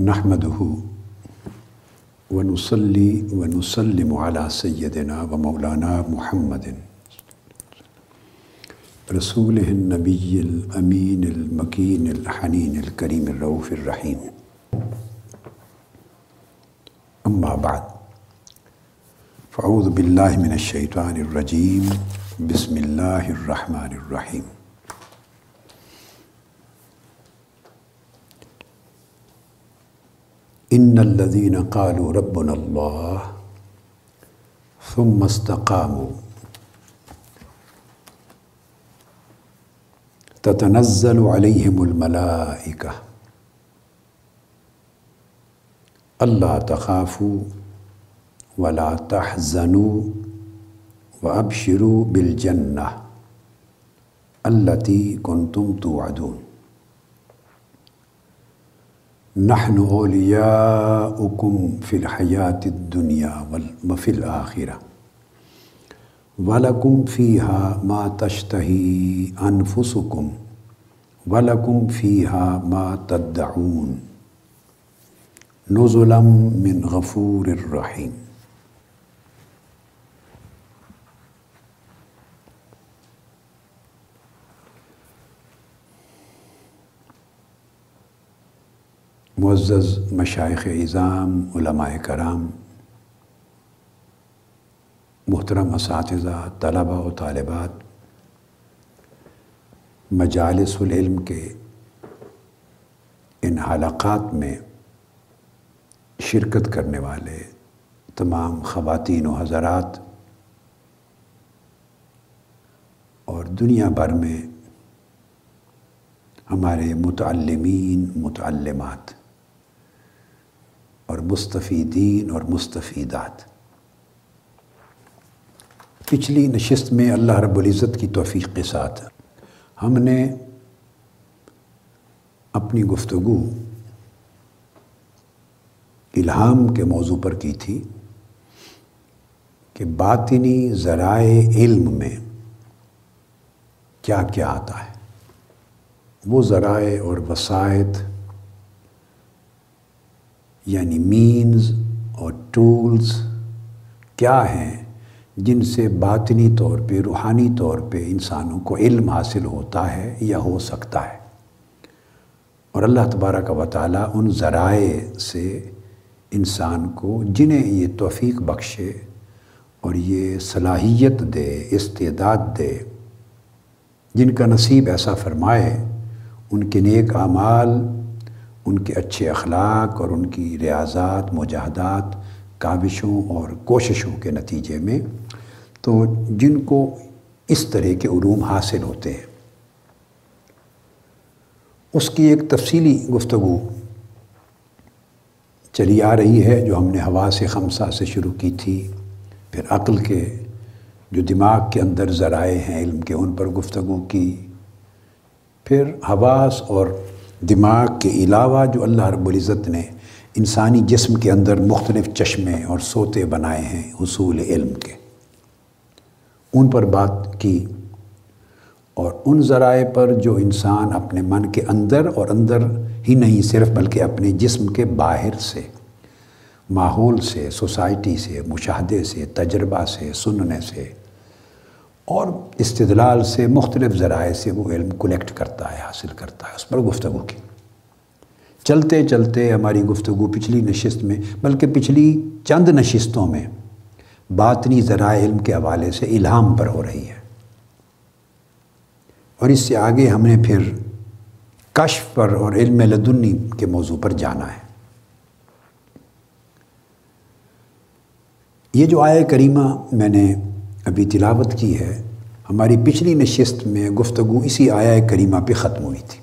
نحمده ونصلي ونسلم على سيدنا ومولانا محمد. رسوله النبي الأمين المكين الحنين الكريم الرؤوف الرحيم أما بعد فأعوذ بالله من الشيطان الرجيم بسم الله الرحمن الرحيم ان الذين قالوا ربنا الله ثم استقاموا تتنزل عليهم الملائكة ألا تخافوا ولا تحزنوا وأبشروا بالجنة التي كنتم توعدون نحن أولياؤكم فی الحیات الدنیا وفی الاخرہ ولکم فیہا ما تشتہی انفسکم ولکم فیہا ما تدعون نزلا من غفور الرحیم معزز مشائق اظام علماء کرام، محترم اساتذہ، طلبہ و طالبات، مجالس العلم کے ان حلقات میں شرکت کرنے والے تمام خواتین و حضرات اور دنیا بھر میں ہمارے متعلمین، متعلمات۔ اور مستفیدین اور مستفیدات۔ پچھلی نشست میں اللہ رب العزت کی توفیق کے ساتھ ہم نے اپنی گفتگو الہام کے موضوع پر کی تھی کہ باطنی ذرائع علم میں کیا کیا آتا ہے۔ وہ ذرائع اور وسائط یعنی مینز اور ٹولز کیا ہیں جن سے باطنی طور پہ، روحانی طور پہ انسانوں کو علم حاصل ہوتا ہے یا ہو سکتا ہے۔ اور اللہ تبارک و تعالیٰ ان ذرائع سے انسان کو جنہیں یہ توفیق بخشے اور یہ صلاحیت دے، استعداد دے، جن کا نصیب ایسا فرمائے، ان کے نیک اعمال ان کے اچھے اخلاق اور ان کی ریاضات، مجاہدات، کاوشوں اور کوششوں کے نتیجے میں تو جن کو اس طرح کے علوم حاصل ہوتے ہیں۔ اس کی ایک تفصیلی گفتگو چلی آ رہی ہے جو ہم نے ہوا سے خمسہ سے شروع کی تھی۔ پھر عقل کے جو دماغ کے اندر ذرائع ہیں، علم کے، ان پر گفتگو کی۔ پھر حواس اور دماغ کے علاوہ جو اللہ رب العزت نے انسانی جسم کے اندر مختلف چشمے اور سوتے بنائے ہیں حصول علم کے۔ ان پر بات کی اور ان ذرائع پر جو انسان اپنے من کے اندر اور اندر ہی نہیں صرف بلکہ اپنے جسم کے باہر سے، ماحول سے، سوسائٹی سے، مشاہدے سے، تجربہ سے، سننے سے اور استدلال سے مختلف ذرائع سے وہ علم کلیکٹ کرتا ہے، حاصل کرتا ہے، اس پر گفتگو کی۔ چلتے چلتے ہماری گفتگو پچھلی نشست میں، بلکہ پچھلی چند نشستوں میں باطنی ذرائع علم کے حوالے سے الہام پر ہو رہی ہے۔ اور اس سے آگے ہم نے پھر کشف پر اور علم لدنی کے موضوع پر جانا ہے۔ یہ جو آئے کریمہ میں نے ابھی تلاوت کی ہے، ہماری پچھلی نشست میں گفتگو اسی آیا کریمہ پہ ختم ہوئی تھی۔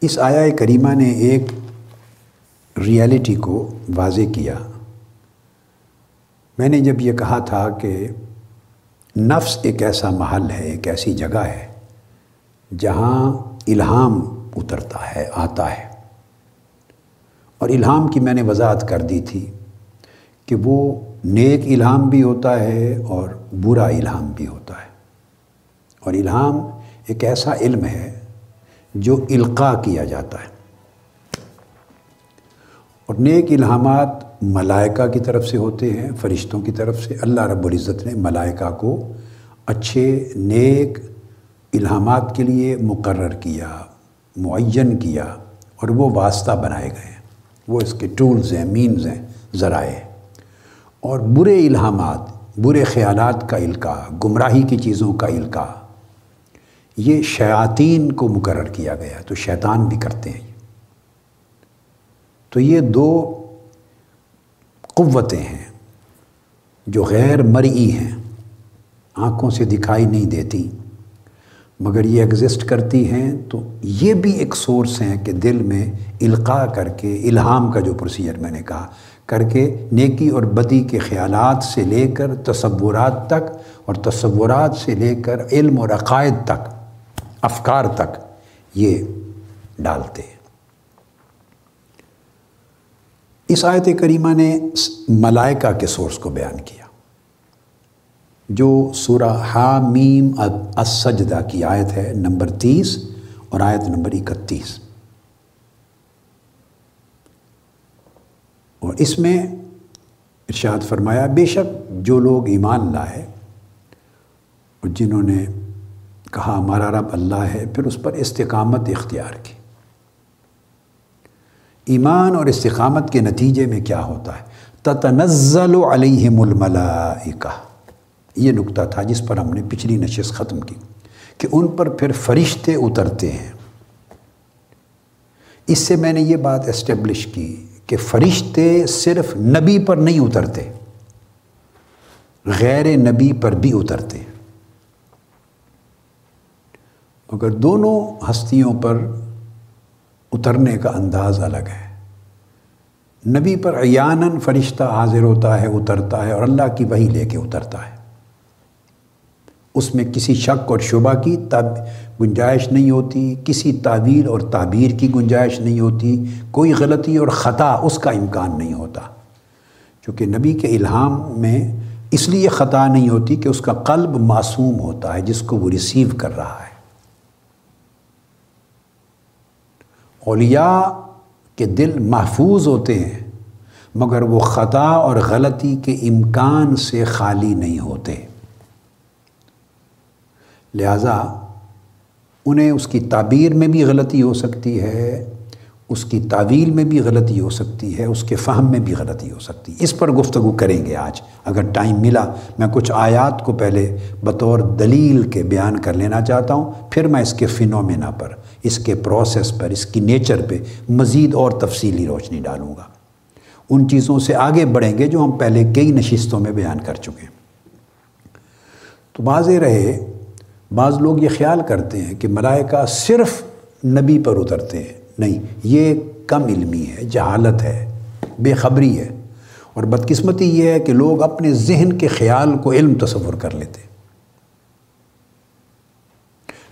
اس آیا کریمہ نے ایک ریالٹی کو واضح کیا۔ میں نے جب یہ کہا تھا کہ نفس ایک ایسا محل ہے، ایک ایسی جگہ ہے جہاں الہام اترتا ہے، آتا ہے۔ اور الہام کی میں نے وضاحت کر دی تھی کہ وہ نیک الہام بھی ہوتا ہے اور برا الہام بھی ہوتا ہے۔ اور الہام ایک ایسا علم ہے جو القاع کیا جاتا ہے۔ اور نیک الہامات ملائکہ کی طرف سے ہوتے ہیں، فرشتوں کی طرف سے۔ اللہ رب العزت نے ملائکہ کو اچھے، نیک الہامات کے لیے مقرر کیا، معین کیا اور وہ واسطہ بنائے گئے۔ ہیں وہ اس کے ٹولز ہیں مینز ہیں، ذرائع اور برے الہامات، برے خیالات کا القاع، گمراہی کی چیزوں کا القاع، یہ شیاطین کو مقرر کیا گیا، تو شیطان بھی کرتے ہیں۔ تو یہ دو قوتیں ہیں جو غیر مرئی ہیں، آنکھوں سے دکھائی نہیں دیتی، مگر یہ ایگزسٹ کرتی ہیں۔ تو یہ بھی ایک سورس ہیں کہ دل میں القاع کر کے، الہام کا جو پروسیجر میں نے کہا کر کے نیکی اور بدی کے خیالات سے لے کر تصورات تک اور تصورات سے لے کر علم اور عقائد تک، افکار تک یہ ڈالتے ہیں۔ اس آیت کریمہ نے ملائکہ کے سورس کو بیان کیا، جو سورہ حامیم السجدہ کی آیت ہے نمبر تیس اور آیت نمبر اکتیس۔ اور اس میں ارشاد فرمایا، بے شک جو لوگ ایمان لائے اور جنہوں نے کہا ہمارا رب اللہ ہے، پھر اس پر استقامت اختیار کی۔ ایمان اور استقامت کے نتیجے میں کیا ہوتا ہے؟ تتنزل علیہم الملائکہ۔ یہ نقطہ تھا جس پر ہم نے پچھلی نشست ختم کی کہ ان پر پھر فرشتے اترتے ہیں۔ اس سے میں نے یہ بات اسٹیبلش کی کہ فرشتے صرف نبی پر نہیں اترتے، غیر نبی پر بھی اترتے۔ مگر دونوں ہستیوں پر اترنے کا انداز الگ ہے۔ نبی پر عیاناً فرشتہ حاضر ہوتا ہے، اترتا ہے اور اللہ کی وہی لے کے اترتا ہے۔ اس میں کسی شک اور شبہ کی تب گنجائش نہیں ہوتی، کسی تعویل اور تعبیر کی گنجائش نہیں ہوتی، کوئی غلطی اور خطا اس کا امکان نہیں ہوتا۔ چونکہ نبی کے الہام میں اس لیے خطا نہیں ہوتی کہ اس کا قلب معصوم ہوتا ہے، جس کو وہ ریسیو کر رہا ہے۔ اولیاء کے دل محفوظ ہوتے ہیں، مگر وہ خطا اور غلطی کے امکان سے خالی نہیں ہوتے۔ لہٰذا انہیں اس کی تعبیر میں بھی غلطی ہو سکتی ہے، اس کی تعویل میں بھی غلطی ہو سکتی ہے، اس کے فہم میں بھی غلطی ہو سکتی ہے۔ اس پر گفتگو کریں گے آج۔ اگر ٹائم ملا، میں کچھ آیات کو پہلے بطور دلیل کے بیان کر لینا چاہتا ہوں، پھر میں اس کے فنومینا پر، اس کے پروسیس پر، اس کی نیچر پہ مزید اور تفصیلی روشنی ڈالوں گا۔ ان چیزوں سے آگے بڑھیں گے جو ہم پہلے کئی نشستوں میں بیان کر چکے ہیں۔ تو واضح رہے بعض لوگ یہ خیال کرتے ہیں کہ ملائکہ صرف نبی پر اترتے ہیں۔ نہیں، یہ کم علمی ہے، جہالت ہے، بے خبری ہے۔ اور بدقسمتی یہ ہے کہ لوگ اپنے ذہن کے خیال کو علم تصور کر لیتے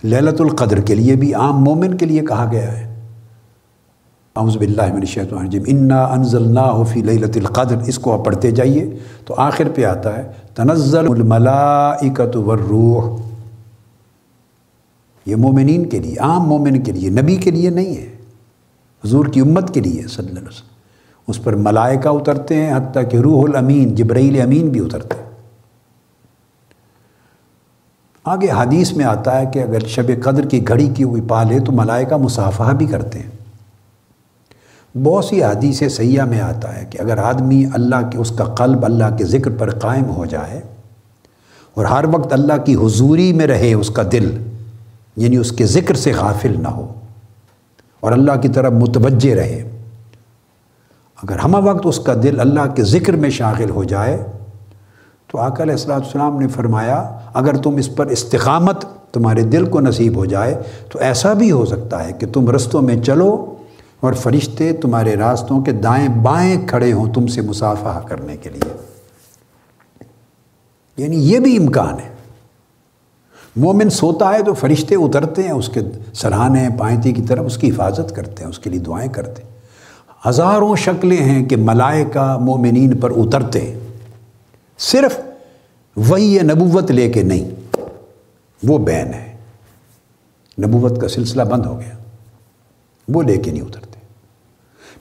للت القدر کے لیے بھی عام مومن کے لیے کہا گیا ہے۔ اعوذ باللہ من الشیطان الرجیم۔ انا انزلناہ فی لیلت القدر۔ اس کو آپ پڑھتے جائیے تو آخر پہ آتا ہے، تنزل الملائکت والروح۔ یہ مومنین کے لیے، عام مومن کے لیے، نبی کے لیے نہیں ہے۔ حضور کی امت کے لیے صلی اللہ علیہ وسلم۔ اس پر ملائکہ اترتے ہیں، حتیٰ کہ روح الامین، جبرائیل امین بھی اترتے ہیں۔ آگے حدیث میں آتا ہے کہ اگر شب قدر کی گھڑی کی ہوئی پالے تو ملائکہ مسافہ بھی کرتے ہیں۔ بہت سی حدیث سیاح میں آتا ہے کہ اگر آدمی اللہ کے، اس کا قلب اللہ کے ذکر پر قائم ہو جائے اور ہر وقت اللہ کی حضوری میں رہے، اس کا دل۔ یعنی اس کے ذکر سے غافل نہ ہو۔ اور اللہ کی طرف متوجہ رہے۔ اگر ہمہ وقت اس کا دل اللہ کے ذکر میں شاغل ہو جائے، تو آقا علیہ السلام السلام نے فرمایا، اگر تم اس پر استقامت تمہارے دل کو نصیب ہو جائے، تو ایسا بھی ہو سکتا ہے کہ تم رستوں میں چلو اور فرشتے تمہارے راستوں کے دائیں بائیں کھڑے ہوں تم سے مسافہ کرنے کے لیے۔ یعنی یہ بھی امکان ہے۔ مومن سوتا ہے تو فرشتے اترتے ہیں، اس کے سرحانے پائنتی کی طرف اس کی حفاظت کرتے ہیں، اس کے لیے دعائیں کرتے ہیں۔ ہزاروں شکلیں ہیں کہ ملائکہ مومنین پر اترتے ہیں۔ صرف وہی نبوت لے کے نہیں، وہ بین ہے۔ نبوت کا سلسلہ بند ہو گیا۔ وہ لے کے نہیں اترتے۔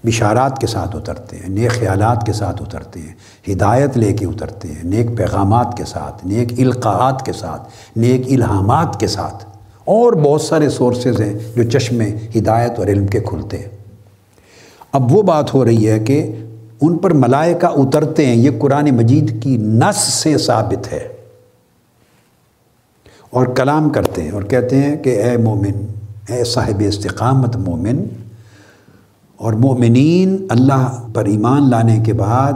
بشارات کے ساتھ اترتے ہیں، نیک خیالات کے ساتھ اترتے ہیں، ہدایت لے کے اترتے ہیں، نیک پیغامات کے ساتھ، نیک القاعات کے ساتھ، نیک الہامات کے ساتھ۔ اور بہت سارے سورسز ہیں جو چشمے ہدایت اور علم کے کھلتے ہیں۔ اب وہ بات ہو رہی ہے کہ ان پر ملائکہ اترتے ہیں، یہ قرآن مجید کی نس سے ثابت ہے۔ اور کلام کرتے ہیں اور کہتے ہیں کہ اے مومن، اے صاحب استقامت مومن اور مومنین اللہ پر ایمان لانے کے بعد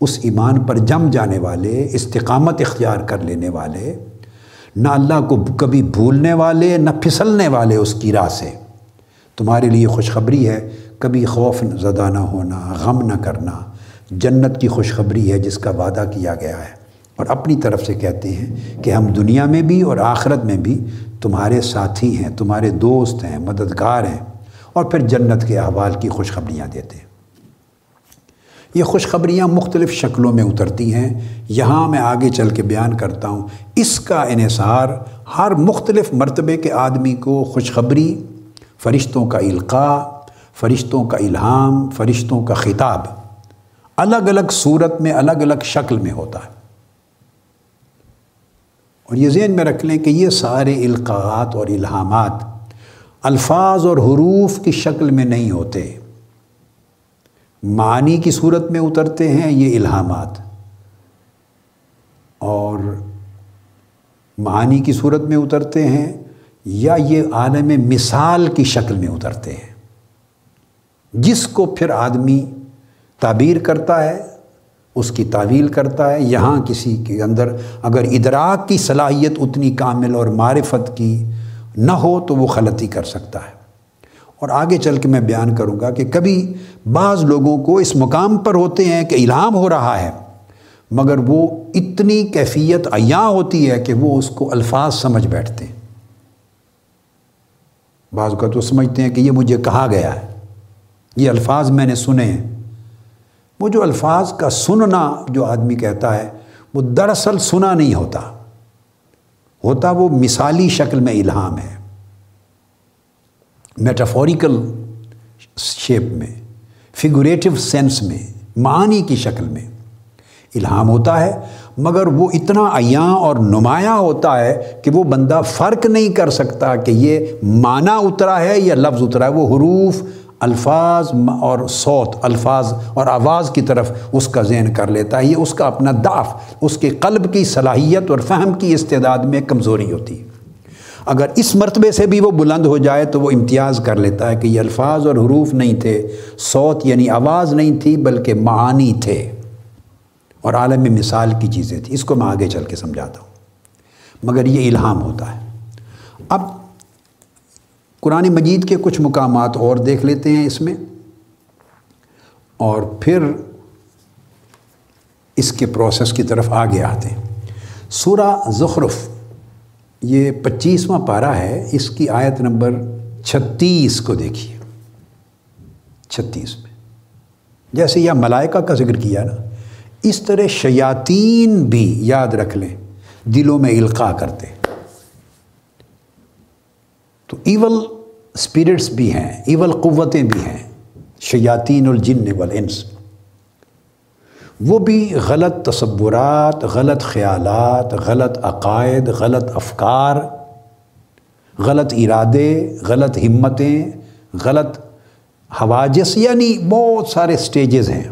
اس ایمان پر جم جانے والے، استقامت اختیار کر لینے والے، نہ اللہ کو کبھی بھولنے والے، نہ پھسلنے والے اس کی راہ سے۔ تمہارے لیے خوشخبری ہے کبھی خوف زدہ نہ ہونا، غم نہ کرنا۔ جنت کی خوشخبری ہے جس کا وعدہ کیا گیا ہے۔ اور اپنی طرف سے کہتے ہیں کہ ہم دنیا میں بھی اور آخرت میں بھی تمہارے ساتھی ہیں، تمہارے دوست ہیں، مددگار ہیں۔ اور پھر جنت کے احوال کی خوشخبریاں دیتے ہیں۔ یہ خوشخبریاں مختلف شکلوں میں اترتی ہیں۔ یہاں میں آگے چل کے بیان کرتا ہوں۔ اس کا انحصار ہر مختلف مرتبے کے آدمی کو خوشخبری، فرشتوں کا القاع، فرشتوں کا الہام، فرشتوں کا خطاب، الگ الگ صورت میں الگ الگ شکل میں ہوتا ہے۔ اور یہ ذہن میں رکھ لیں کہ یہ سارے القاعات اور الہامات الفاظ اور حروف کی شکل میں نہیں ہوتے۔ معنی کی صورت میں اترتے ہیں یہ الہامات۔ اور معنی کی صورت میں اترتے ہیں یا یہ عالم مثال کی شکل میں اترتے ہیں۔ جس کو پھر آدمی تعبیر کرتا ہے، اس کی تعویل کرتا ہے، یہاں کسی کے اندر اگر ادراک کی صلاحیت اتنی کامل اور معرفت کی نہ ہو تو وہ غلطی کر سکتا ہے۔ اور آگے چل کے میں بیان کروں گا کہ کبھی بعض لوگوں کو اس مقام پر ہوتے ہیں کہ الہام ہو رہا ہے، مگر وہ اتنی کیفیت عیاں ہوتی ہے کہ وہ اس کو الفاظ سمجھ بیٹھتے ہیں۔ بعض کا تو سمجھتے ہیں کہ یہ مجھے کہا گیا ہے، یہ الفاظ میں نے سنے ہیں۔ وہ جو الفاظ کا سننا جو آدمی کہتا ہے، وہ دراصل سنا نہیں ہوتا۔ ہوتا وہ مثالی شکل میں الہام ہے۔ میٹافوریکل شیپ میں فگوریٹو سینس میں معنی کی شکل میں الہام ہوتا ہے، مگر وہ اتنا عیاں اور نمایاں ہوتا ہے کہ وہ بندہ فرق نہیں کر سکتا کہ یہ معنی اترا ہے یا لفظ اترا ہے، وہ حروف الفاظ اور صوت، الفاظ اور آواز کی طرف اس کا ذہن کر لیتا ہے۔ یہ اس کا اپنا داف اس کے قلب کی صلاحیت اور فہم کی استعداد میں کمزوری ہوتی ہے۔ اگر اس مرتبے سے بھی وہ بلند ہو جائے تو وہ امتیاز کر لیتا ہے کہ یہ الفاظ اور حروف نہیں تھے، صوت یعنی آواز نہیں تھی بلکہ معانی تھے۔ اور عالم مثال کی چیزیں تھیں۔ اس کو میں آگے چل کے سمجھاتا ہوں۔ مگر یہ الہام ہوتا ہے۔ اب قرآن مجید کے کچھ مقامات اور دیکھ لیتے ہیں اس میں۔ اور پھر اس کے پروسیس کی طرف آگے آتے ہیں۔ سورہ زخرف، یہ پچیسواں پارہ ہے، اس کی آیت نمبر چھتیس کو دیکھیے۔ چھتیس میں۔ جیسے یہ ملائکہ کا ذکر کیا نا، اس طرح شیاطین بھی یاد رکھ لیں، دلوں میں القاع کرتے۔ تو ایول اسپرٹس بھی ہیں، ایول قوتیں بھی ہیں، شیاطین الجن والانس۔ وہ بھی غلط تصورات، غلط خیالات، غلط عقائد، غلط افکار، غلط ارادے، غلط ہمتیں، غلط حواجس یعنی بہت سارے سٹیجز ہیں۔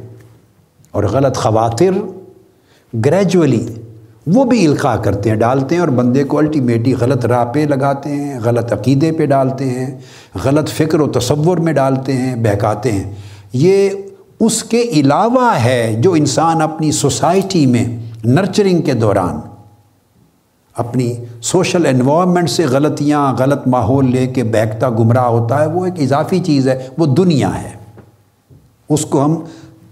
اور غلط خواتر گریجولی وہ بھی القاع کرتے ہیں، ڈالتے ہیں اور بندے کو الٹیمیٹلی غلط راہ پہ لگاتے ہیں، غلط عقیدے پہ ڈالتے ہیں، غلط فکر و تصور میں ڈالتے ہیں، بہکاتے ہیں۔ یہ اس کے علاوہ ہے جو انسان اپنی سوسائٹی میں نرچرنگ کے دوران اپنی سوشل انوائرمنٹ سے غلطیاں، غلط ماحول لے کے بیکتا گمراہ ہوتا ہے، وہ ایک اضافی چیز ہے، وہ دنیا ہے۔ اس کو ہم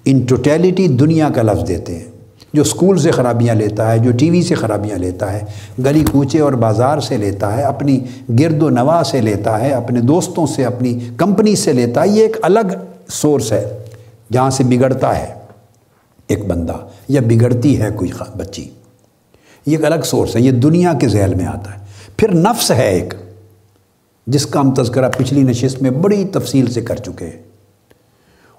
ان ٹوٹیلٹی دنیا کا لفظ دیتے ہیں۔ جو اسکول سے خرابیاں لیتا ہے، جو ٹی وی سے خرابیاں لیتا ہے، گلی کوچے اور بازار سے لیتا ہے، اپنی گرد و نواح سے لیتا ہے، اپنے دوستوں سے، اپنی کمپنی سے لیتا ہے، یہ ایک الگ سورس ہے جہاں سے بگڑتا ہے ایک بندہ یا بگڑتی ہے کوئی بچی۔ یہ ایک الگ سورس ہے، یہ دنیا کے ذہل میں آتا ہے۔ پھر نفس ہے ایک، جس کا ہم تذکرہ پچھلی نشست میں بڑی تفصیل سے کر چکے ہیں۔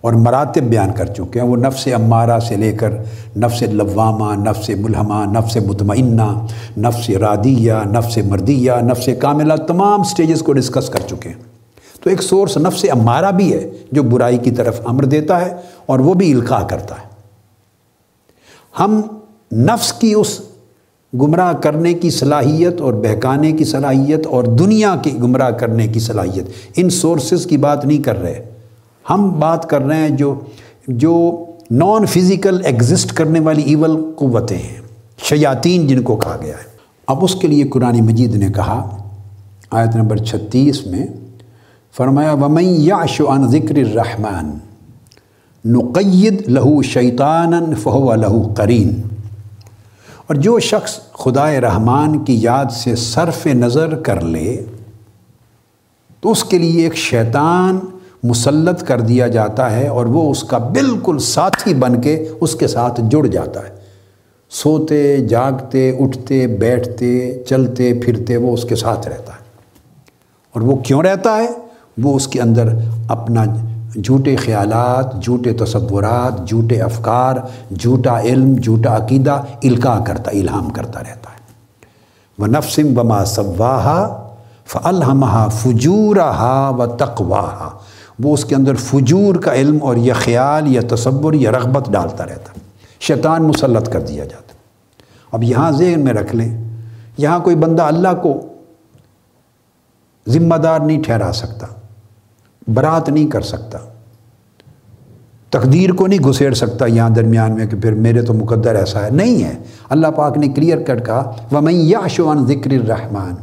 اور مراتب بیان کر چکے ہیں۔ وہ نفس امارہ سے لے کر نفس لوامہ، نفس ملحمہ نفس مطمئنہ، نفس رادیہ، نفس مردیہ، نفس کاملہ، تمام سٹیجز کو ڈسکس کر چکے ہیں۔ تو ایک سورس نفس امارہ بھی ہے جو برائی کی طرف امر دیتا ہے اور وہ بھی القاع کرتا ہے۔ ہم نفس کی اس گمراہ کرنے کی صلاحیت اور بہکانے کی صلاحیت اور دنیا کی گمراہ کرنے کی صلاحیت، ان سورسز کی بات نہیں کر رہے۔ ہم بات کر رہے ہیں جو جو نان فزیکل ایگزسٹ کرنے والی ایول قوتیں ہیں، شیاطین جن کو کہا گیا ہے۔ اب اس کے لیے قرآن مجید نے کہا، آیت نمبر چھتیس میں فرمایا، ومن یعش عن ذکر الرحمن، نقید لہو شیطان فہو لہو قرین۔ اور جو شخص خدا رحمان کی یاد سے صرف نظر کر لے، تو اس کے لیے ایک شیطان مسلط کر دیا جاتا ہے اور وہ اس کا بالکل ساتھی بن کے اس کے ساتھ جڑ جاتا ہے۔ سوتے، جاگتے، اٹھتے، بیٹھتے، چلتے، پھرتے وہ اس کے ساتھ رہتا ہے۔ اور وہ کیوں رہتا ہے؟ وہ اس کے اندر اپنا جھوٹے خیالات، جھوٹے تصورات، جھوٹے افکار، جھوٹا علم، جھوٹا عقیدہ القاع کرتا، الہام کرتا رہتا ہے۔ وہ نفسم بما صواہا فلحمہ فجورہا و تقواہا۔ وہ اس کے اندر فجور کا علم اور یہ خیال یا تصور یا رغبت ڈالتا رہتا۔ شیطان مسلط کر دیا جاتا۔ اب یہاں ذہن میں رکھ لیں، یہاں کوئی بندہ اللہ کو ذمہ دار نہیں ٹھہرا سکتا، برات نہیں کر سکتا، تقدیر کو نہیں گھسیڑ سکتا یہاں درمیان میں کہ پھر میرے تو مقدر ایسا ہے۔ نہیں ہے۔ اللہ پاک نے کلیئر کٹ کہا وہ میں یاشوان ذکر الرحمان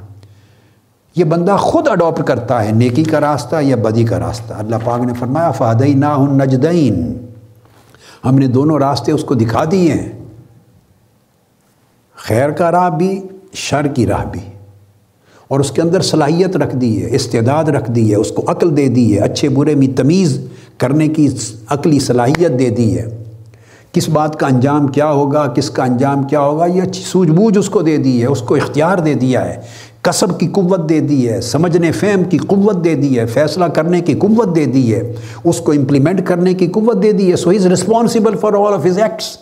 یہ بندہ خود اڈاپٹ کرتا ہے، نیکی کا راستہ یا بدی کا راستہ؟ اللہ پاک نے فرمایا فادئی نا نجدین ہم نے دونوں راستے اس کو دکھا دیے ہیں۔ خیر کا راہ بھی، شر کی راہ بھی۔ اور اس کے اندر صلاحیت رکھ دی ہے، استعداد رکھ دی ہے، اس کو عقل دے دی ہے۔ اچھے برے میں تمیز کرنے کی عقلی صلاحیت دے دی ہے۔ کس بات کا انجام کیا ہوگا، کس کا انجام کیا ہوگا، یہ اچھی سوجھ بوجھ اس کو دے دی ہے، اس کو اختیار دے دیا ہے۔ کسب کی قوت دے دی ہے، سمجھنے، فہم کی قوت دے دی ہے، فیصلہ کرنے کی قوت دے دی ہے، اس کو امپلیمنٹ کرنے کی قوت دے دی ہے so is responsible for all of his acts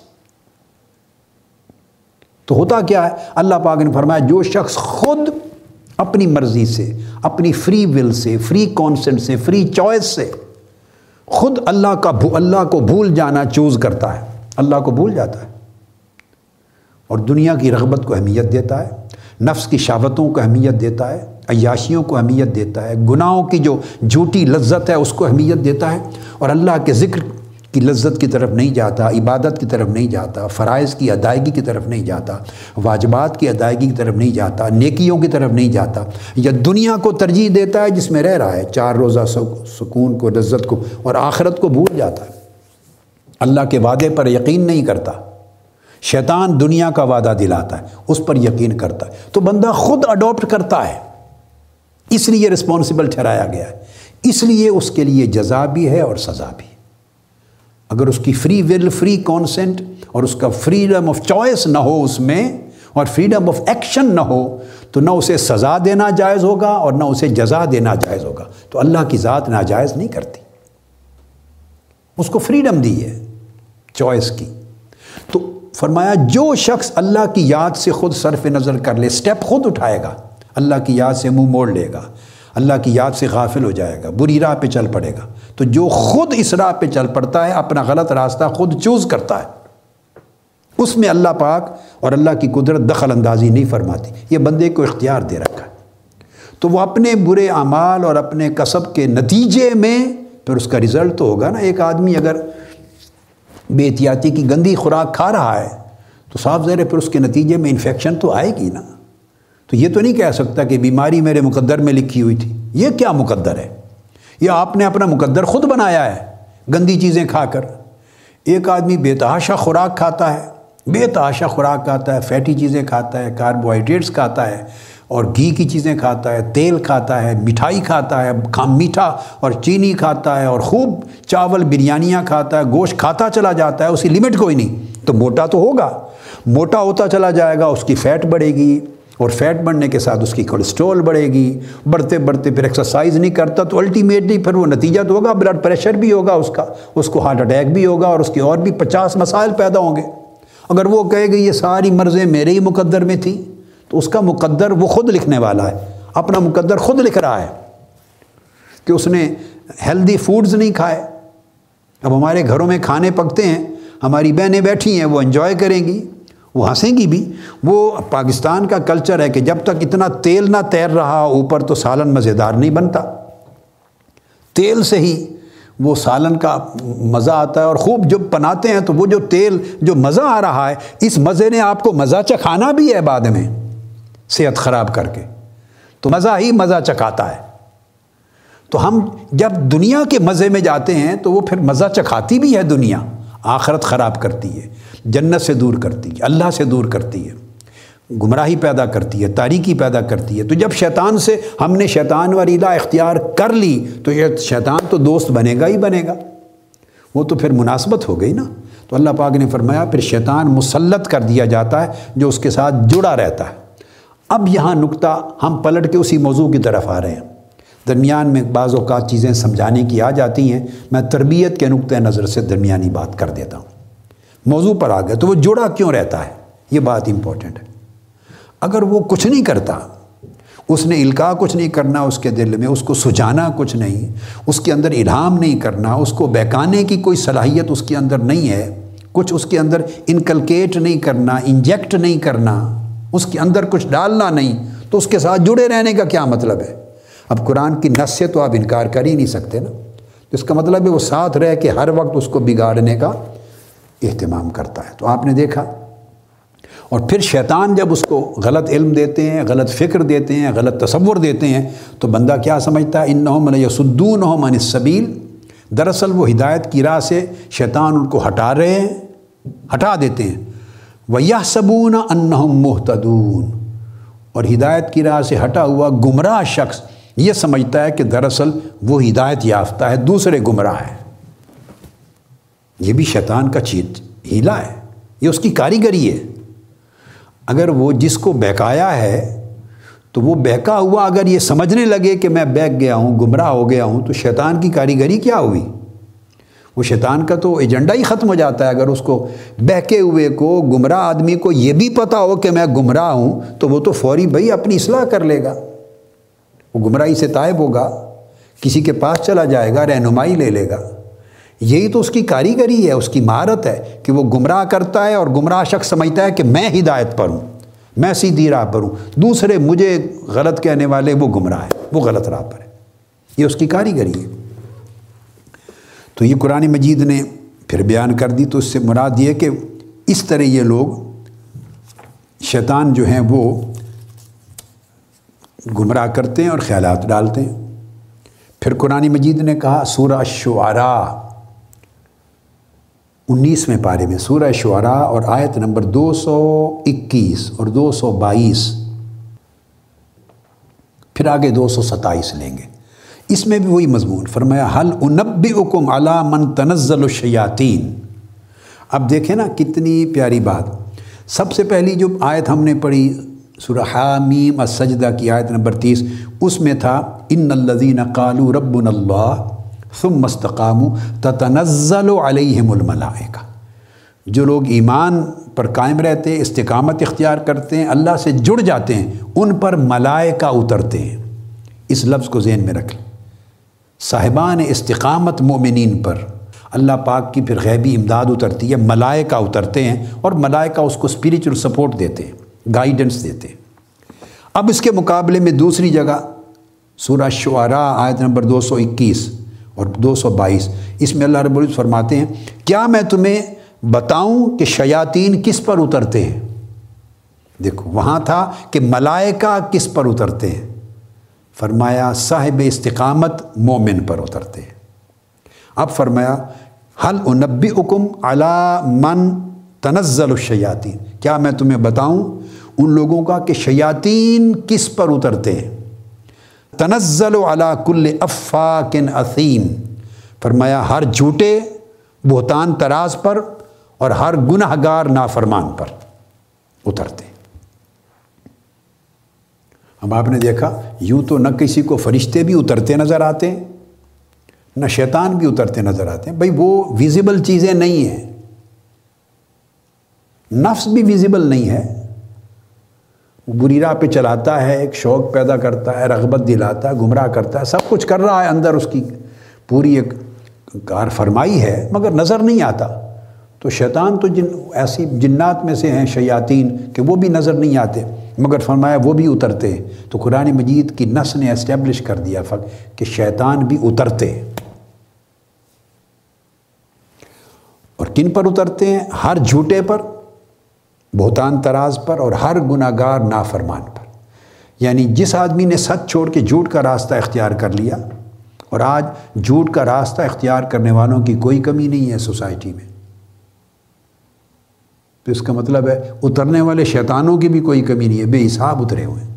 تو ہوتا کیا ہے؟ اللہ پاک نے فرمایا، جو شخص خود اپنی مرضی سے، اپنی فری ول سے فری کانسنٹ سے فری چوائس سے خود اللہ کا اللہ کو بھول جانا چوز کرتا ہے۔ اللہ کو بھول جاتا ہے۔ اور دنیا کی رغبت کو اہمیت دیتا ہے۔ نفس کی شاوتوں کو اہمیت دیتا ہے، عیاشیوں کو اہمیت دیتا ہے، گناہوں کی جو جھوٹی لذت ہے، اس کو اہمیت دیتا ہے۔ اور اللہ کے ذکر کی لذت کی طرف نہیں جاتا، عبادت کی طرف نہیں جاتا، فرائض کی ادائیگی کی طرف نہیں جاتا، واجبات کی ادائیگی کی طرف نہیں جاتا، نیکیوں کی طرف نہیں جاتا۔ یا دنیا کو ترجیح دیتا ہے جس میں رہ رہا ہے، چار روزہ سکون کو، لذت کو اور آخرت کو بھول جاتا ہے۔ اللہ کے وعدے پر یقین نہیں کرتا۔ شیطان دنیا کا وعدہ دلاتا ہے، اس پر یقین کرتا ہے۔ تو بندہ خود اڈاپٹ کرتا ہے۔ اس لیے رسپانسبل ٹھہرایا گیا ہے۔ اس لیے اس کے لیے جزا بھی ہے اور سزا بھی اگر اس کی فری ول فری کانسنٹ اور اس کا فریڈم آف چوائس نہ ہو اس میں اور فریڈم آف ایکشن نہ ہو، تو نہ اسے سزا دینا جائز ہوگا اور نہ اسے جزا دینا جائز ہوگا۔ تو اللہ کی ذات ناجائز نہیں کرتی۔ اس کو فریڈم دی ہے چوائس کی۔ تو فرمایا، جو شخص اللہ کی یاد سے خود صرف نظر کر لے سٹیپ خود اٹھائے گا، اللہ کی یاد سے منہ موڑ لے گا، اللہ کی یاد سے غافل ہو جائے گا، بری راہ پہ چل پڑے گا۔ تو جو خود اس راہ پہ چل پڑتا ہے، اپنا غلط راستہ خود چوز کرتا ہے۔ اس میں اللہ پاک اور اللہ کی قدرت دخل اندازی نہیں فرماتی۔ یہ بندے کو اختیار دے رکھا ہے۔ تو وہ اپنے برے اعمال اور اپنے کسب کے نتیجے میں، پھر اس کا رزلٹ تو ہوگا نا، ایک آدمی اگر بے احتیاطی کی گندی خوراک کھا رہا ہے، تو صاف ظاہر ہے پھر اس کے نتیجے میں انفیکشن تو آئے گی نا۔ تو یہ تو نہیں کہہ سکتا کہ بیماری میرے مقدر میں لکھی ہوئی تھی۔ یہ کیا مقدر ہے؟ یہ آپ نے اپنا مقدر خود بنایا ہے گندی چیزیں کھا کر۔ ایک آدمی بے تحاشا خوراک کھاتا ہے۔ بے تحاشا خوراک کھاتا ہے، فیٹی چیزیں کھاتا ہے، کاربوہائیڈریٹس کھاتا ہے اور گھی کی چیزیں کھاتا ہے، تیل کھاتا ہے، مٹھائی کھاتا ہے کھام میٹھا اور چینی کھاتا ہے اور خوب چاول، بریانیاں کھاتا ہے، گوشت کھاتا چلا جاتا ہے، اسی لمٹ کوئی نہیں۔ تو موٹا تو ہوگا۔ موٹا ہوتا چلا جائے گا، اس کی فیٹ بڑھے گی اور فیٹ بڑھنے کے ساتھ اس کی کولیسٹرول بڑھے گی۔ بڑھتے بڑھتے پھر ایکسرسائز نہیں کرتا تو الٹیمیٹلی پھر وہ نتیجہ تو ہوگا بلڈ پریشر بھی ہوگا اس کا، اس کو ہارٹ اٹیک بھی ہوگا اور اس کی اور بھی پچاس مسائل پیدا ہوں گے۔ اگر وہ کہے گی یہ ساری مرضیں میرے ہی مقدر میں تھی تو اس کا مقدر وہ خود لکھنے والا ہے، اپنا مقدر خود لکھ رہا ہے کہ اس نے ہیلدی فوڈز نہیں کھائے۔ اب ہمارے گھروں میں کھانے پکتے ہیں، ہماری بہنیں بیٹھی ہیں، وہ انجوائے کریں گی، وہ ہنسیں گی بھی۔ وہ پاکستان کا کلچر ہے کہ جب تک اتنا تیل نہ تیر رہا، اوپر تو سالن مزیدار نہیں بنتا۔ تیل سے ہی وہ سالن کا مزہ آتا ہے اور خوب جب بناتے ہیں تو وہ جو تیل، جو مزہ آ رہا ہے، اس مزے نے آپ کو مزہ چکھانا بھی ہے بعد میں، صحت خراب کر کے۔ تو مزہ ہی مزہ چکھاتا ہے۔ تو ہم جب دنیا کے مزے میں جاتے ہیں تو وہ پھر مزہ چکھاتی بھی ہے دنیا۔ آخرت خراب کرتی ہے، جنت سے دور کرتی ہے، اللہ سے دور کرتی ہے۔ گمراہی پیدا کرتی ہے، تاریکی پیدا کرتی ہے۔ تو جب شیطان سے ہم نے شیطان وریلا اختیار کر لی، تو یہ شیطان تو دوست بنے گا ہی بنے گا۔ وہ تو پھر مناسبت ہو گئی نا۔ تو اللہ پاک نے فرمایا، پھر شیطان مسلط کر دیا جاتا ہے، جو اس کے ساتھ جڑا رہتا ہے۔ اب یہاں نقطہ ہم پلٹ کے اسی موضوع کی طرف آ رہے ہیں۔ درمیان میں بعض اوقات چیزیں سمجھانے کی آ جاتی ہیں۔ میں تربیت کے نقطۂ نظر سے درمیانی بات کر دیتا ہوں۔ موضوع پر آ گیا تو وہ جڑا کیوں رہتا ہے؟ یہ بات امپورٹنٹ ہے۔ اگر وہ کچھ نہیں کرتا، اس نے القاع کچھ نہیں کرنا، اس کے دل میں اس کو سجانا کچھ نہیں، اس کے اندر الہام نہیں کرنا، اس کو بہکانے کی کوئی صلاحیت اس کے اندر نہیں ہے، کچھ اس کے اندر انکلکیٹ نہیں کرنا انجیکٹ نہیں کرنا، اس کے اندر کچھ ڈالنا نہیں، تو اس کے ساتھ جڑے رہنے کا کیا مطلب ہے؟ اب قرآن کی نس سے تو آپ انکار کر ہی نہیں سکتے نا۔ اس کا مطلب ہے وہ ساتھ رہ کے ہر وقت اس کو بگاڑنے کا اہتمام کرتا ہے۔ تو آپ نے دیکھا اور پھر شیطان جب اس کو غلط علم دیتے ہیں، غلط فکر دیتے ہیں، غلط تصور دیتے ہیں، تو بندہ کیا سمجھتا ہے؟ ان من یسدون من السبیل۔ دراصل وہ ہدایت کی راہ سے شیطان ان کو ہٹا رہے ہیں، ہٹا دیتے ہیں۔ وہ یہ صبون انہم محتدون اور ہدایت کی راہ سے ہٹا ہوا گمراہ شخص یہ سمجھتا ہے کہ دراصل وہ ہدایت یافتہ ہے، دوسرے گمراہ ہے۔ یہ بھی شیطان کا چیت، ہیلا ہے۔ یہ اس کی کاریگری ہے۔ اگر وہ جس کو بہکایا ہے، تو وہ بہکا ہوا اگر یہ سمجھنے لگے کہ میں بہک گیا ہوں، گمراہ ہو گیا ہوں، تو شیطان کی کاریگری کیا ہوئی؟ وہ شیطان کا تو ایجنڈا ہی ختم ہو جاتا ہے۔ اگر اس کو بہکے ہوئے کو، گمراہ آدمی کو یہ بھی پتہ ہو کہ میں گمراہ ہوں، تو وہ تو فوری بھائی اپنی اصلاح کر لے گا۔ وہ گمراہی سے طائب ہوگا، کسی کے پاس چلا جائے گا، رہنمائی لے لے گا۔ یہی تو اس کی کاریگری ہے، اس کی مہارت ہے کہ وہ گمراہ کرتا ہے اور گمراہ شخص سمجھتا ہے کہ میں ہدایت پر ہوں، میں سیدھی راہ پر ہوں۔ دوسرے مجھے غلط کہنے والے وہ گمراہ ہے وہ غلط راہ پر ہے یہ اس کی کاریگری ہے۔ تو یہ قرآن مجید نے پھر بیان کر دی، تو اس سے مراد یہ کہ اس طرح یہ لوگ شیطان جو ہیں وہ گمراہ کرتے ہیں اور خیالات ڈالتے ہیں۔ پھر قرآن مجید نے کہا، سورہ شعراء انیسویں پارے میں سورہ شعراء اور آیت نمبر دو سو اکیس اور دو سو بائیس۔ پھر آگے دو سو ستائیس لیں گے۔ اس میں بھی وہی مضمون فرمایا حل انب اکم علا من تنزل الشیاطین اب دیکھیں نا کتنی پیاری بات۔ سب سے پہلی جو آیت ہم نے پڑھی، سورہ حامیم السجدہ کی آیت نمبر تیس، اس میں تھا، ان الذین قالوا ربنا اللہ ثم مستقام تتنزل علیہم الملائکہ۔ جو لوگ ایمان پر قائم رہتے ہیں استقامت اختیار کرتے ہیں، اللہ سے جڑ جاتے ہیں، ان پر ملائکہ اترتے ہیں۔ اس لفظ کو ذہن میں رکھ لیں۔ صاحبان استقامت مومنین پر اللہ پاک کی پھر غیبی امداد اترتی ہے، ملائکہ اترتے ہیں اور ملائکہ اس کو اسپریچل سپورٹ دیتے ہیں گائیڈنس دیتے ہیں۔ اب اس کے مقابلے میں دوسری جگہ، سورہ شعراء آیت نمبر دو سو اکیس۔ اور دو سو بائیس۔ اس میں اللہ رب العزت فرماتے ہیں، کیا میں تمہیں بتاؤں کہ شیاطین کس پر اترتے ہیں؟ دیکھو، وہاں تھا کہ ملائکہ کس پر اترتے ہیں؟ فرمایا، صاحب استقامت مومن پر اترتے ہیں۔ اب فرمایا حل انبی حکم علا من تنزل الشیاطین۔ کیا میں تمہیں بتاؤں ان لوگوں کا کہ شیاطین کس پر اترتے ہیں؟ تنزل علا کل افاکن اثیم فرمایا، ہر جھوٹے بہتان تراز پر اور ہر گناہ گار نافرمان پر اترتے۔ اب آپ نے دیکھا، یوں تو نہ کسی کو فرشتے بھی اترتے نظر آتے ہیں نہ شیطان بھی اترتے نظر آتے۔ ہیں بھائی، وہ ویزیبل چیزیں نہیں ہیں۔ نفس بھی ویزیبل نہیں ہے۔ بری راہ پہ چلاتا ہے، ایک شوق پیدا کرتا ہے، رغبت دلاتا ہے، گمراہ کرتا ہے، سب کچھ کر رہا ہے اندر اس کی پوری ایک کار فرمائی ہے، مگر نظر نہیں آتا۔ تو شیطان تو جن، ایسی جنات میں سے ہیں شیاطین کہ وہ بھی نظر نہیں آتے، مگر فرمایا وہ بھی اترتے۔ تو قرآن مجید کی نس نے اسٹیبلش کر دیا فق کہ شیطان بھی اترتے۔ اور کن پر اترتے ہیں؟ ہر جھوٹے پر۔ بہتان تراز پر اور ہر گناہ گار نافرمان پر۔ یعنی جس آدمی نے سچ چھوڑ کے جھوٹ کا راستہ اختیار کر لیا، اور آج جھوٹ کا راستہ اختیار کرنے والوں کی کوئی کمی نہیں ہے سوسائٹی میں۔ تو اس کا مطلب ہے، اترنے والے شیطانوں کی بھی کوئی کمی نہیں ہے، بے حساب اترے ہوئے۔ ہیں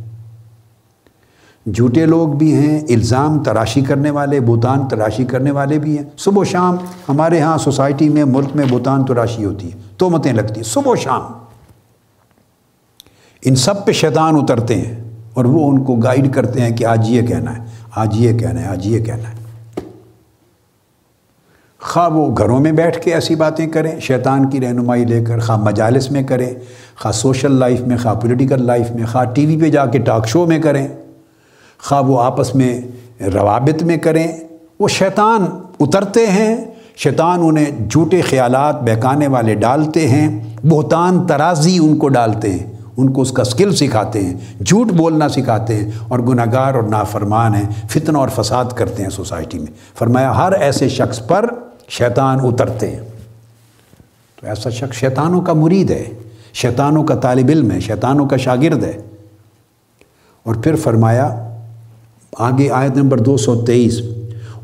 جھوٹے لوگ بھی ہیں، الزام تراشی کرنے والے بوتان تراشی کرنے والے بھی ہیں۔ صبح و شام ہمارے ہاں سوسائٹی میں، ملک میں بوتان تراشی ہوتی ہے تو متیں لگتی ہیں۔ صبح و شام ان سب پہ شیطان اترتے ہیں اور وہ ان کو گائیڈ کرتے ہیں کہ آج یہ کہنا ہے، آج یہ کہنا ہے، آج یہ کہنا ہے۔ خواہ وہ گھروں میں بیٹھ کے ایسی باتیں کریں، شیطان کی رہنمائی لے کر خواہ مجالس میں کریں، خواہ سوشل لائف میں، خواہ پولیٹیکل لائف میں، خواہ ٹی وی پہ جا کے ٹاک شو میں کریں، خواہ وہ آپس میں روابط میں کریں۔ وہ شیطان اترتے ہیں، شیطان انہیں جھوٹے خیالات بہکانے والے ڈالتے ہیں، بہتان ترازی ان کو ڈالتے ہیں۔ ان کو اس کا سکل سکھاتے ہیں، جھوٹ بولنا سکھاتے ہیں اور گناہ گار اور نافرمان ہیں، فتنہ اور فساد کرتے ہیں سوسائٹی میں۔ فرمایا، ہر ایسے شخص پر شیطان اترتے ہیں۔ تو ایسا شخص شیطانوں کا مرید ہے، شیطانوں کا طالب علم ہے، شیطانوں کا شاگرد ہے۔ اور پھر فرمایا، آگے آیت نمبر دو سو تیئیس،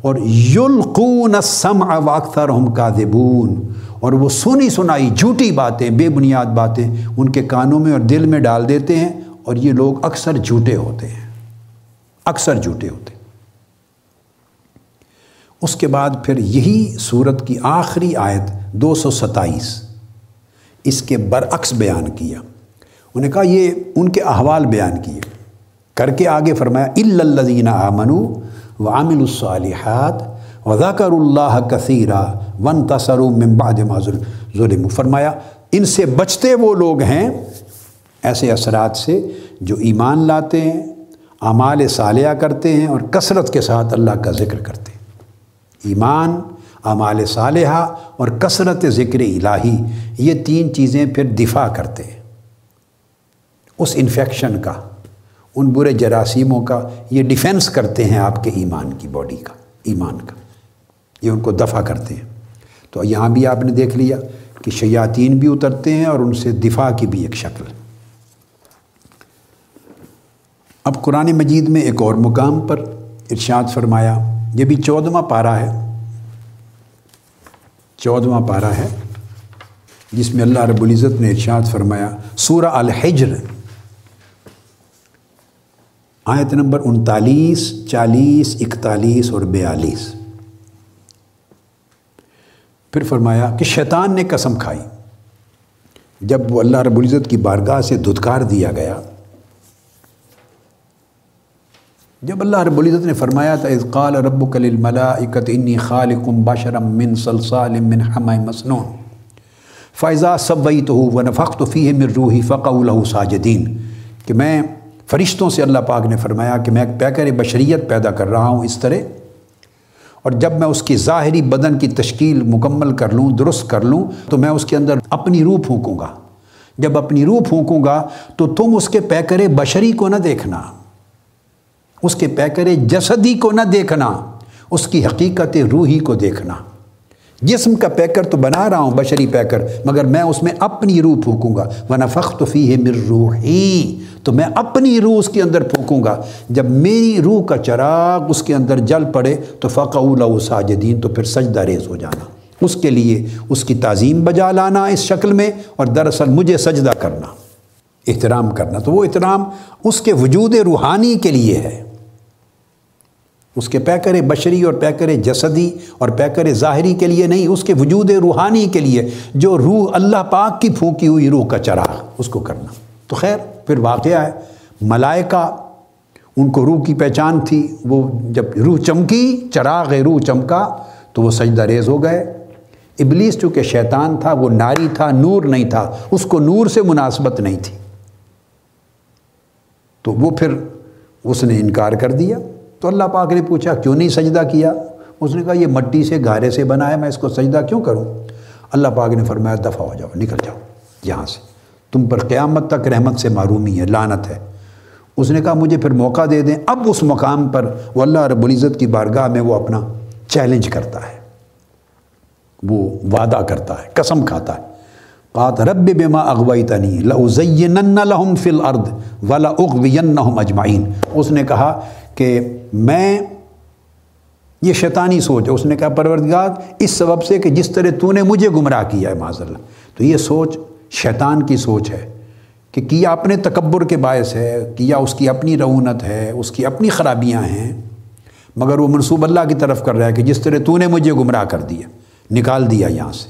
اور یلقون السمع واکثرهم کاذبون۔ اور وہ سنی سنائی جھوٹی باتیں، بے بنیاد باتیں ان کے کانوں میں اور دل میں ڈال دیتے ہیں اور یہ لوگ اکثر جھوٹے ہوتے ہیں۔ اکثر جھوٹے ہوتے ہیں۔ اس کے بعد پھر یہی صورت کی آخری آیت دو سو ستائیس۔ اس کے برعکس بیان کیا۔ انہیں کہا یہ ان کے احوال بیان کیے۔ کر کے آگے فرمایا الزین آمنو و عامل الصالحات وذاکر اللہ کثیرہ ون تصر بعد ما ظلم فرمایا، ان سے بچتے وہ لوگ ہیں ایسے اثرات سے جو ایمان لاتے ہیں، اعمال صالحہ کرتے ہیں اور کثرت کے ساتھ اللہ کا ذکر کرتے ہیں۔ ایمان، اعمال صالحہ اور کثرت ذکر الہی، یہ تین چیزیں پھر دفاع کرتے ہیں۔ اس انفیکشن کا، ان برے جراثیموں کا، یہ ڈیفینس کرتے ہیں آپ کے ایمان کی باڈی کا، ایمان کا۔ یہ ان کو دفع کرتے ہیں۔ تو یہاں بھی آپ نے دیکھ لیا کہ شیاطین بھی اترتے ہیں اور ان سے دفاع کی بھی ایک شکل۔ اب قرآن مجید میں ایک اور مقام پر ارشاد فرمایا، یہ بھی چودواں پارہ ہے۔ چودواں پارہ ہے جس میں اللہ رب العزت نے ارشاد فرمایا، سورہ الحجر۔ آیت نمبر انتالیس، چالیس، اکتالیس اور بیالیس۔ پھر فرمایا کہ شیطان نے قسم کھائی۔ جب وہ اللہ رب العزت کی بارگاہ سے دھتکار دیا گیا۔ جب اللہ رب العزت نے فرمایا تھا اذ قال ربک للملائکت انی خالق بشرا من صلصال من حمای مسنون۔ فائزہ سویتہ ونفخت فیہ من روحی فقعوا له ساجدین۔ کہ میں فرشتوں سے اللہ پاک نے فرمایا کہ میں ایک پیکر بشریت پیدا کر رہا ہوں۔ اس طرح اور جب میں اس کی ظاہری بدن کی تشکیل مکمل کر لوں، درست کر لوں، تو میں اس کے اندر اپنی روح پھونکوں گا۔ جب اپنی روح پھونکوں گا، تو تم اس کے پیکر بشری کو نہ دیکھنا۔ اس کے پیکر جسدی کو نہ دیکھنا۔ اس کی حقیقت روحی کو دیکھنا۔ جسم کا پیکر تو بنا رہا ہوں، بشری پیکر، مگر میں اس میں اپنی روح پھونکوں گا۔ ورنہ فخت فی ہے مر روحی تو میں اپنی روح اس کے اندر پھونکوں گا۔ جب میری روح کا چراغ اس کے اندر جل پڑے، تو فقع ساجدین تو پھر سجدہ ریز ہو جانا۔ اس کے لیے اس کی تعظیم بجا لانا اس شکل میں، اور دراصل مجھے سجدہ کرنا، احترام کرنا۔ تو وہ احترام اس کے وجود روحانی کے لیے ہے۔ اس کے پیکر بشری اور پیکر جسدی اور پیکر ظاہری کے لیے نہیں، اس کے وجود روحانی کے لیے جو روح اللہ پاک کی پھونکی ہوئی روح کا چراغ، اس کو کرنا۔ تو خیر، پھر واقعہ ہے، ملائکہ، ان کو روح کی پہچان تھی، وہ جب روح چمکی، چراغ روح چمکا، تو وہ سجدہ ریز ہو گئے۔ ابلیس چونکہ شیطان تھا، وہ ناری تھا، نور نہیں تھا، اس کو نور سے مناسبت نہیں تھی۔ تو وہ پھر اس نے انکار کر دیا۔ تو اللہ پاک نے پوچھا، کیوں نہیں سجدہ کیا؟ اس نے کہا، یہ مٹی سے گارے سے بنا ہے میں اس کو سجدہ کیوں کروں؟ اللہ پاک نے فرمایا، دفع ہو جاؤ، نکل جاؤ یہاں سے۔ تم پر قیامت تک رحمت سے معرومی ہے لانت ہے۔ اس نے کہا، مجھے پھر موقع دے دیں۔ اب اس مقام پر وہ اللہ رب العزت کی بارگاہ میں وہ اپنا چیلنج کرتا ہے۔ وہ وعدہ کرتا ہے، قسم کھاتا ہے۔ قات رب بما اغویتنی لأزینن لهم فی الارض ولأغوینہم اجمعین۔ اس نے کہا کہ میں یہ شیطانی سوچ ہے۔ اس نے کہا، پروردگار، اس سبب سے کہ جس طرح تو نے مجھے گمراہ کیا ہے معذ اللہ۔ تو یہ سوچ شیطان کی سوچ ہے کہ کیا اپنے تکبر کے باعث ہے، کیا اس کی اپنی رعونت ہے، اس کی اپنی خرابیاں ہیں۔ مگر وہ منصوب اللہ کی طرف کر رہا ہے کہ جس طرح تو نے مجھے گمراہ کر دیا، نکال دیا یہاں سے۔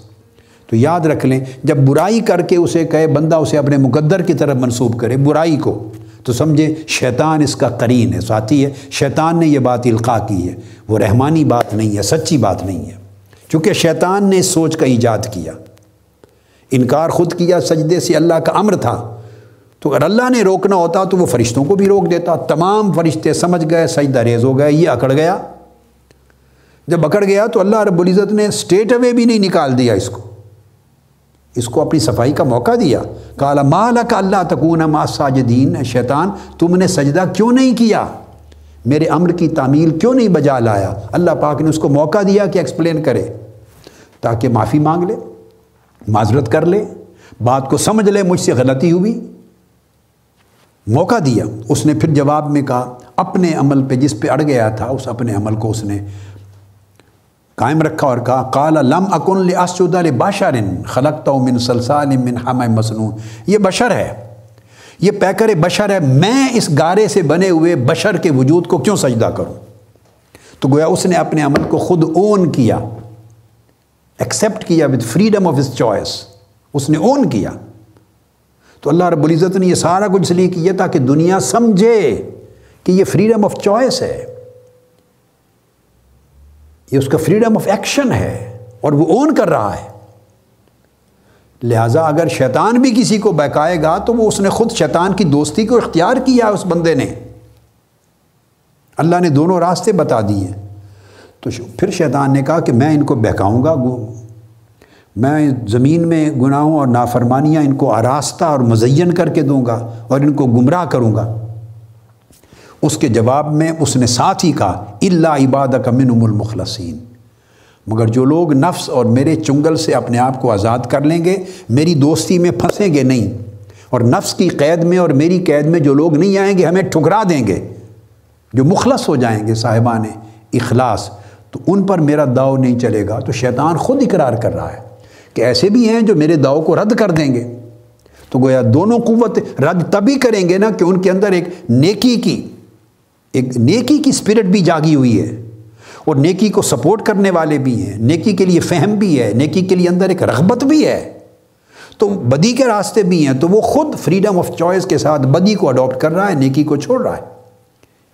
تو یاد رکھ لیں، جب برائی کر کے اسے کہے، بندہ اسے اپنے مقدر کی طرف منسوب کرے، برائی کو تو سمجھے شیطان اس کا قرین ہے، ساتھی ہے، شیطان نے یہ بات القاع کی ہے۔ وہ رحمانی بات نہیں ہے، سچی بات نہیں ہے۔ چونکہ شیطان نے اس سوچ کا ایجاد کیا، انکار خود کیا، سجدے سے اللہ کا امر تھا۔ تو اگر اللہ نے روکنا ہوتا تو وہ فرشتوں کو بھی روک دیتا۔ تمام فرشتے سمجھ گئے، سجدہ ریز ہو گئے، یہ اکڑ گیا۔ جب اکڑ گیا تو اللہ رب العزت نے اسٹیٹ اوے بھی نہیں نکال دیا اس کو۔ اس کو اپنی صفائی کا موقع دیا۔ کالا مالا کا اللہ تکون ما ساجدین شیطان، تم نے سجدہ کیوں نہیں کیا؟ میرے امر کی تعمیل کیوں نہیں بجا لایا؟ اللہ پاک نے اس کو موقع دیا کہ ایکسپلین کرے۔ تاکہ معافی مانگ لے، معذرت کر لے، بات کو سمجھ لے، مجھ سے غلطی ہوئی۔ موقع دیا۔ اس نے پھر جواب میں کہا، اپنے عمل پہ جس پہ اڑ گیا تھا، اس اپنے عمل کو اس نے قائم رکھا اور کہا، قال، لم اکن لاسجد لبشر خلقت من سلسال من حمى مسنون۔ یہ بشر ہے۔ یہ پیکر بشر ہے۔ میں اس گارے سے بنے ہوئے بشر کے وجود کو کیوں سجدہ کروں؟ تو گویا اس نے اپنے عمل کو خود اون کیا۔ ایکسیپٹ کیا with freedom of his choice اس نے اون کیا۔ تو اللہ رب العزت نے یہ سارا کچھ اس لیے کیا تاکہ دنیا سمجھے کہ یہ فریڈم آف چوائس ہے۔ یہ اس کا فریڈم آف ایکشن ہے اور وہ اون کر رہا ہے۔ لہٰذا اگر شیطان بھی کسی کو بہکائے گا تو وہ اس نے خود شیطان کی دوستی کو اختیار کیا اس بندے نے۔ اللہ نے دونوں راستے بتا دیے۔ تو پھر شیطان نے کہا کہ میں ان کو بہکاؤں گا میں زمین میں گناہوں اور نافرمانیاں ان کو آراستہ اور مزین کر کے دوں گا اور ان کو گمراہ کروں گا۔ اس کے جواب میں اس نے ساتھ ہی کہا اللہ عباد کا منم المخلصین مگر جو لوگ نفس اور میرے چنگل سے اپنے آپ کو آزاد کر لیں گے، میری دوستی میں پھنسیں گے نہیں۔ اور نفس کی قید میں اور میری قید میں جو لوگ نہیں آئیں گے، ہمیں ٹھکرا دیں گے۔ جو مخلص ہو جائیں گے صاحبان اخلاص، تو ان پر میرا داؤ نہیں چلے گا۔ تو شیطان خود اقرار کر رہا ہے کہ ایسے بھی ہیں جو میرے داؤ کو رد کر دیں گے۔ تو گویا دونوں قوت رد تبھی کریں گے نا کہ ان کے اندر ایک نیکی کی ایک نیکی کی اسپرٹ بھی جاگی ہوئی ہے اور نیکی کو سپورٹ کرنے والے بھی ہیں، نیکی کے لیے فہم بھی ہے، نیکی کے لیے اندر ایک رغبت بھی ہے۔ تو بدی کے راستے بھی ہیں، تو وہ خود فریڈم آف چوائس کے ساتھ بدی کو اڈاپٹ کر رہا ہے، نیکی کو چھوڑ رہا ہے۔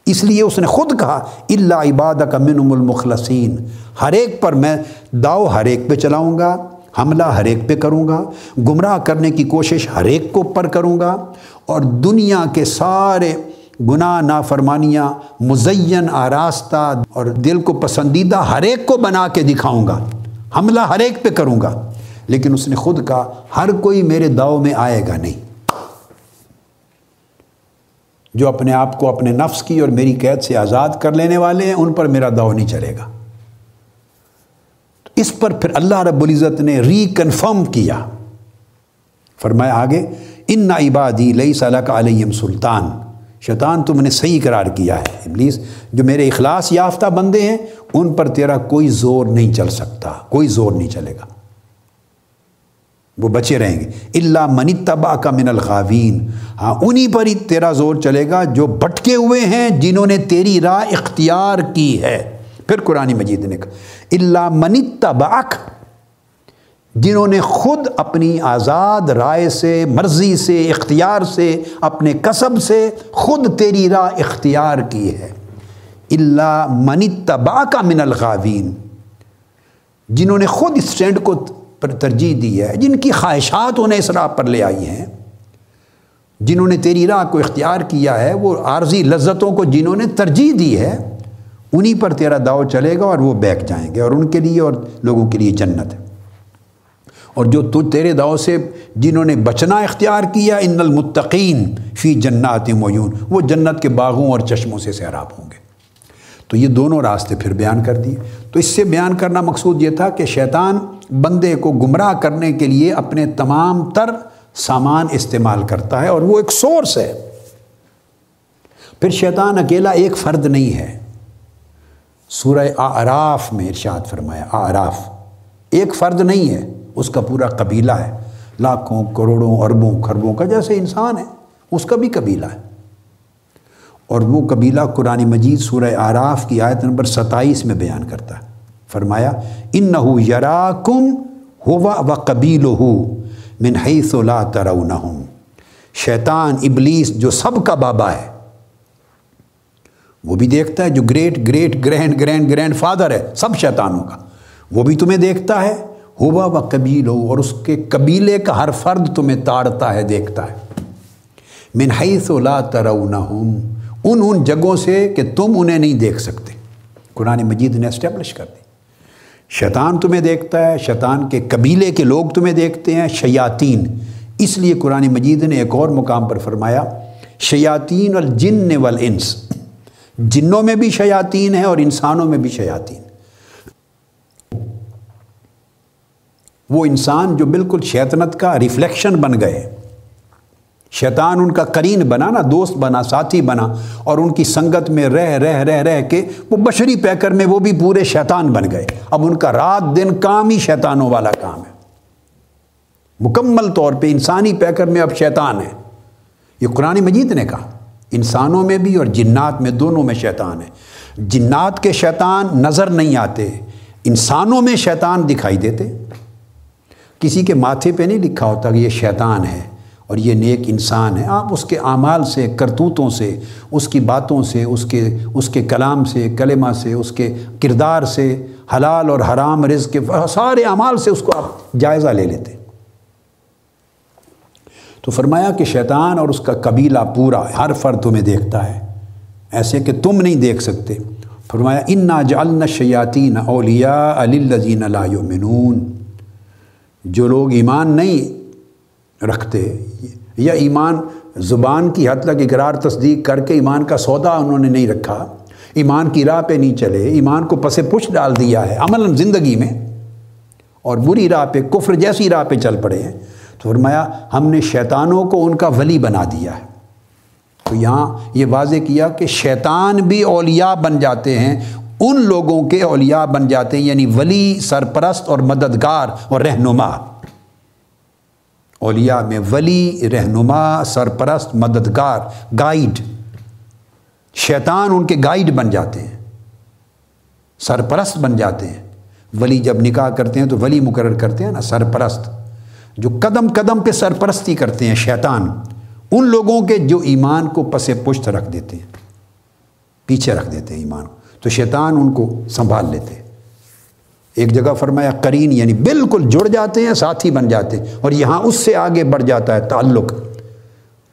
اس لیے اس نے خود کہا اللہ عباد کا من المخلصین ہر ایک پر میں داؤ ہر ایک پہ چلاؤں گا، حملہ ہر ایک پہ کروں گا، گمراہ کرنے کی کوشش ہر ایک کو پر کروں گا، اور دنیا کے سارے گناہ نافرمانیاں، مزین، آراستہ اور دل کو پسندیدہ ہر ایک کو بنا کے دکھاؤں گا، حملہ ہر ایک پہ کروں گا، لیکن اس نے خود کہا، ہر کوئی میرے داؤ میں آئے گا نہیں۔ جو اپنے آپ کو اپنے نفس کی اور میری قید سے آزاد کر لینے والے ہیں، ان پر میرا داؤ نہیں چلے گا۔ اس پر پھر اللہ رب العزت نے ری کنفرم کیا۔ فرمایا آگے، ان عبادی لئی صلاح علیہم سلطان شیطان تم نے صحیح قرار کیا ہے۔ ابلیس، جو میرے اخلاص یافتہ بندے ہیں، ان پر تیرا کوئی زور نہیں چل سکتا۔ کوئی زور نہیں چلے گا۔ وہ بچے رہیں گے۔ اللہ منی تبا کا من الغاوین ہاں انہی پر ہی تیرا زور چلے گا جو بھٹکے ہوئے ہیں، جنہوں نے تیری راہ اختیار کی ہے۔ پھر قرآن مجید نے کہا اللہ منی تباک جنہوں نے خود اپنی آزاد رائے سے، مرضی سے، اختیار سے، اپنے کسب سے خود تیری راہ اختیار کی ہے۔ اللہ منی تبا کا من الغاوین۔ جنہوں نے خود اس ٹرینڈ کو پر ترجیح دی ہے، جن کی خواہشات انہیں اس راہ پر لے آئی ہیں۔ جنہوں نے تیری راہ کو اختیار کیا ہے، وہ عارضی لذتوں کو جنہوں نے ترجیح دی ہے، انہی پر تیرا داؤ چلے گا اور وہ بیک جائیں گے اور ان کے لیے اور لوگوں کے لیے جنت ہے۔ اور جو تو تیرے داؤ سے جنہوں نے بچنا اختیار کیا، ان المتقین فی جنات معیون وہ جنت کے باغوں اور چشموں سے سیراب ہوں گے۔ تو یہ دونوں راستے پھر بیان کر دیے۔ تو اس سے بیان کرنا مقصود یہ تھا کہ شیطان بندے کو گمراہ کرنے کے لیے اپنے تمام تر سامان استعمال کرتا ہے اور وہ ایک سورس ہے۔ پھر شیطان اکیلا ایک فرد نہیں ہے۔ سورہ آراف میں ارشاد فرمایا آراف ایک فرد نہیں ہے۔ اس کا پورا قبیلہ ہے۔ لاکھوں، کروڑوں، اربوں خربوں کا جیسے انسان ہے، اس کا بھی قبیلہ ہے۔ اور وہ قبیلہ قرآن مجید سورہ آراف کی آیت نمبر ستائیس میں بیان کرتا ہے۔ فرمایا ان نہ یرا کم ہوا و قبیل ہو منہی لا ترونہم۔ شیطان، ابلیس جو سب کا بابا ہے، وہ بھی دیکھتا ہے جو great great grand grand grand father ہے، سب شیطانوں کا۔ وہ بھی تمہیں دیکھتا ہے ہوا و قبیل ہو اور اس کے قبیلے کا ہر فرد تمہیں تاڑتا ہے، دیکھتا ہے۔ منہی لا ترونہم، ان ان جگہوں سے کہ تم انہیں نہیں دیکھ سکتے۔ قرآن مجید نے اسٹیبلش کر دی۔ شیطان تمہیں دیکھتا ہے، شیطان کے قبیلے کے لوگ تمہیں دیکھتے ہیں، شیاطین۔ اس لیے قرآن مجید نے ایک اور مقام پر فرمایا، شیاطین الجن والانس۔ جنوں میں بھی شیاطین ہیں اور انسانوں میں بھی شیاطین۔ وہ انسان جو بالکل شیطنت کا ریفلیکشن بن گئے۔ شیطان ان کا کرین بنا نا، دوست بنا، ساتھی بنا، اور ان کی سنگت میں رہ رہ رہ رہ کے وہ بشری پیکر میں وہ بھی پورے شیطان بن گئے۔ اب ان کا رات دن کام ہی شیطانوں والا کام ہے۔ مکمل طور پہ انسانی پیکر میں اب شیطان ہے۔ یہ قرآن مجید نے کہا، انسانوں میں بھی اور جنات میں دونوں میں شیطان ہے۔ جنات کے شیطان نظر نہیں آتے، انسانوں میں شیطان دکھائی دیتے۔ کسی کے ماتھے پہ نہیں لکھا ہوتا کہ یہ شیطان ہے اور یہ نیک انسان ہے۔ آپ اس کے اعمال سے، کرتوتوں سے، اس کی باتوں سے، اس کے اس کے کلام سے، کلمہ سے، اس کے کردار سے، حلال اور حرام رزق کے سارے اعمال سے اس کو آپ جائزہ لے لیتے تو فرمایا کہ شیطان اور اس کا قبیلہ پورا، ہر فرد تمہیں دیکھتا ہے۔ ایسے کہ تم نہیں دیکھ سکتے۔ فرمایا، انا جعلنا شیاطین اولیاء الزین لا یؤمنون جو لوگ ایمان نہیں رکھتے یا ایمان زبان کی حد تک اقرار تصدیق کر کے ایمان کا سودا انہوں نے نہیں رکھا، ایمان کی راہ پہ نہیں چلے، ایمان کو پس پش ڈال دیا ہے عمل زندگی میں اور بری راہ پہ، کفر جیسی راہ پہ چل پڑے ہیں۔ تو فرمایا، ہم نے شیطانوں کو ان کا ولی بنا دیا ہے۔ تو یہاں یہ واضح کیا کہ شیطان بھی اولیاء بن جاتے ہیں ان لوگوں کے اولیاء بن جاتے ہیں یعنی ولی، سرپرست اور مددگار اور رہنما۔ اولیاء میں ولی، رہنما، سرپرست، مددگار، گائیڈ۔ شیطان ان کے گائیڈ بن جاتے ہیں، سرپرست بن جاتے ہیں۔ ولی جب نکاح کرتے ہیں تو ولی مقرر کرتے ہیں نا، سرپرست۔ جو قدم قدم پہ سرپرستی کرتے ہیں شیطان، ان لوگوں کے جو ایمان کو پس پشت رکھ دیتے ہیں، پیچھے رکھ دیتے ہیں ایمان کو۔ تو شیطان ان کو سنبھال لیتے ہیں۔ ایک جگہ فرمایا کرین یعنی بالکل جڑ جاتے ہیں، ساتھی بن جاتے ہیں۔ اور یہاں اس سے آگے بڑھ جاتا ہے تعلق۔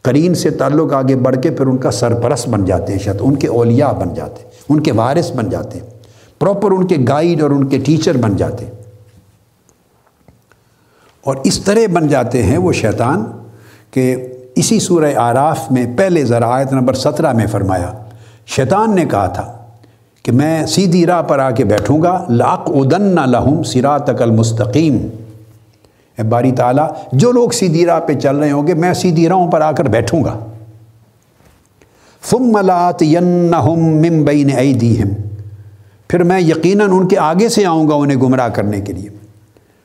کرین سے تعلق آگے بڑھ کے پھر ان کا سرپرست بن جاتے ہیں شاید ان کے اولیاء بن جاتے ہیں، ان کے وارث بن جاتے ہیں۔ پراپر ان کے گائیڈ اور ان کے ٹیچر بن جاتے ہیں۔ اور اس طرح بن جاتے ہیں وہ شیطان کہ اسی سورہ آراف میں پہلے ذرا آیت نمبر سترہ میں فرمایا، شیطان نے کہا تھا کہ میں سیدھی راہ پر آ کے بیٹھوں گا، لاق ادن نہ لہم سرا تک المستقیم باری تعالیٰ، جو لوگ سیدھی راہ پہ چل رہے ہوں گے، میں سیدھی راہوں پر آ کر بیٹھوں گا۔ فم ملات ین مم بین ایدیہم۔ پھر میں یقیناً ان کے آگے سے آؤں گا انہیں گمراہ کرنے کے لیے۔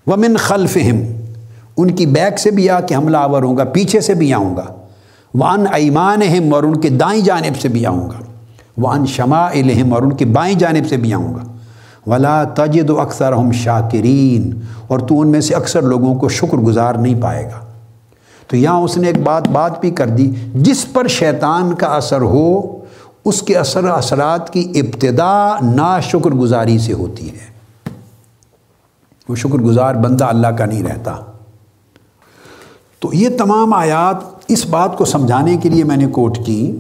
ومن خلفہم، ان کی بیک سے بھی آ کے حملہ آور ہوں گا، پیچھے سے بھی آؤں گا۔ وان ایمان اور ان کے دائیں جانب سے بھی آؤں گا۔ وہ شما الہم اور ان کی بائیں جانب سے بھی آؤں گا۔ ولا تجد و اکثر ہم شاکرین اور تو ان میں سے اکثر لوگوں کو شکر گزار نہیں پائے گا۔ تو یہاں اس نے ایک بات بات بھی کر دی، جس پر شیطان کا اثر ہو، اس کے اثر، اثرات کی ابتدا نا شکر گزاری سے ہوتی ہے۔ وہ شکر گزار بندہ اللہ کا نہیں رہتا۔ تو یہ تمام آیات اس بات کو سمجھانے کے لیے میں نے کوٹ کی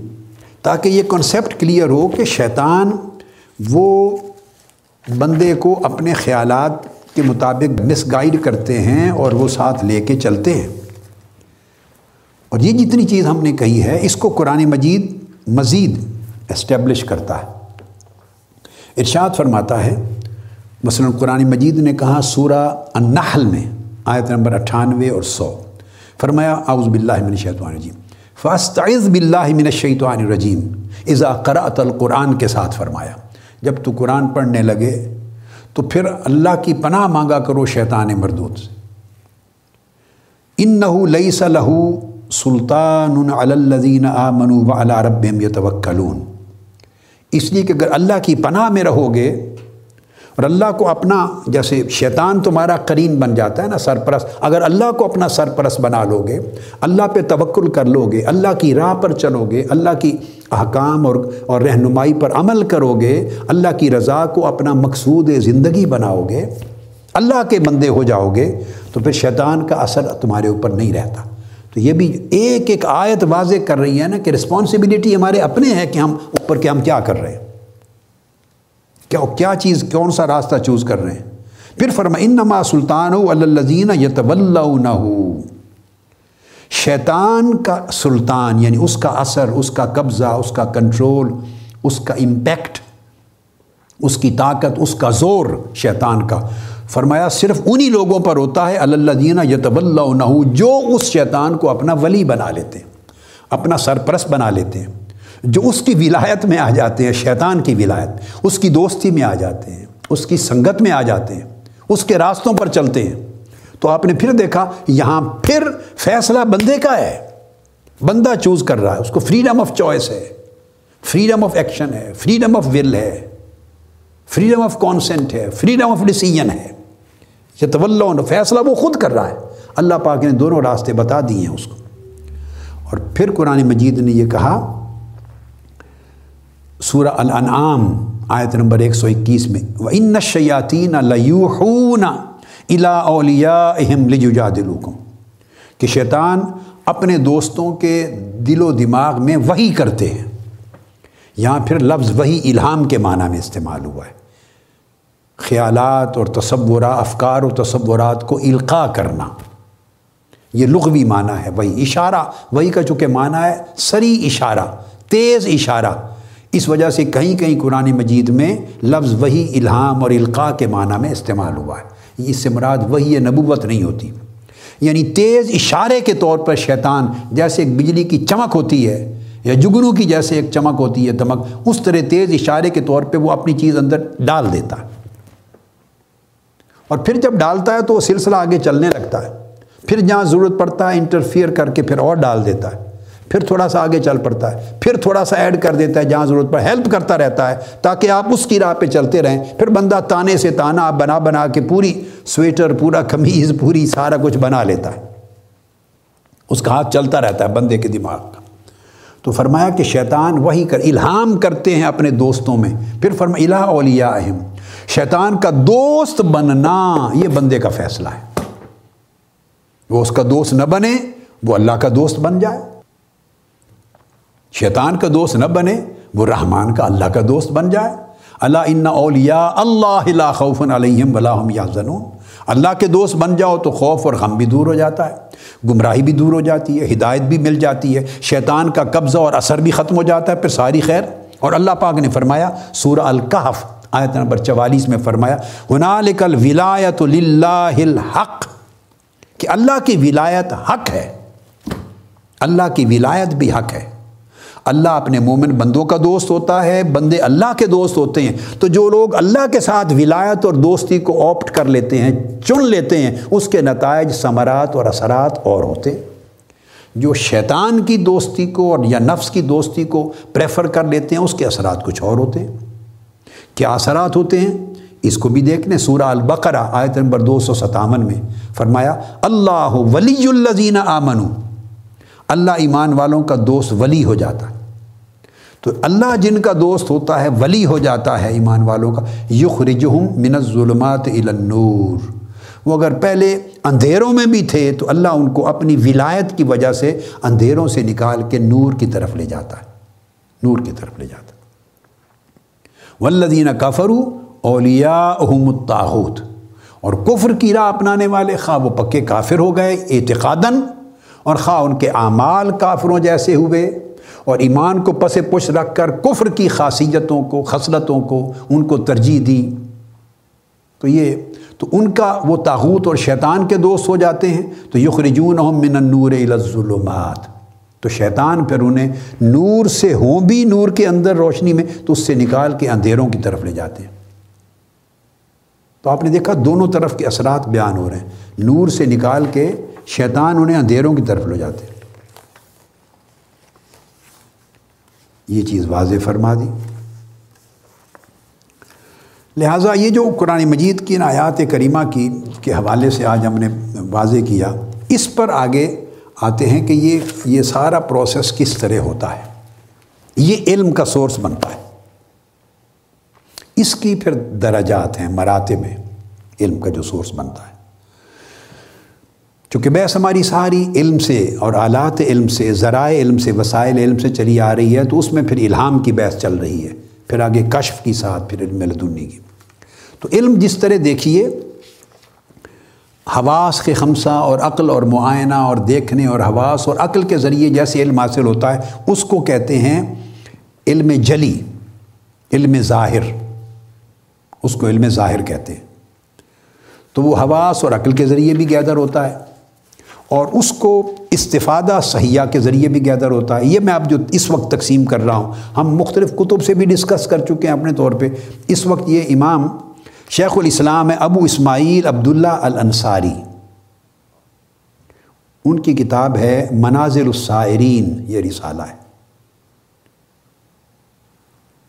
تاکہ یہ کنسیپٹ کلیئر ہو کہ شیطان وہ بندے کو اپنے خیالات کے مطابق مس گائیڈ کرتے ہیں اور وہ ساتھ لے کے چلتے ہیں۔ اور یہ جتنی چیز ہم نے کہی ہے، اس کو قرآن مجید مزید اسٹیبلش کرتا ہے۔ ارشاد فرماتا ہے، مثلا قرآن مجید نے کہا سورہ النحل میں، آیت نمبر اٹھانوے اور سو۔ فرمایا، اعوذ باللہ من الشیطان الرجیم۔ فاستعذ باللہ من الشیطان الرجیم۔ اذا قرأت القرآن کے ساتھ فرمایا۔ جب تو قرآن پڑھنے لگے، تو پھر اللہ کی پناہ مانگا کرو شیطان مردود سے۔ انہو لیس لہو سلطان علی الذین آمنوا وعلی ربهم یتوکلون۔ اس لیے کہ اگر اللہ کی پناہ میں رہو گے اور اللہ کو اپنا جیسے شیطان تمہارا قرین بن جاتا ہے نا سرپرست، اگر اللہ کو اپنا سرپرست بنا لو گے اللہ پہ توکل کر لو گے اللہ کی راہ پر چلو گے اللہ کی احکام اور اور رہنمائی پر عمل کرو گے اللہ کی رضا کو اپنا مقصود زندگی بناؤ گے اللہ کے بندے ہو جاؤ گے تو پھر شیطان کا اثر تمہارے اوپر نہیں رہتا۔ تو یہ بھی ایک ایک آیت واضح کر رہی ہے نا کہ رسپانسبلٹی ہمارے اپنے ہے کہ ہم اوپر کے ہم کیا کر رہے ہیں۔ کیا کیا چیز کون سا راستہ چوز کر رہے ہیں؟ پھر فرما انما سلطان ہو اللزین نہ ہو شیطان کا سلطان یعنی اس کا اثر، اس کا قبضہ، اس کا کنٹرول، اس کا امپیکٹ، اس کی طاقت، اس کا زور شیطان کا۔ فرمایا، صرف انہی لوگوں پر ہوتا ہے اللّینہ یتب اللہ جو اس شیطان کو اپنا ولی بنا لیتے ہیں، اپنا سرپرست بنا لیتے ہیں۔ جو اس کی ولایت میں آ جاتے ہیں، شیطان کی ولایت، اس کی دوستی میں آ جاتے ہیں، اس کی سنگت میں آ جاتے ہیں، اس کے راستوں پر چلتے ہیں۔ تو آپ نے پھر دیکھا، یہاں پھر فیصلہ بندے کا ہے۔ بندہ چوز کر رہا ہے، اس کو فریڈم آف چوائس ہے۔ فریڈم آف ایکشن ہے فریڈم آف ول ہے۔ فریڈم آف کانسنٹ ہے فریڈم آف ڈیسیجن ہے۔ یہ تو فیصلہ وہ خود کر رہا ہے۔ اللہ پاک نے دونوں راستے بتا دیے ہیں اس کو۔ اور پھر قرآن مجید نے یہ کہا سورہ الانعام، آیت نمبر ایک سو اکیس میں وہ ان شیاتین الا اولیا اہم لجا کہ شیطان اپنے دوستوں کے دل و دماغ میں وہی کرتے ہیں۔ یہاں پھر لفظ وہی الہام کے معنی میں استعمال ہوا ہے۔ خیالات اور تصورات، افکار و تصورات کو القاع کرنا۔ یہ لغوی معنی ہے وہی اشارہ۔ وہی کا چونکہ معنی ہے، سری اشارہ، تیز اشارہ۔ اس وجہ سے کہیں کہیں قرآن مجید میں لفظ وہی الہام اور القاع کے معنی میں استعمال ہوا ہے۔ اس سے مراد وہی نبوت نہیں ہوتی۔ یعنی تیز اشارے کے طور پر شیطان جیسے ایک بجلی کی چمک ہوتی ہے یا جگنو کی جیسے ایک چمک ہوتی ہے دمک، اس طرح تیز اشارے کے طور پہ وہ اپنی چیز اندر ڈال دیتا ہے۔ اور پھر جب ڈالتا ہے تو وہ سلسلہ آگے چلنے لگتا ہے۔ پھر جہاں ضرورت پڑتا ہے انٹرفیئر کر کے پھر اور ڈال دیتا ہے۔ پھر تھوڑا سا آگے چل پڑتا ہے۔ پھر تھوڑا سا ایڈ کر دیتا ہے جہاں ضرورت پر ہیلپ کرتا رہتا ہے تاکہ آپ اس کی راہ پہ چلتے رہیں۔ پھر بندہ تانے سے تانا آپ بنا بنا کے پوری سویٹر پورا کمیز پوری سارا کچھ بنا لیتا ہے۔ اس کا ہاتھ چلتا رہتا ہے بندے کے دماغ کا۔ تو فرمایا کہ شیطان وہی کر، الہام کرتے ہیں اپنے دوستوں میں۔ پھر فرما الہ اولیاء اہم شیطان کا دوست بننا یہ بندے کا فیصلہ ہے۔ وہ اس کا دوست نہ بنے، وہ اللہ کا دوست بن جائے۔ شیطان کا دوست نہ بنے، وہ رحمان کا اللہ کا دوست بن جائے۔ اللہ ان اولیا اللہ خوف علیہم ولاحم یا زنون اللہ کے دوست بن جاؤ تو خوف اور غم بھی دور ہو جاتا ہے، گمراہی بھی دور ہو جاتی ہے، ہدایت بھی مل جاتی ہے۔ شیطان کا قبضہ اور اثر بھی ختم ہو جاتا ہے، پھر ساری خیر۔ اور اللہ پاک نے فرمایا، سورہ الکحف آیت نمبر چوالیس میں فرمایا ہنالک الولایت للہ الحق کہ اللہ کی ولایت حق ہے۔ اللہ کی ولایت بھی حق ہے۔ اللہ اپنے مومن بندوں کا دوست ہوتا ہے، بندے اللہ کے دوست ہوتے ہیں۔ تو جو لوگ اللہ کے ساتھ ولایت اور دوستی کو آپٹ کر لیتے ہیں، چن لیتے ہیں، اس کے نتائج ثمرات اور اثرات اور ہوتے جو شیطان کی دوستی کو اور یا نفس کی دوستی کو پریفر کر لیتے ہیں، اس کے اثرات کچھ اور ہوتے ہیں۔ کیا اثرات ہوتے ہیں؟ اس کو بھی دیکھ لیں سورہ البقرہ، آیت نمبر دو سو ستاون میں فرمایا، اللہ ولی الزین آمن اللہ ایمان والوں کا دوست ولی ہو جاتا ہے۔ تو اللہ جن کا دوست ہوتا ہے، ولی ہو جاتا ہے ایمان والوں کا۔ یخرجہم من الظلمات الى النور۔ وہ اگر پہلے اندھیروں میں بھی تھے، تو اللہ ان کو اپنی ولایت کی وجہ سے اندھیروں سے نکال کے نور کی طرف لے جاتا ہے۔ نور کی طرف لے جاتا ہے۔ ولدین کفرو اولیا الطاحت اور کفر کی راہ اپنانے والے، خواہ وہ پکے کافر ہو گئے، اعتقاداً۔ اور خواہ ان کے اعمال کافروں جیسے ہوئے۔ اور ایمان کو پس پش رکھ کر کفر کی خاصیتوں کو، خصلتوں کو ان کو ترجیح دی۔ تو یہ، تو ان کا وہ تاغوت اور شیطان کے دوست ہو جاتے ہیں۔ تو یخرجون من النور الظلمات۔ تو شیطان پھر انہیں نور سے ہوں بھی نور کے اندر روشنی میں، تو اس سے نکال کے اندھیروں کی طرف لے جاتے ہیں۔ تو آپ نے دیکھا دونوں طرف کے اثرات بیان ہو رہے ہیں۔ نور سے نکال کے شیطان انہیں اندھیروں کی طرف لے جاتے ہیں۔ یہ چیز واضح فرما دی۔ لہٰذا یہ جو قرآن مجید کی آیات کریمہ کی کے حوالے سے آج ہم نے واضح کیا، اس پر آگے آتے ہیں کہ یہ یہ سارا پروسیس کس طرح ہوتا ہے۔ یہ علم کا سورس بنتا ہے۔ اس کی پھر درجات ہیں، مراتب میں علم کا جو سورس بنتا ہے۔ چونکہ بحث ہماری ساری علم سے اور آلات علم سے، ذرائع علم سے، وسائل علم سے چلی آ رہی ہے، تو اس میں پھر الہام کی بحث چل رہی ہے، پھر آگے کشف کی ساتھ، پھر علم لدنی کی۔ تو علم جس طرح دیکھیے، حواس کے خمسہ اور عقل اور معائنہ اور دیکھنے اور حواس اور عقل کے ذریعے جیسے علم حاصل ہوتا ہے، اس کو کہتے ہیں علم جلی، علم ظاہر۔ اس کو علم ظاہر کہتے ہیں۔ تو وہ حواس اور عقل کے ذریعے بھی گیدر ہوتا ہے۔ اور اس کو استفادہ صحیحہ کے ذریعے بھی گیدر ہوتا ہے۔ یہ میں اب جو اس وقت تقسیم کر رہا ہوں، ہم مختلف کتب سے بھی ڈسکس کر چکے ہیں اپنے طور پہ۔ اس وقت یہ امام شیخ الاسلام ہے ابو اسماعیل عبداللہ الانصاری، ان کی کتاب ہے منازل السائرین، یہ رسالہ ہے۔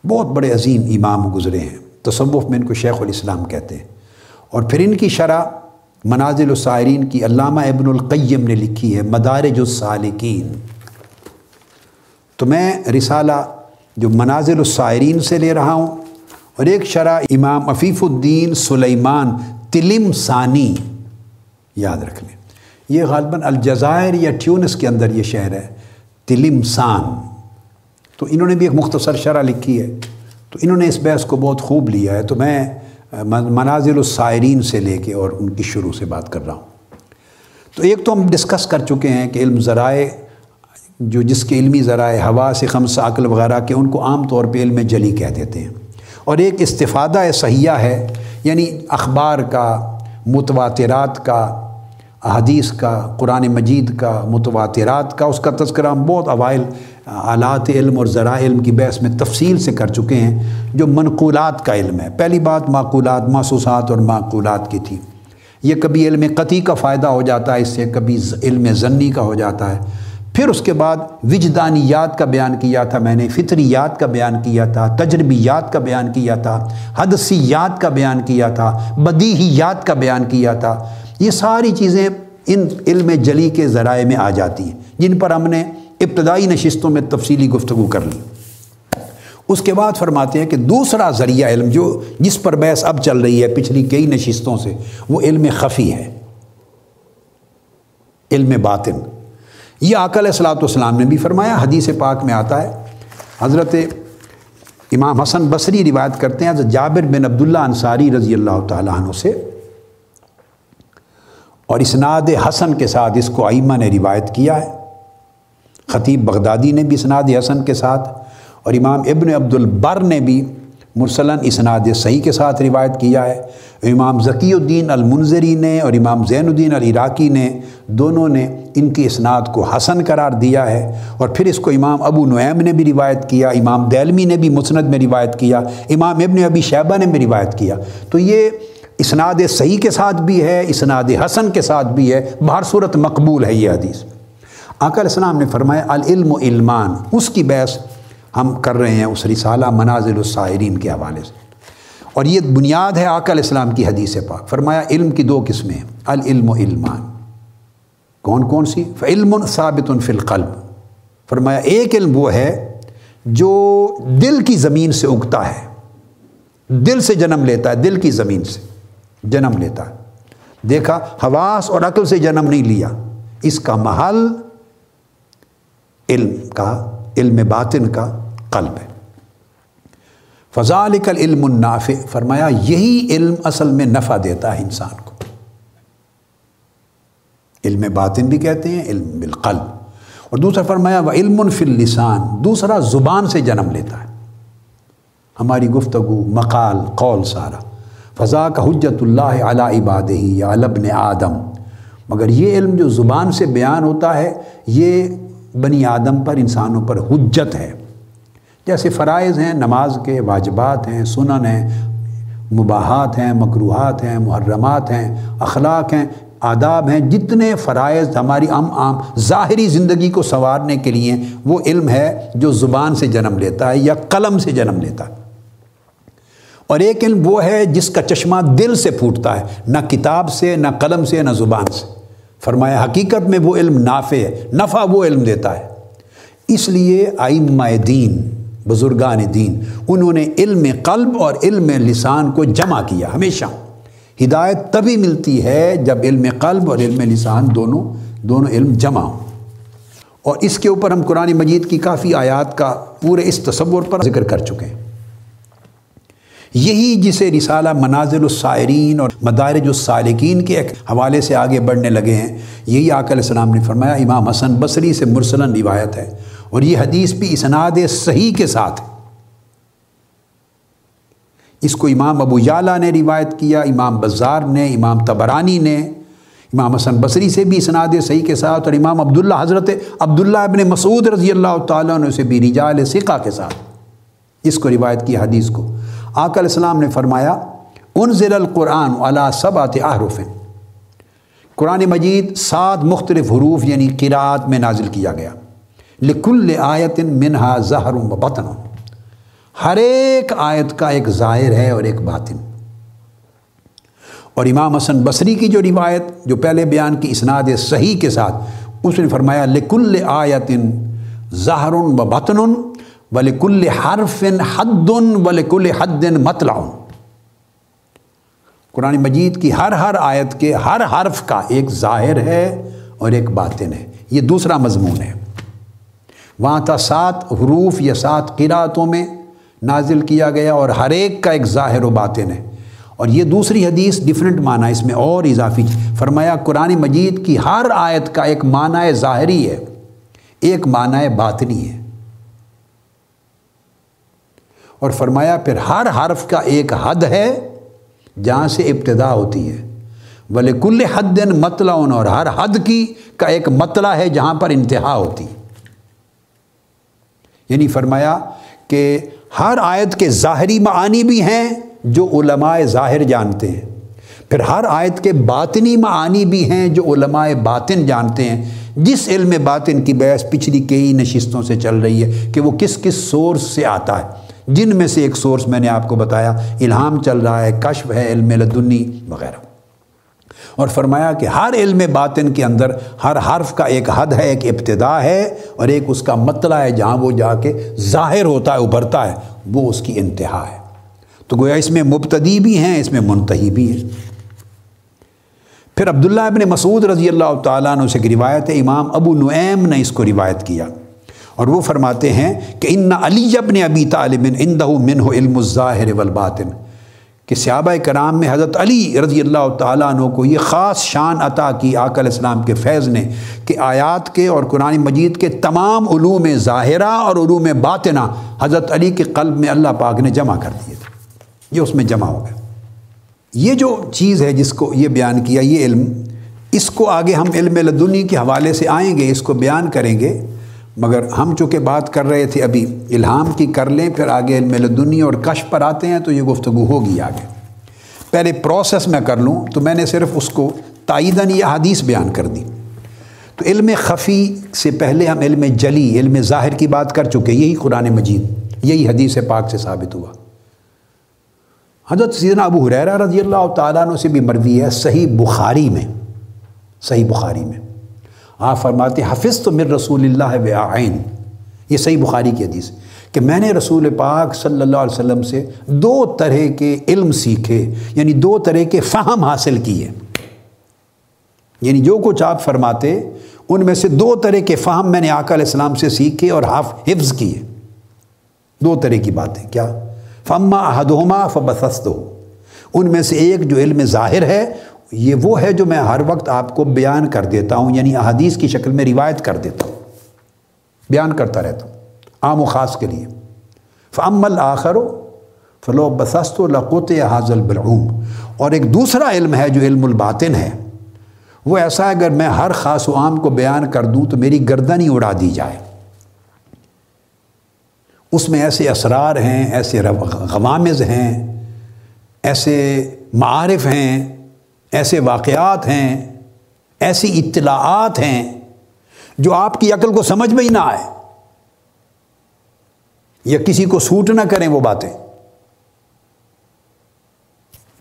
بہت بڑے عظیم امام گزرے ہیں، تصوف میں ان کو شیخ الاسلام کہتے ہیں۔ اور پھر ان کی شرح منازل السائرین کی علامہ ابن القیم نے لکھی ہے، مدارج السالکین۔ تو میں رسالہ جو منازل السائرین سے لے رہا ہوں اور ایک شرح امام عفیف الدین سلیمان تلم ثانی، یاد رکھ لیں۔ یہ غالباً الجزائر یا ٹیونس کے اندر یہ شہر ہے، تلم سان تو انہوں نے بھی ایک مختصر شرح لکھی ہے۔ تو انہوں نے اس بحث کو بہت خوب لیا ہے۔ تو میں منازل السائرین سے لے کے اور ان کی شروع سے بات کر رہا ہوں۔ تو ایک تو ہم ڈسکس کر چکے ہیں کہ علم ذرائع، جو جس کے علمی ذرائع ہوا سے خمس عقل وغیرہ کے، ان کو عام طور پہ علم جلی کہہ دیتے ہیں۔ اور ایک استفادہ صحیحہ ہے یعنی اخبار کا، متواترات کا، احادیث کا، قرآن مجید کا، متواترات کا، اس کا تذکرہ ہم بہت اوائل آلات علم اور ذرائع علم کی بحث میں تفصیل سے کر چکے ہیں، جو منقولات کا علم ہے۔ پہلی بات معقولات، محسوسات اور معقولات کی تھی۔ یہ کبھی علم قطعی کا فائدہ ہو جاتا ہے، اس سے کبھی علم ضنی کا ہو جاتا ہے۔ پھر اس کے بعد وجدانیات کا بیان کیا تھا، میں نے فطریات کا بیان کیا تھا، تجربیات کا بیان کیا تھا، حدثیات کا بیان کیا تھا، بدیہیات کا بیان کیا تھا۔ یہ ساری چیزیں ان علم جلی کے ذرائع میں آ جاتی ہیں، جن پر ہم نے ابتدائی نشستوں میں تفصیلی گفتگو کر لی اس کے بعد فرماتے ہیں کہ دوسرا ذریعہ علم جو جس پر بحث اب چل رہی ہے پچھلی کئی نشستوں سے، وہ علم خفی ہے۔ علم باطن۔ یہ آکل السلاۃ والسلام نے بھی فرمایا، حدیث پاک میں آتا ہے۔ حضرت امام حسن بصری روایت کرتے ہیں، حضرت جابر بن عبداللہ انصاری رضی اللہ تعالیٰ عنہ سے۔ اور اسناد حسن کے ساتھ اس کو آئمہ نے روایت کیا ہے۔ خطیب بغدادی نے بھی اسناد حسن کے ساتھ اور امام ابن عبد البر نے بھی مرسلاً اسناد صحیح کے ساتھ روایت کیا ہے۔ امام ذکی الدین المنظری نے اور امام زین الدین العراقی نے دونوں نے ان کی اسناد کو حسن قرار دیا ہے اور پھر اس کو امام ابو نعیم نے بھی روایت کیا، امام دیلمی نے بھی مسند میں روایت کیا، امام ابن ابی شیبہ نے بھی روایت کیا۔ تو یہ اسناد صحیح کے ساتھ بھی ہے، اسناد حسن کے ساتھ بھی ہے، بہر صورت مقبول ہے یہ حدیث۔ آقا علیہ السلام نے فرمایا، العلم و علمان، اس کی بحث ہم کر رہے ہیں، اس رسالہ منازل السائرین کے حوالے سے۔ اور یہ بنیاد ہے آقا اسلام کی حدیث پاک۔ فرمایا، علم کی دو قسمیں العلم و علمان۔ کون کون سی؟ علم ثابت فی القلب۔ فرمایا، ایک علم وہ ہے جو دل کی زمین سے اگتا ہے۔ دل سے جنم لیتا ہے، دل کی زمین سے جنم لیتا ہے۔ دیکھا، حواس اور عقل سے جنم نہیں لیا۔ اس کا محل علم کا، علم باطن کا قلب ہے۔ فضال علم النافع۔ فرمایا، یہی علم اصل میں نفع دیتا ہے انسان کو۔ علم باطن بھی کہتے ہیں، علم بالقلب۔ اور دوسرا فرمایا وہ علم فی السان دوسرا زبان سے جنم لیتا ہے۔ ہماری گفتگو، مقال، قول سارا۔ فضا کا حجت اللہ علی عباد ہی یا البن آدم۔ مگر یہ علم جو زبان سے بیان ہوتا ہے، یہ بنی آدم پر انسانوں پر حجت ہے۔ جیسے فرائض ہیں، نماز کے واجبات ہیں، سنن ہیں، مباحات ہیں مقروحات ہیں، محرمات ہیں، اخلاق ہیں، آداب ہیں۔ جتنے فرائض ہماری عام عام ظاہری زندگی کو سنوارنے کے لیے وہ علم ہے جو زبان سے جنم لیتا ہے یا قلم سے جنم لیتا ہے۔ اور ایک علم وہ ہے جس کا چشمہ دل سے پھوٹتا ہے، نہ کتاب سے، نہ قلم سے، نہ زبان سے۔ فرمایا، حقیقت میں وہ علم نافع ہے، نفع وہ علم دیتا ہے۔ اس لیے آئمہ دین، بزرگان دین، انہوں نے علم قلب اور علم لسان کو جمع کیا ہمیشہ۔ ہدایت تبھی ملتی ہے جب علم قلب اور علم لسان دونوں دونوں علم جمع ہوں۔ اور اس کے اوپر ہم قرآن مجید کی کافی آیات کا پورے اس تصور پر ذکر کر چکے ہیں۔ یہی جسے رسالہ منازل السائرین اور مدارج السالکین کے ایک حوالے سے آگے بڑھنے لگے ہیں، یہی آقا علیہ السلام نے فرمایا، امام حسن بصری سے مرسلن روایت ہے اور یہ حدیث بھی اسناد صحیح کے ساتھ اس کو امام ابو یالا نے روایت کیا، امام بزار نے، امام تبرانی نے، امام حسن بصری سے بھی اسناد صحیح کے ساتھ اور امام عبداللہ حضرت عبداللہ ابن مسعود رضی اللہ تعالیٰ نے اسے بھی رجال سقہ کے ساتھ۔ اس کو روایت کی حدیث کو آقا علیہ السلام نے فرمایا ان القرآن علا سب آتے قرآن مجید سات مختلف حروف یعنی قرآت میں نازل کیا گیا۔ لکل آیت منہا زہر و بطن۔ ہر ایک آیت کا ایک ظاہر ہے اور ایک باطن۔ اور امام حسن بصری کی جو روایت، جو پہلے بیان کی اسناد صحیح کے ساتھ، اس نے فرمایا، لکل آیتن ظاہر و بطن۔ ولیکل حرف حد ولیکل حد مطلع قرآن مجید کی ہر ہر آیت کے ہر حرف کا ایک ظاہر ہے اور ایک باطن ہے۔ یہ دوسرا مضمون ہے۔ وہاں تھا سات حروف یا سات قراتوں میں نازل کیا گیا اور ہر ایک کا ایک ظاہر و باطن ہے۔ اور یہ دوسری حدیث ڈفرینٹ معنی اس میں اور اضافی۔ فرمایا قرآن مجید کی ہر آیت کا ایک معنی ظاہری ہے، ایک معنی باطنی ہے۔ اور فرمایا، پھر ہر حرف کا ایک حد ہے جہاں سے ابتدا ہوتی ہے۔ بلے کل حد مطلع، اور ہر حد کی کا ایک مطلع ہے جہاں پر انتہا ہوتی۔ یعنی فرمایا کہ ہر آیت کے ظاہری معانی بھی ہیں جو علماء ظاہر جانتے ہیں۔ پھر ہر آیت کے باطنی معانی بھی ہیں جو علماء باطن جانتے ہیں۔ جس علم باطن کی بحث پچھلی کئی نشستوں سے چل رہی ہے کہ وہ کس کس سورس سے آتا ہے۔ جن میں سے ایک سورس میں نے آپ کو بتایا، الہام چل رہا ہے، کشف ہے علم لدنی وغیرہ۔ اور فرمایا کہ ہر علم باطن کے اندر ہر حرف کا ایک حد ہے، ایک ابتدا ہے، اور ایک اس کا مطلع ہے جہاں وہ جا کے ظاہر ہوتا ہے، ابھرتا ہے، وہ اس کی انتہا ہے۔ تو گویا اس میں مبتدی بھی ہیں، اس میں منتحی بھی ہیں۔ پھر عبداللہ ابن مسعود رضی اللہ تعالیٰ عنہ سے روایت ہے، امام ابو نعیم نے اس کو روایت کیا۔ اور وہ فرماتے ہیں کہ ان علی ابن ابی طالب اندہ من علم الظاہر والباطن، کہ صحابہ کرام میں حضرت علی رضی اللہ تعالیٰ عنہ کو یہ خاص شان عطا کی آقا علیہ السلام کے فیض نے کہ آیات کے اور قرآن مجید کے تمام علوم ظاہرہ اور علوم باطنہ حضرت علی کے قلب میں اللہ پاک نے جمع کر دیے تھے۔ یہ اس میں جمع ہو گیا۔ یہ جو چیز ہے جس کو یہ بیان کیا یہ علم، اس کو آگے ہم علم لدنی کے حوالے سے آئیں گے، اس کو بیان کریں گے۔ مگر ہم چونکہ بات کر رہے تھے ابھی الہام کی کر لیں، پھر آگے علم لدنی اور کش پر آتے ہیں تو یہ گفتگو ہوگی آگے۔ پہلے پروسیس میں کر لوں، تو میں نے صرف اس کو تائیدن یہ حدیث بیان کر دی۔ تو علم خفی سے پہلے ہم علم جلی، علم ظاہر کی بات کر چکے، یہی قرآن مجید، یہی حدیث پاک سے ثابت ہوا۔ حضرت سیدنا ابو حریرہ رضی اللہ تعالیٰ عنہ سے بھی مروی ہے، صحیح بخاری میں، صحیح بخاری میں۔ آپ فرماتے حفظ تو مر رسول اللہ و آئین یہ صحیح بخاری کی حدیث کہ میں نے رسول پاک صلی اللہ علیہ وسلم سے دو طرح کے علم سیکھے یعنی دو طرح کے فہم حاصل کیے۔ یعنی جو کچھ آپ فرماتے، ان میں سے دو طرح کے فہم میں نے آقا علیہ السلام سے سیکھے اور حفظ کیے۔ دو طرح کی باتیں، کیا؟ فما احدہما فبست ہو ان میں سے ایک جو علم ظاہر ہے یہ وہ ہے جو میں ہر وقت آپ کو بیان کر دیتا ہوں یعنی احادیث کی شکل میں روایت کر دیتا ہوں، بیان کرتا رہتا ہوں، عام و خاص کے لیے۔ فعم الآخر و فلو بسست و لقوت حاضل بالعوم اور ایک دوسرا علم ہے جو علم الباطن ہے، وہ ایسا ہے، اگر میں ہر خاص و عام کو بیان کر دوں تو میری گردن ہی اڑا دی جائے۔ اس میں ایسے اسرار ہیں، ایسے غوامز ہیں، ایسے معارف ہیں۔ ایسے واقعات ہیں، ایسی اطلاعات ہیں جو آپ کی عقل کو سمجھ میں ہی نہ آئے۔ یا کسی کو سوٹ نہ کریں وہ باتیں۔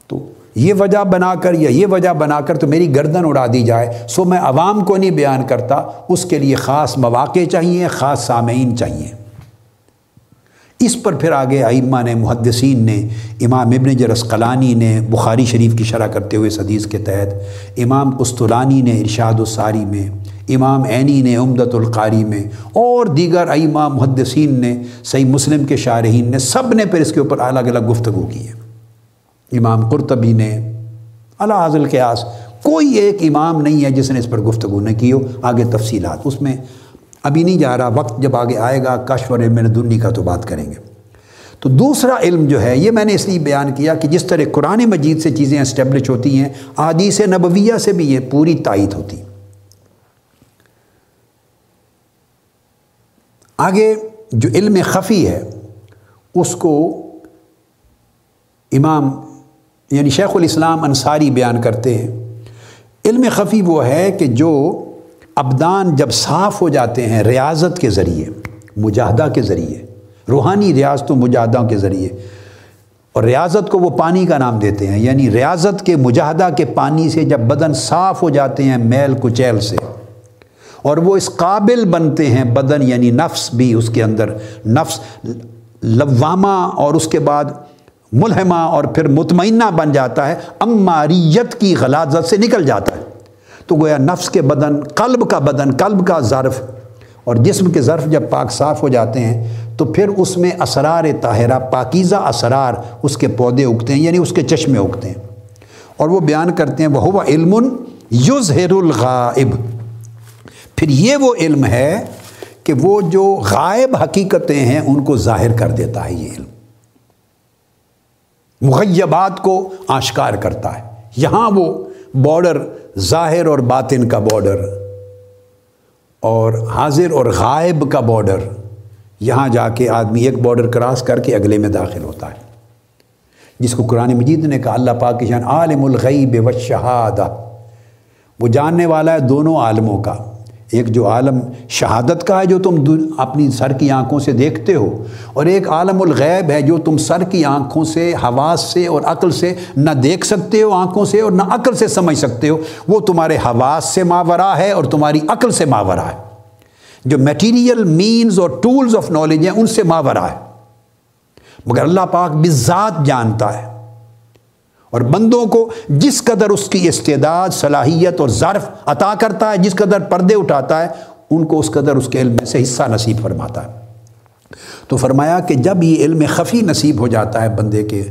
تو یہ وجہ بنا کر یا یہ وجہ بنا کر تو میری گردن اڑا دی جائے۔ سو میں عوام کو نہیں بیان کرتا، اس کے لیے خاص مواقع چاہیے، خاص سامعین چاہیے۔ اس پر پھر آگے ائمہ نے، محدثین نے، امام ابن جرس قلانی نے بخاری شریف کی شرح کرتے ہوئے اس حدیث کے تحت، امام قسطلانی نے ارشاد الساری میں، امام عینی نے عمدت القاری میں اور دیگر ائمہ محدثین نے، صحیح مسلم کے شارحین نے سب نے پھر اس کے اوپر الگ الگ گفتگو کی ہے۔ امام قرطبی نے اللہ حاضل قیاس کوئی ایک امام نہیں ہے جس نے اس پر گفتگو نہ کی ہو۔ آگے تفصیلات، اس میں ابھی نہیں جا رہا، وقت جب آگے آئے گا، کشف اور علم دنی کا تو بات کریں گے۔ تو دوسرا علم جو ہے، یہ میں نے اس لیے بیان کیا کہ جس طرح قرآن مجید سے چیزیں اسٹیبلش ہوتی ہیں عادیث نبویہ سے بھی یہ پوری تائید ہوتی۔ آگے جو علم خفی ہے، اس کو امام یعنی شیخ الاسلام انصاری بیان کرتے ہیں۔ علم خفی وہ ہے کہ جو ابدان جب صاف ہو جاتے ہیں ریاضت کے ذریعے، مجاہدہ کے ذریعے، روحانی ریاضت و مجاہدہ کے ذریعے، اور ریاضت کو وہ پانی کا نام دیتے ہیں یعنی ریاضت کے، مجاہدہ کے پانی سے جب بدن صاف ہو جاتے ہیں میل کچیل سے، اور وہ اس قابل بنتے ہیں بدن یعنی نفس بھی اس کے اندر، نفس لوامہ اور اس کے بعد ملحمہ اور پھر مطمئنہ بن جاتا ہے، اماریت کی غلازت سے نکل جاتا ہے۔ تو گویا نفس کے بدن، قلب کا بدن، قلب کا ظرف اور جسم کے ظرف جب پاک صاف ہو جاتے ہیں تو پھر اس میں اسرار طاہرہ، پاکیزہ اسرار اس کے پودے اگتے ہیں یعنی اس کے چشمے اگتے ہیں۔ اور وہ بیان کرتے ہیں وہ علم یظہر الغائب۔ پھر یہ وہ علم ہے کہ وہ جو غائب حقیقتیں ہیں، ان کو ظاہر کر دیتا ہے یہ علم۔ مغیبات کو آشکار کرتا ہے۔ یہاں وہ بارڈر ظاہر اور باطن کا بارڈر اور حاضر اور غائب کا بارڈر یہاں جا کے آدمی ایک بارڈر کراس کر کے اگلے میں داخل ہوتا ہے. جس کو قرآن مجید نے کہا، اللہ پاک شان عالم الغیب و شہادہ وہ جاننے والا ہے دونوں عالموں کا. ایک جو عالم شہادت کا ہے جو تم اپنی سر کی آنکھوں سے دیکھتے ہو، اور ایک عالم الغیب ہے جو تم سر کی آنکھوں سے، حواس سے اور عقل سے نہ دیکھ سکتے ہو آنکھوں سے اور نہ عقل سے سمجھ سکتے ہو۔ وہ تمہارے حواس سے ماورا ہے اور تمہاری عقل سے ماورا ہے۔ جو میٹیریل مینز اور ٹولز آف نالج ہیں، ان سے ماورا ہے۔ مگر اللہ پاک بذات جانتا ہے۔ اور بندوں کو جس قدر اس کی استعداد، صلاحیت اور ظرف عطا کرتا ہے، جس قدر پردے اٹھاتا ہے، ان کو اس قدر اس کے علم سے حصہ نصیب فرماتا ہے۔ تو فرمایا کہ جب یہ علم خفی نصیب ہو جاتا ہے بندے کے،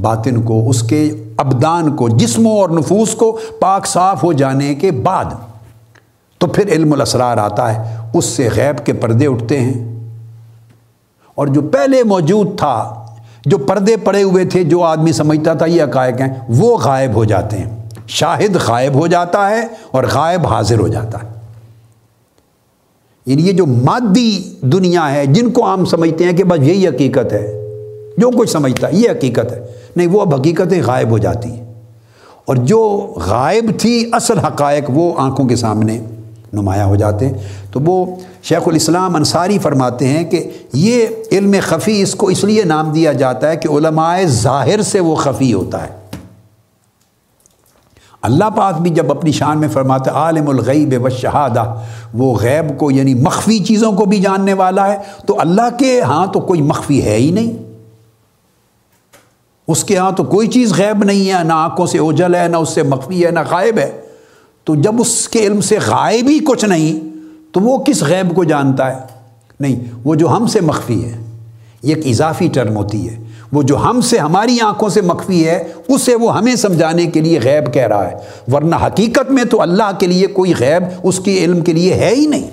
باطن کو، اس کے ابدان کو، جسموں اور نفوس کو پاک صاف ہو جانے کے بعد، تو پھر علم الاسرار آتا ہے، اس سے غیب کے پردے اٹھتے ہیں۔ اور جو پہلے موجود تھا جو پردے پڑے ہوئے تھے، جو آدمی سمجھتا تھا یہ عقائق ہیں، وہ غائب ہو جاتے ہیں۔ شاہد غائب ہو جاتا ہے اور غائب حاضر ہو جاتا ہے۔ یعنی یہ جو مادی دنیا ہے، جن کو عام سمجھتے ہیں کہ بس یہی حقیقت ہے، جو کچھ سمجھتا ہے، یہ حقیقت ہے۔ نہیں، وہ اب حقیقتیں غائب ہو جاتی ہیں۔ اور جو غائب تھی اصل حقائق، وہ آنکھوں کے سامنے نمایاں ہو جاتے ہیں۔ تو وہ شیخ الاسلام انصاری فرماتے ہیں کہ یہ علم خفی اس کو اس لیے نام دیا جاتا ہے کہ علماء ظاہر سے وہ خفی ہوتا ہے۔ اللہ پاک بھی جب اپنی شان میں فرماتے عالم الغیب و شہادہ وہ غیب کو یعنی مخفی چیزوں کو بھی جاننے والا ہے، تو اللہ کے ہاں تو کوئی مخفی ہے ہی نہیں۔ اس کے ہاں تو کوئی چیز غیب نہیں ہے، نہ آنکھوں سے اوجل ہے، نہ اس سے مخفی ہے، نہ غائب ہے۔ تو جب اس کے علم سے غائب ہی کچھ نہیں تو وہ کس غیب کو جانتا ہے؟ نہیں، وہ جو ہم سے مخفی ہے، یہ ایک اضافی ٹرم ہوتی ہے۔ وہ جو ہم سے، ہماری آنکھوں سے مخفی ہے، اسے وہ ہمیں سمجھانے کے لیے غیب کہہ رہا ہے۔ ورنہ حقیقت میں تو اللہ کے لیے کوئی غیب اس کے علم کے لیے ہے ہی نہیں۔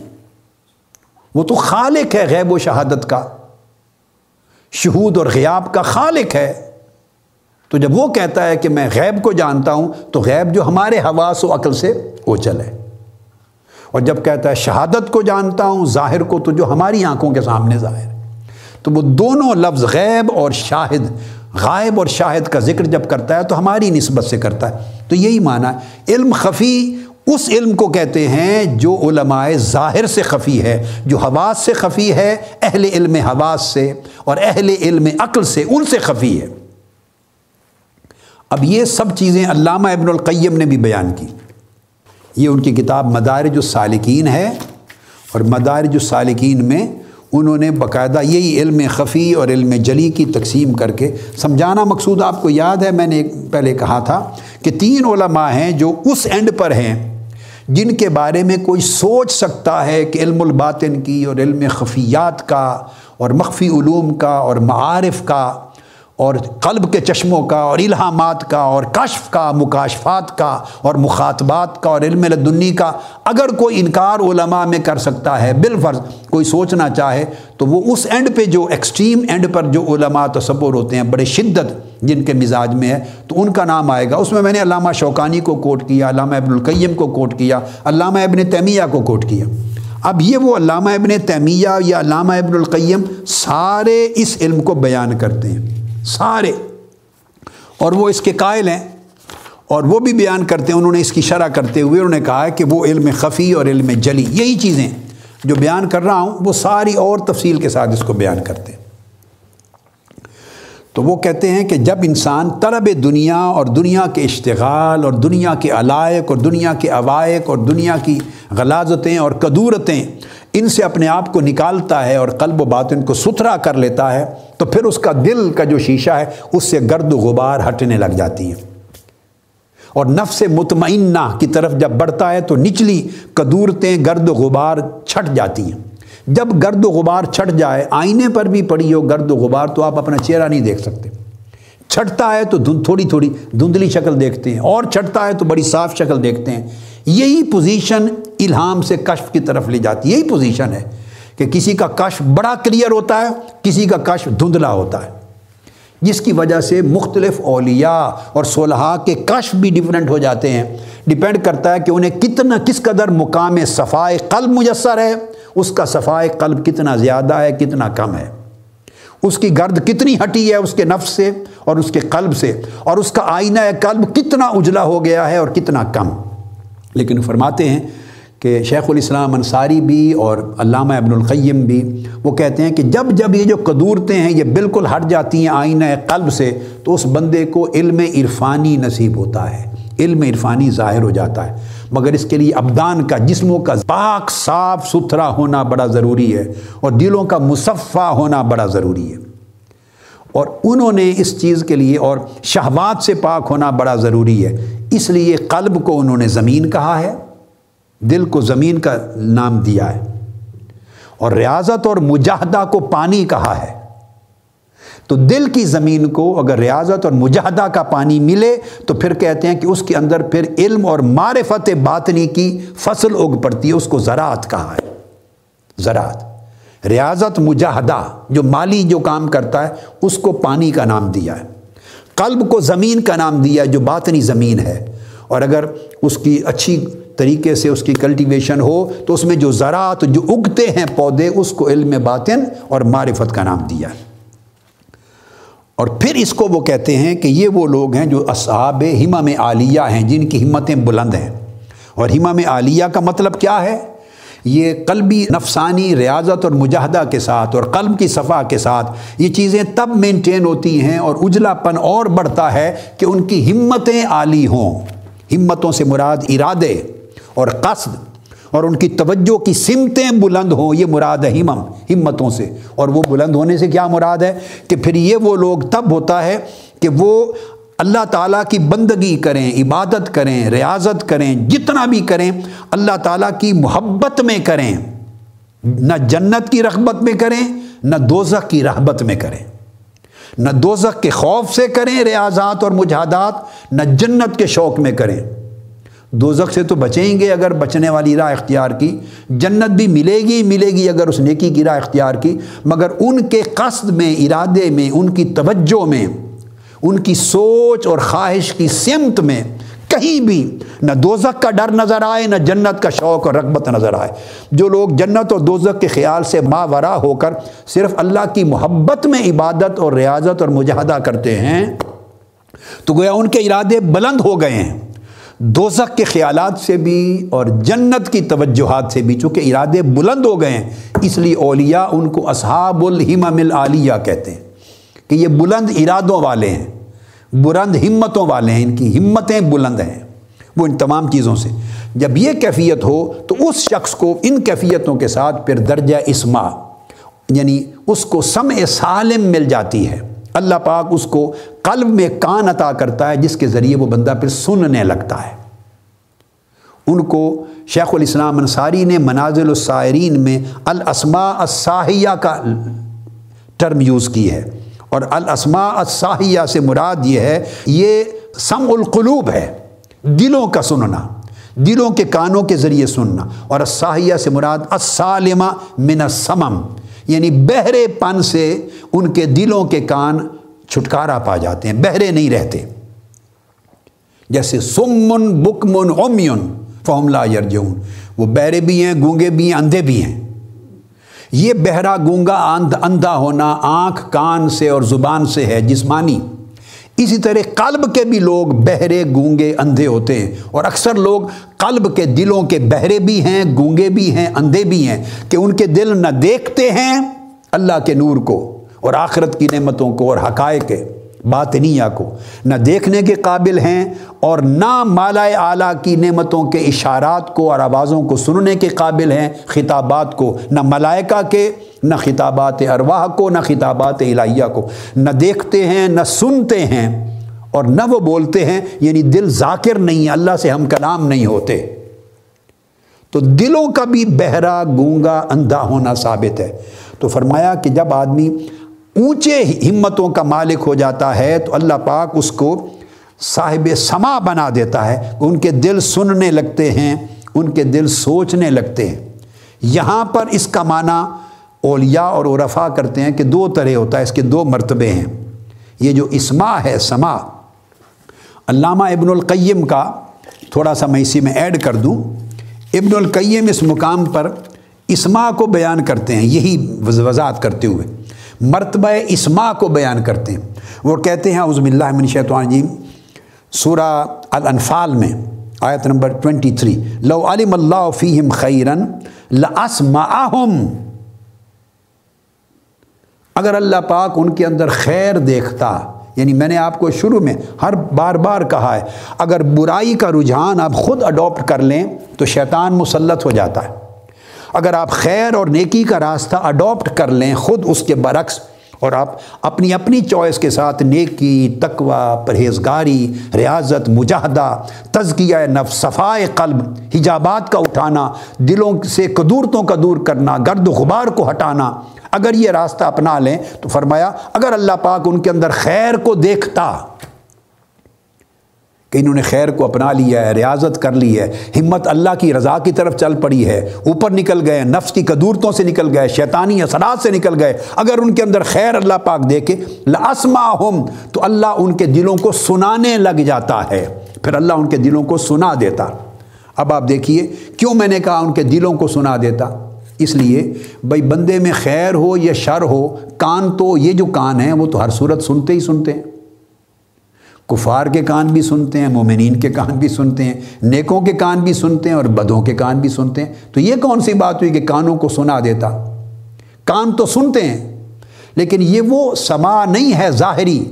وہ تو خالق ہے غیب و شہادت کا۔ شہود اور غیاب کا خالق ہے۔ تو جب وہ کہتا ہے کہ میں غیب کو جانتا ہوں، تو غیب جو ہمارے حواس و عقل سے اوچل ہے۔ اور جب کہتا ہے شہادت کو جانتا ہوں، ظاہر کو تو جو ہماری آنکھوں کے سامنے ظاہر ہے۔ تو وہ دونوں لفظ غیب اور شاہد، غائب اور شاہد کا ذکر جب کرتا ہے تو ہماری نسبت سے کرتا ہے۔ تو یہی معنی ہے۔ علم خفی اس علم کو کہتے ہیں جو علماء ظاہر سے خفی ہے، جو حواس سے خفی ہے، اہل علم حواس سے اور اہل علم عقل سے ان سے خفی ہے۔ اب یہ سب چیزیں علامہ ابن القیم نے بھی بیان کی۔ یہ ان کی کتاب مدارج السالکین ہے اور مدارج السالکین میں انہوں نے باقاعدہ یہی علم خفی اور علم جلی کی تقسیم کر کے سمجھانا مقصود آپ کو یاد ہے میں نے پہلے کہا تھا کہ تین علماء ہیں جو اس اینڈ پر ہیں جن کے بارے میں کوئی سوچ سکتا ہے کہ علم الباطن کی اور علم خفیات کا اور مخفی علوم کا اور معارف کا اور قلب کے چشموں کا اور الہامات کا اور کشف کا، مکاشفات کا اور مخاطبات کا اور علم لدنی کا اگر کوئی انکار علماء میں کر سکتا ہے، بالفرض کوئی سوچنا چاہے، تو وہ اس اینڈ پہ جو ایکسٹریم اینڈ پر جو علماء تصور ہوتے ہیں، بڑے شدت جن کے مزاج میں ہے، تو ان کا نام آئے گا۔ اس میں میں نے علامہ شوکانی کو کوٹ کیا، علامہ ابن القیم کو کوٹ کیا، علامہ ابن تیمیہ کو کوٹ کیا۔ اب یہ وہ علامہ ابن تیمیہ یا علامہ ابن القیم سارے اس علم کو بیان کرتے ہیں۔ سارے اور وہ اس کے قائل ہیں اور وہ بھی بیان کرتے ہیں، انہوں نے اس کی شرح کرتے ہوئے انہوں نے کہا ہے کہ وہ علم خفی اور علم جلی، یہی چیزیں جو بیان کر رہا ہوں، وہ ساری اور تفصیل کے ساتھ اس کو بیان کرتے ہیں۔ تو وہ کہتے ہیں کہ جب انسان طلب دنیا اور دنیا کے اشتغال اور دنیا کے علائق اور دنیا کے عوائق اور دنیا کی غلازتیں اور قدورتیں ان سے اپنے آپ کو نکالتا ہے اور قلب و باطن کو ستھرا کر لیتا ہے، تو پھر اس کا دل کا جو شیشہ ہے، اس سے گرد و غبار ہٹنے لگ جاتی ہے۔ اور نفس مطمئنہ کی طرف جب بڑھتا ہے، تو نچلی قدورتیں گرد و غبار چھٹ جاتی ہیں۔ جب گرد و غبار چھٹ جائے، آئینے پر بھی پڑی ہو گرد و غبار تو آپ اپنا چہرہ نہیں دیکھ سکتے۔ چھٹتا ہے تو تھوڑی تھوڑی دھندلی شکل دیکھتے ہیں، اور چھٹتا ہے تو بڑی صاف شکل دیکھتے ہیں۔ یہی پوزیشن الہام سے کشف کی طرف لے جاتی یہی پوزیشن ہے کہ کسی کا کشف بڑا کلیئر ہوتا ہے، کسی کا کشف دھندلا ہوتا ہے۔ جس کی وجہ سے مختلف اولیاء اور صلحاء کے کشف بھی ڈفرینٹ ہو جاتے ہیں۔ ڈپینڈ کرتا ہے کہ انہیں کتنا کس قدر مقام صفائے قلب میسر ہے، اس کا صفائے قلب کتنا زیادہ ہے، کتنا کم ہے۔ اس کی گرد کتنی ہٹی ہے اس کے نفس سے اور اس کے قلب سے، اور اس کا آئینہ قلب کتنا اجلا ہو گیا ہے اور کتنا کم۔ لیکن فرماتے ہیں کہ شیخ الاسلام انصاری بھی اور علامہ ابن القیم بھی وہ کہتے ہیں کہ جب جب یہ جو قدورتیں ہیں یہ بالکل ہٹ جاتی ہیں آئینہ قلب سے، تو اس بندے کو علم عرفانی نصیب ہوتا ہے، علم عرفانی ظاہر ہو جاتا ہے۔ مگر اس کے لیے ابدان کا، جسموں کا پاک، صاف، ستھرا ہونا بڑا ضروری ہے اور دلوں کا مصفہ ہونا بڑا ضروری ہے۔ اور انہوں نے اس چیز کے لیے اور شہبات سے پاک ہونا بڑا ضروری ہے۔ اس لیے قلب کو انہوں نے زمین کہا ہے۔ دل کو زمین کا نام دیا ہے۔ اور ریاضت اور مجاہدہ کو پانی کہا ہے۔ تو دل کی زمین کو اگر ریاضت اور مجاہدہ کا پانی ملے تو پھر کہتے ہیں کہ اس کے اندر پھر علم اور معرفت باطنی کی فصل اگ پڑتی ہے، اس کو زراعت کہا ہے۔ زراعت۔ ریاضت، مجاہدہ، جو مالی جو کام کرتا ہے، اس کو پانی کا نام دیا ہے۔ قلب کو زمین کا نام دیا ہے، جو باطنی زمین ہے۔ اور اگر اس کی اچھی طریقے سے اس کی کلٹیویشن ہو، تو اس میں جو زراعت جو اگتے ہیں پودے، اس کو علم باطن اور معرفت کا نام دیا۔ ہے اور پھر اس کو وہ کہتے ہیں کہ یہ وہ لوگ ہیں جو اصحاب ہمم عالیہ ہیں، جن کی ہمتیں بلند ہیں۔ اور ہمم عالیہ کا مطلب کیا ہے؟ یہ قلبی، نفسانی ریاضت اور مجاہدہ کے ساتھ اور قلب کی صفحہ کے ساتھ یہ چیزیں تب مینٹین ہوتی ہیں اور اجلا پن اور بڑھتا ہے کہ ان کی ہمتیں عالی ہوں۔ ہمتوں سے مراد ارادے۔ اور قصد اور ان کی توجہ کی سمتیں بلند ہوں، یہ مراد ہے ہمم، ہمتوں سے۔ اور وہ بلند ہونے سے کیا مراد ہے؟ کہ پھر یہ وہ لوگ تب ہوتا ہے کہ وہ اللہ تعالیٰ کی بندگی کریں، عبادت کریں، ریاضت کریں، جتنا بھی کریں، اللہ تعالیٰ کی محبت میں کریں۔ نہ جنت کی رغبت میں کریں، نہ دوزخ کی رحبت میں کریں۔ نہ دوزخ کے خوف سے کریں ریاضات اور مجاہدات، نہ جنت کے شوق میں کریں۔ دوزخ سے تو بچیں گے اگر بچنے والی راہ اختیار کی۔ جنت بھی ملے گی ملے گی اگر اس نیکی کی راہ اختیار کی۔ مگر ان کے قصد میں، ارادے میں، ان کی توجہ میں، ان کی سوچ اور خواہش کی سمت میں کہیں بھی نہ دوزک کا ڈر نظر آئے، نہ جنت کا شوق اور رغبت نظر آئے۔ جو لوگ جنت اور دوزک کے خیال سے ماورا ہو کر صرف اللہ کی محبت میں عبادت اور ریاضت اور مجاہدہ کرتے ہیں، تو گویا ان کے ارادے بلند ہو گئے ہیں۔ دوزک کے خیالات سے بھی اور جنت کی توجہات سے بھی، چونکہ ارادے بلند ہو گئے ہیں، اس لیے اولیاء ان کو اصحاب الحمم العالیہ کہتے ہیں کہ یہ بلند ارادوں والے ہیں، بلند ہمتوں والے ہیں، ان کی ہمتیں بلند ہیں وہ ان تمام چیزوں سے۔ جب یہ کیفیت ہو تو اس شخص کو ان کیفیتوں کے ساتھ پھر درجہ اسما یعنی اس کو سم سالم مل جاتی ہے۔ اللہ پاک اس کو قلب میں کان عطا کرتا ہے، جس کے ذریعے وہ بندہ پھر سننے لگتا ہے۔ ان کو شیخ الاسلام انصاری نے منازل السائرین میں الاسماء الساحیہ کا ٹرم یوز کی ہے۔ اور الاسماء الساحیہ سے مراد یہ ہے، یہ سم القلوب ہے، دلوں کا سننا، دلوں کے کانوں کے ذریعے سننا۔ اور الساحیہ سے مراد السالمہ من السمم۔ یعنی بہرے پن سے ان کے دلوں کے کان چھٹکارا پا جاتے ہیں، بہرے نہیں رہتے۔ جیسے سمن بکمن اومیون فہم یرجون وہ بہرے بھی ہیں، گونگے بھی ہیں، اندھے بھی ہیں۔ یہ بہرا گونگا اندھا ہونا آنکھ، کان سے اور زبان سے ہے، جسمانی۔ اسی طرح قلب کے بھی لوگ بہرے گونگے اندھے ہوتے ہیں اور اکثر لوگ قلب کے دلوں کے بہرے بھی ہیں، گونگے بھی ہیں، اندھے بھی ہیں کہ ان کے دل نہ دیکھتے ہیں اللہ کے نور کو اور آخرت کی نعمتوں کو اور حقائق کے۔ باطنیہ کو۔ نہ دیکھنے کے قابل ہیں اور نہ مالا اعلیٰ کی نعمتوں کے اشارات کو اور آوازوں کو سننے کے قابل ہیں خطابات کو۔ نہ ملائکہ کے، نہ خطابات ارواح کو، نہ خطابات الہیہ کو۔ نہ دیکھتے ہیں، نہ سنتے ہیں اور نہ وہ بولتے ہیں یعنی دل ذاکر نہیں اللہ سے ہم کلام نہیں ہوتے۔ تو دلوں کا بھی بہرا گونگا اندھا ہونا ثابت ہے۔ تو فرمایا کہ جب آدمی اونچے ہمتوں کا مالک ہو جاتا ہے تو اللہ پاک اس کو صاحب سما بنا دیتا ہے ان کے دل سننے لگتے ہیں، ان کے دل سوچنے لگتے ہیں۔ یہاں پر اس کا معنی اولیاء اور عرفا کرتے ہیں کہ دو طرح ہوتا ہے، اس کے دو مرتبے ہیں۔ یہ جو اسما ہے، سما۔ علامہ ابن القیم کا تھوڑا سا میں اسی میں ایڈ کر دوں۔ ابن القیم اس مقام پر اسما کو بیان کرتے ہیں، یہی وضاحت کرتے ہوئے۔ مرتبہ اسما کو بیان کرتے ہیں۔ وہ کہتے ہیں عظم اللہ من شیطان جیم سورہ الانفال میں، آیت نمبر 23 لو علم اللہ فیہم خیرن لاسمعہم۔ اگر اللہ پاک ان کے اندر خیر دیکھتا یعنی میں نے آپ کو شروع میں ہر بار بار کہا ہے، اگر برائی کا رجحان آپ خود اڈاپٹ کر لیں، تو شیطان مسلط ہو جاتا ہے۔ اگر آپ خیر اور نیکی کا راستہ اڈاپٹ کر لیں خود اس کے برعکس، اور آپ اپنی اپنی چوائس کے ساتھ نیکی، تقوی، پرہیزگاری، ریاضت، مجاہدہ، تزکیہ نف صفائے قلب، حجابات کا اٹھانا، دلوں سے قدورتوں کا دور کرنا، گرد و غبار کو ہٹانا، اگر یہ راستہ اپنا لیں تو فرمایا، اگر اللہ پاک ان کے اندر خیر کو دیکھتا کہ انہوں نے خیر کو اپنا لیا ہے، ریاضت کر لی ہے۔ ہمت اللہ کی رضا کی طرف چل پڑی ہے۔ اوپر نکل گئے، نفس کی قدورتوں سے نکل گئے، شیطانی اثرات سے نکل گئے۔ اگر ان کے اندر خیر اللہ پاک دے کے لاسما ہم تو اللہ ان کے دلوں کو سنانے لگ جاتا ہے۔ پھر اللہ ان کے دلوں کو سنا دیتا۔ اب آپ دیکھیے، کیوں میں نے کہا ان کے دلوں کو سنا دیتا؟ اس لیے بھائی بندے میں خیر ہو یا شر ہو، کان تو، یہ جو کان ہیں وہ تو ہر صورت سنتے ہی سنتے ہیں۔ کفار کے کان بھی سنتے ہیں، مومنین کے کان بھی سنتے ہیں، نیکوں کے کان بھی سنتے ہیں اور بدوں کے کان بھی سنتے ہیں۔ تو یہ کون سی بات ہوئی کہ کانوں کو سنا دیتا؟ کان تو سنتے ہیں، لیکن یہ وہ سما نہیں ہے ظاہری۔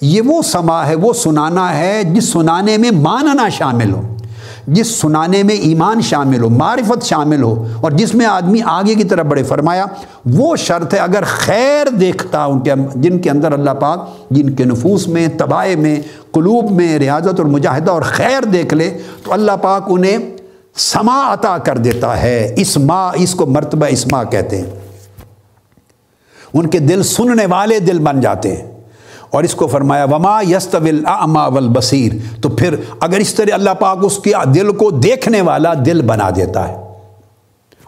یہ وہ سما ہے، وہ سنانا ہے جس سنانے میں ماننا شامل ہو۔ جس سنانے میں ایمان شامل ہو، معرفت شامل ہو، اور جس میں آدمی آگے کی طرف بڑے فرمایا، وہ شرط ہے اگر خیر دیکھتا ان کے جن کے اندر اللہ پاک جن کے نفوس میں، تباہ میں، قلوب میں ریاضت اور مجاہدہ اور خیر دیکھ لے، تو اللہ پاک انہیں سما عطا کر دیتا ہے۔ اسما اس کو مرتبہ اسما کہتے ہیں۔ ان کے دل سننے والے دل بن جاتے ہیں۔ اور اس کو فرمایا، وما یست اما بصیر تو پھر اگر اس طرح اللہ پاک اس کے دل کو دیکھنے والا دل بنا دیتا ہے۔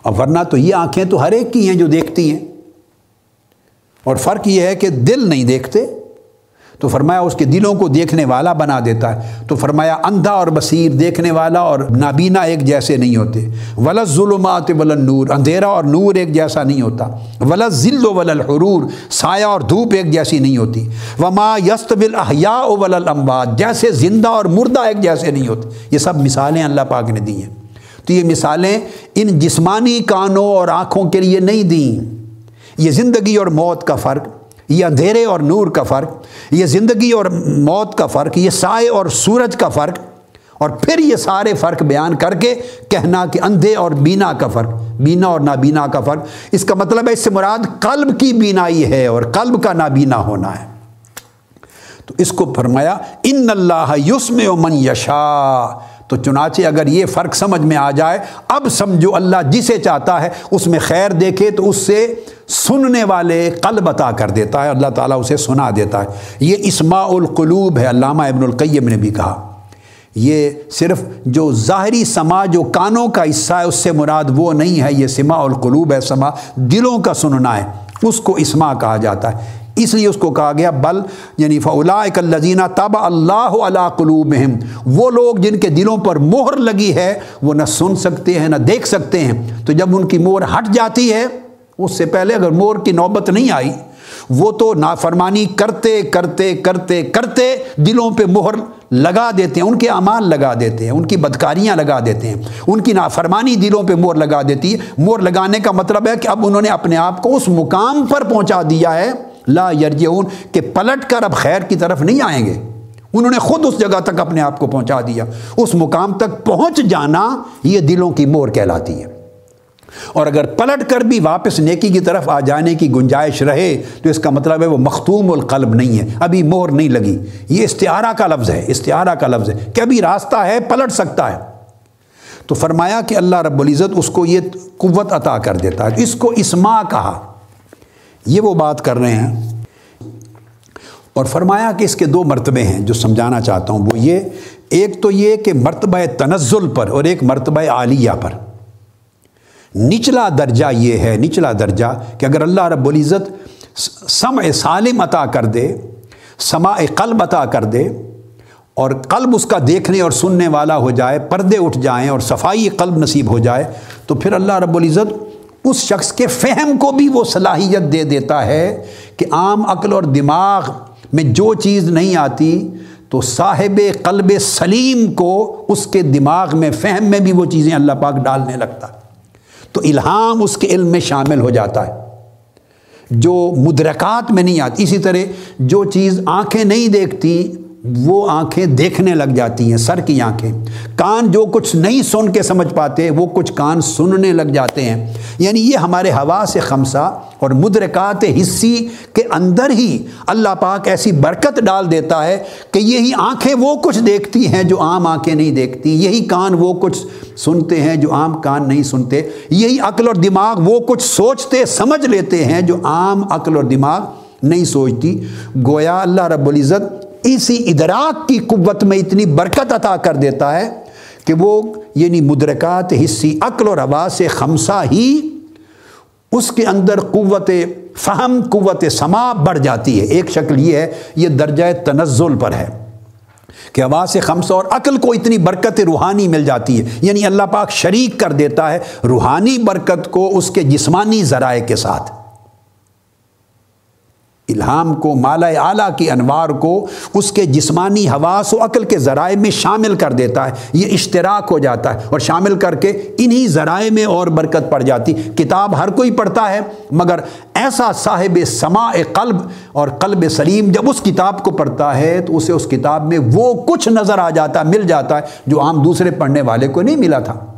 اور ورنہ تو یہ آنکھیں تو ہر ایک کی ہیں جو دیکھتی ہیں۔ اور فرق یہ ہے کہ دل نہیں دیکھتے تو فرمایا اس کے دلوں کو دیکھنے والا بنا دیتا ہے۔ تو فرمایا اندھا اور بصیر دیکھنے والا اور نابینا ایک جیسے نہیں ہوتے۔ ولت ظلمات ول نور اندھیرا اور نور ایک جیسا نہیں ہوتا۔ ولت ذل و ول الحرور، سایہ اور دھوپ ایک جیسی نہیں ہوتی۔ وما یست بل احیا ول الامباد جیسے زندہ اور مردہ ایک جیسے نہیں ہوتے۔ یہ سب مثالیں اللہ پاک نے دی ہیں۔ تو یہ مثالیں ان جسمانی کانوں اور آنکھوں کے لیے نہیں دیں۔ یہ زندگی اور موت کا فرق یہ اندھیرے اور نور کا فرق، یہ زندگی اور موت کا فرق، یہ سائے اور سورج کا فرق، اور پھر یہ سارے فرق بیان کر کے کہنا کہ اندھے اور بینا کا فرق، بینا اور نابینا کا فرق۔ اس کا مطلب ہے، اس سے مراد قلب کی بینائی ہے اور قلب کا نابینا ہونا ہے۔ تو اس کو فرمایا، ان اللہ یسم و من یشا تو چنانچہ اگر یہ فرق سمجھ میں آ جائے، اب سمجھو اللہ جسے چاہتا ہے، اس میں خیر دیکھے تو اس سے سننے والے قلب عطا کر دیتا ہے، اللہ تعالیٰ اسے سنا دیتا ہے۔ یہ اسماع القلوب ہے، علامہ ابن القیم نے بھی کہا۔ یہ صرف جو ظاہری سما جو کانوں کا حصہ ہے، اس سے مراد وہ نہیں ہے، یہ سما القلوب ہے سما دلوں کا سننا ہے۔ اس کو اسما کہا جاتا ہے۔ اس لیے اس کو کہا گیا، بل یعنی فلا الزینہ تب اللہ علیہ قلوب وہ لوگ جن کے دلوں پر مہر لگی ہے، وہ نہ سن سکتے ہیں، نہ دیکھ سکتے ہیں۔ تو جب ان کی مہر ہٹ جاتی ہے، اس سے پہلے اگر مور کی نوبت نہیں آئی، وہ تو نافرمانی کرتے کرتے کرتے کرتے دلوں پہ مہر لگا دیتے ہیں، ان کے اعمال لگا دیتے ہیں، ان کی بدکاریاں لگا دیتے ہیں۔ ان کی نافرمانی دلوں پہ مور لگا دیتی ہے۔ مور لگانے کا مطلب ہے کہ اب انہوں نے اپنے آپ کو اس مقام پر پہنچا دیا ہے لا یرجعون، کہ پلٹ کر اب خیر کی طرف نہیں آئیں گے۔ انہوں نے خود اس جگہ تک اپنے آپ کو پہنچا دیا۔ اس مقام تک پہنچ جانا یہ دلوں کی مور کہلاتی ہے۔ اور اگر پلٹ کر بھی واپس نیکی کی طرف آ جانے کی گنجائش رہے، تو اس کا مطلب ہے وہ مختوم القلب نہیں ہے۔ ابھی مور نہیں لگی۔ یہ استعارہ کا لفظ ہے، استعارہ کا لفظ ہے۔ کہ ابھی راستہ ہے، پلٹ سکتا ہے۔ تو فرمایا کہ اللہ رب العزت اس کو یہ قوت عطا کر دیتا ہے، اس کو اسما کہا۔ یہ وہ بات کر رہے ہیں۔ اور فرمایا کہ اس کے دو مرتبے ہیں جو سمجھانا چاہتا ہوں۔ وہ یہ، ایک تو یہ کہ مرتبہ تنزل پر اور ایک مرتبہ عالیہ پر۔ نچلا درجہ یہ ہے، نچلا درجہ کہ اگر اللہ رب العزت سمع سالم عطا کر دے، سماع قلب عطا کر دے اور قلب اس کا دیکھنے اور سننے والا ہو جائے، پردے اٹھ جائیں اور صفائی قلب نصیب ہو جائے، تو پھر اللہ رب العزت اس شخص کے فہم کو بھی وہ صلاحیت دے دیتا ہے کہ عام عقل اور دماغ میں جو چیز نہیں آتی تو صاحب قلب سلیم کو اس کے دماغ میں فہم میں بھی وہ چیزیں اللہ پاک ڈالنے لگتا تو الہام اس کے علم میں شامل ہو جاتا ہے۔ جو مدرکات میں نہیں آتی، اسی طرح جو چیز آنکھیں نہیں دیکھتی وہ آنکھیں دیکھنے لگ جاتی ہیں، سر کی آنکھیں۔ کان جو کچھ نہیں سن کے سمجھ پاتے، وہ کچھ کان سننے لگ جاتے ہیں۔ یعنی یہ ہمارے ہوا سے خمسہ اور مدرکات حصی کے اندر ہی اللہ پاک ایسی برکت ڈال دیتا ہے کہ یہی آنکھیں وہ کچھ دیکھتی ہیں جو عام آنکھیں نہیں دیکھتی۔ یہی کان وہ کچھ سنتے ہیں جو عام کان نہیں سنتے۔ یہی عقل اور دماغ وہ کچھ سوچتے، سمجھ لیتے ہیں جو عام عقل اور دماغ نہیں سوچتی۔ گویا اللہ رب العزت اسی ادراک کی قوت میں اتنی برکت عطا کر دیتا ہے کہ وہ یعنی مدرکات حصی عقل اور ہوا سے خمسہ ہی اس کے اندر قوت فہم، قوت سما بڑھ جاتی ہے۔ ایک شکل یہ ہے، یہ درجہ تنزل پر ہے کہ ہوا خمسہ اور عقل کو اتنی برکت روحانی مل جاتی ہے۔ یعنی اللہ پاک شریک کر دیتا ہے روحانی برکت کو اس کے جسمانی ذرائع کے ساتھ۔ الہام کو، مالا اعلیٰ کی انوار کو اس کے جسمانی حواس و عقل کے ذرائع میں شامل کر دیتا ہے۔ یہ اشتراک ہو جاتا ہے اور شامل کر کے انہی ذرائع میں اور برکت پڑ جاتی۔ کتاب ہر کوئی پڑھتا ہے، مگر ایسا صاحب سماع قلب اور قلب سلیم جب اس کتاب کو پڑھتا ہے تو اسے اس کتاب میں وہ کچھ نظر آ جاتا ہے مل جاتا ہے جو عام دوسرے پڑھنے والے کو نہیں ملا تھا۔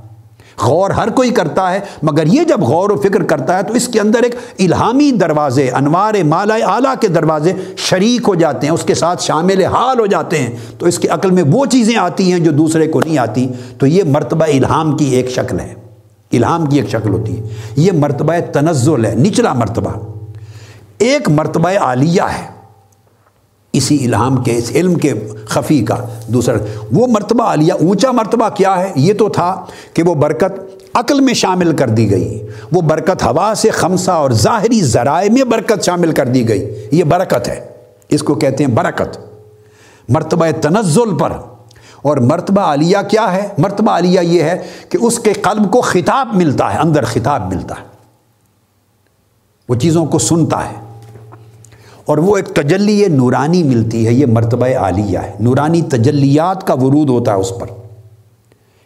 غور ہر کوئی کرتا ہے، مگر یہ جب غور و فکر کرتا ہے تو اس کے اندر ایک الہامی دروازے، انوار مالا اعلیٰ کے دروازے شریک ہو جاتے ہیں، اس کے ساتھ شامل حال ہو جاتے ہیں۔ تو اس کے عقل میں وہ چیزیں آتی ہیں جو دوسرے کو نہیں آتی۔ تو یہ مرتبہ الہام کی ایک شکل ہے۔ الہام کی ایک شکل ہوتی ہے۔ یہ مرتبہ تنزل ہے، نچلا مرتبہ۔ ایک مرتبہ عالیہ ہے۔ اسی الہام کے، اس علم کے خفی کا۔ دوسرا، وہ مرتبہ عالیہ، اونچا مرتبہ کیا ہے؟ یہ تو تھا کہ وہ برکت عقل میں شامل کر دی گئی۔ وہ برکت ہوا سے خمسہ اور ظاہری ذرائع میں برکت شامل کر دی گئی۔ یہ برکت ہے۔ اس کو کہتے ہیں برکت۔ مرتبہ تنزل پر۔ اور مرتبہ عالیہ کیا ہے؟ مرتبہ عالیہ یہ ہے کہ اس کے قلب کو خطاب ملتا ہے، اندر خطاب ملتا ہے۔ وہ چیزوں کو سنتا ہے۔ اور وہ ایک تجلی نورانی ملتی ہے، یہ مرتبہ عالیہ ہے۔ نورانی تجلیات کا ورود ہوتا ہے اس پر۔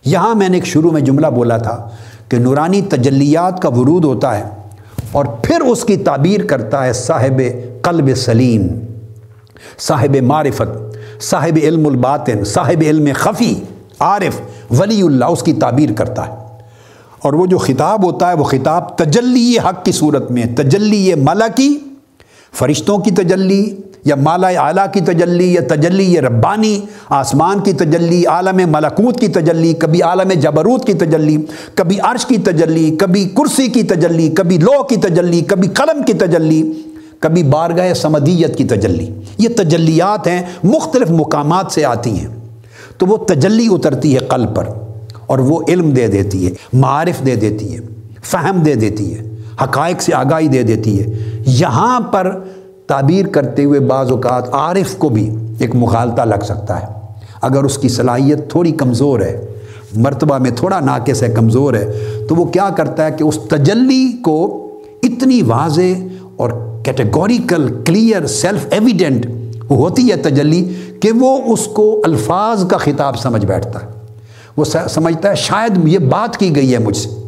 یہاں میں نے ایک شروع میں جملہ بولا تھا کہ نورانی تجلیات کا ورود ہوتا ہے اور پھر اس کی تعبیر کرتا ہے صاحب قلب سلیم، صاحب معرفت، صاحب علم الباطن، صاحب علم خفی، عارف، ولی اللہ اس کی تعبیر کرتا ہے۔ اور وہ جو خطاب ہوتا ہے، وہ خطاب تجلی حق کی صورت میں تجلی ملکی فرشتوں کی تجلی یا مالا اعلیٰ کی تجلی یا تجلی یہ ربانی، آسمان کی تجلی، عالم ملکوت کی تجلی، کبھی عالم جبروت کی تجلی، کبھی عرش کی تجلی، کبھی کرسی کی تجلی، کبھی لو کی تجلی، کبھی قلم کی تجلی، کبھی بارگاہ سمدیت کی تجلی۔ یہ تجلیات ہیں، مختلف مقامات سے آتی ہیں۔ تو وہ تجلی اترتی ہے قلب پر اور وہ علم دے دیتی ہے، معارف دے دیتی ہے، فہم دے دیتی ہے، حقائق سے آگاہی دے دیتی ہے۔ یہاں پر تعبیر کرتے ہوئے بعض اوقات عارف کو بھی ایک مغالطہ لگ سکتا ہے۔ اگر اس کی صلاحیت تھوڑی کمزور ہے، مرتبہ میں تھوڑا ناقص ہے، کمزور ہے، تو وہ کیا کرتا ہے کہ اس تجلی کو اتنی واضح اور کیٹیگوریکل کلیئر سیلف ایویڈنٹ ہوتی ہے تجلی کہ وہ اس کو الفاظ کا خطاب سمجھ بیٹھتا ہے۔ وہ سمجھتا ہے، شاید یہ بات کی گئی ہے مجھ سے۔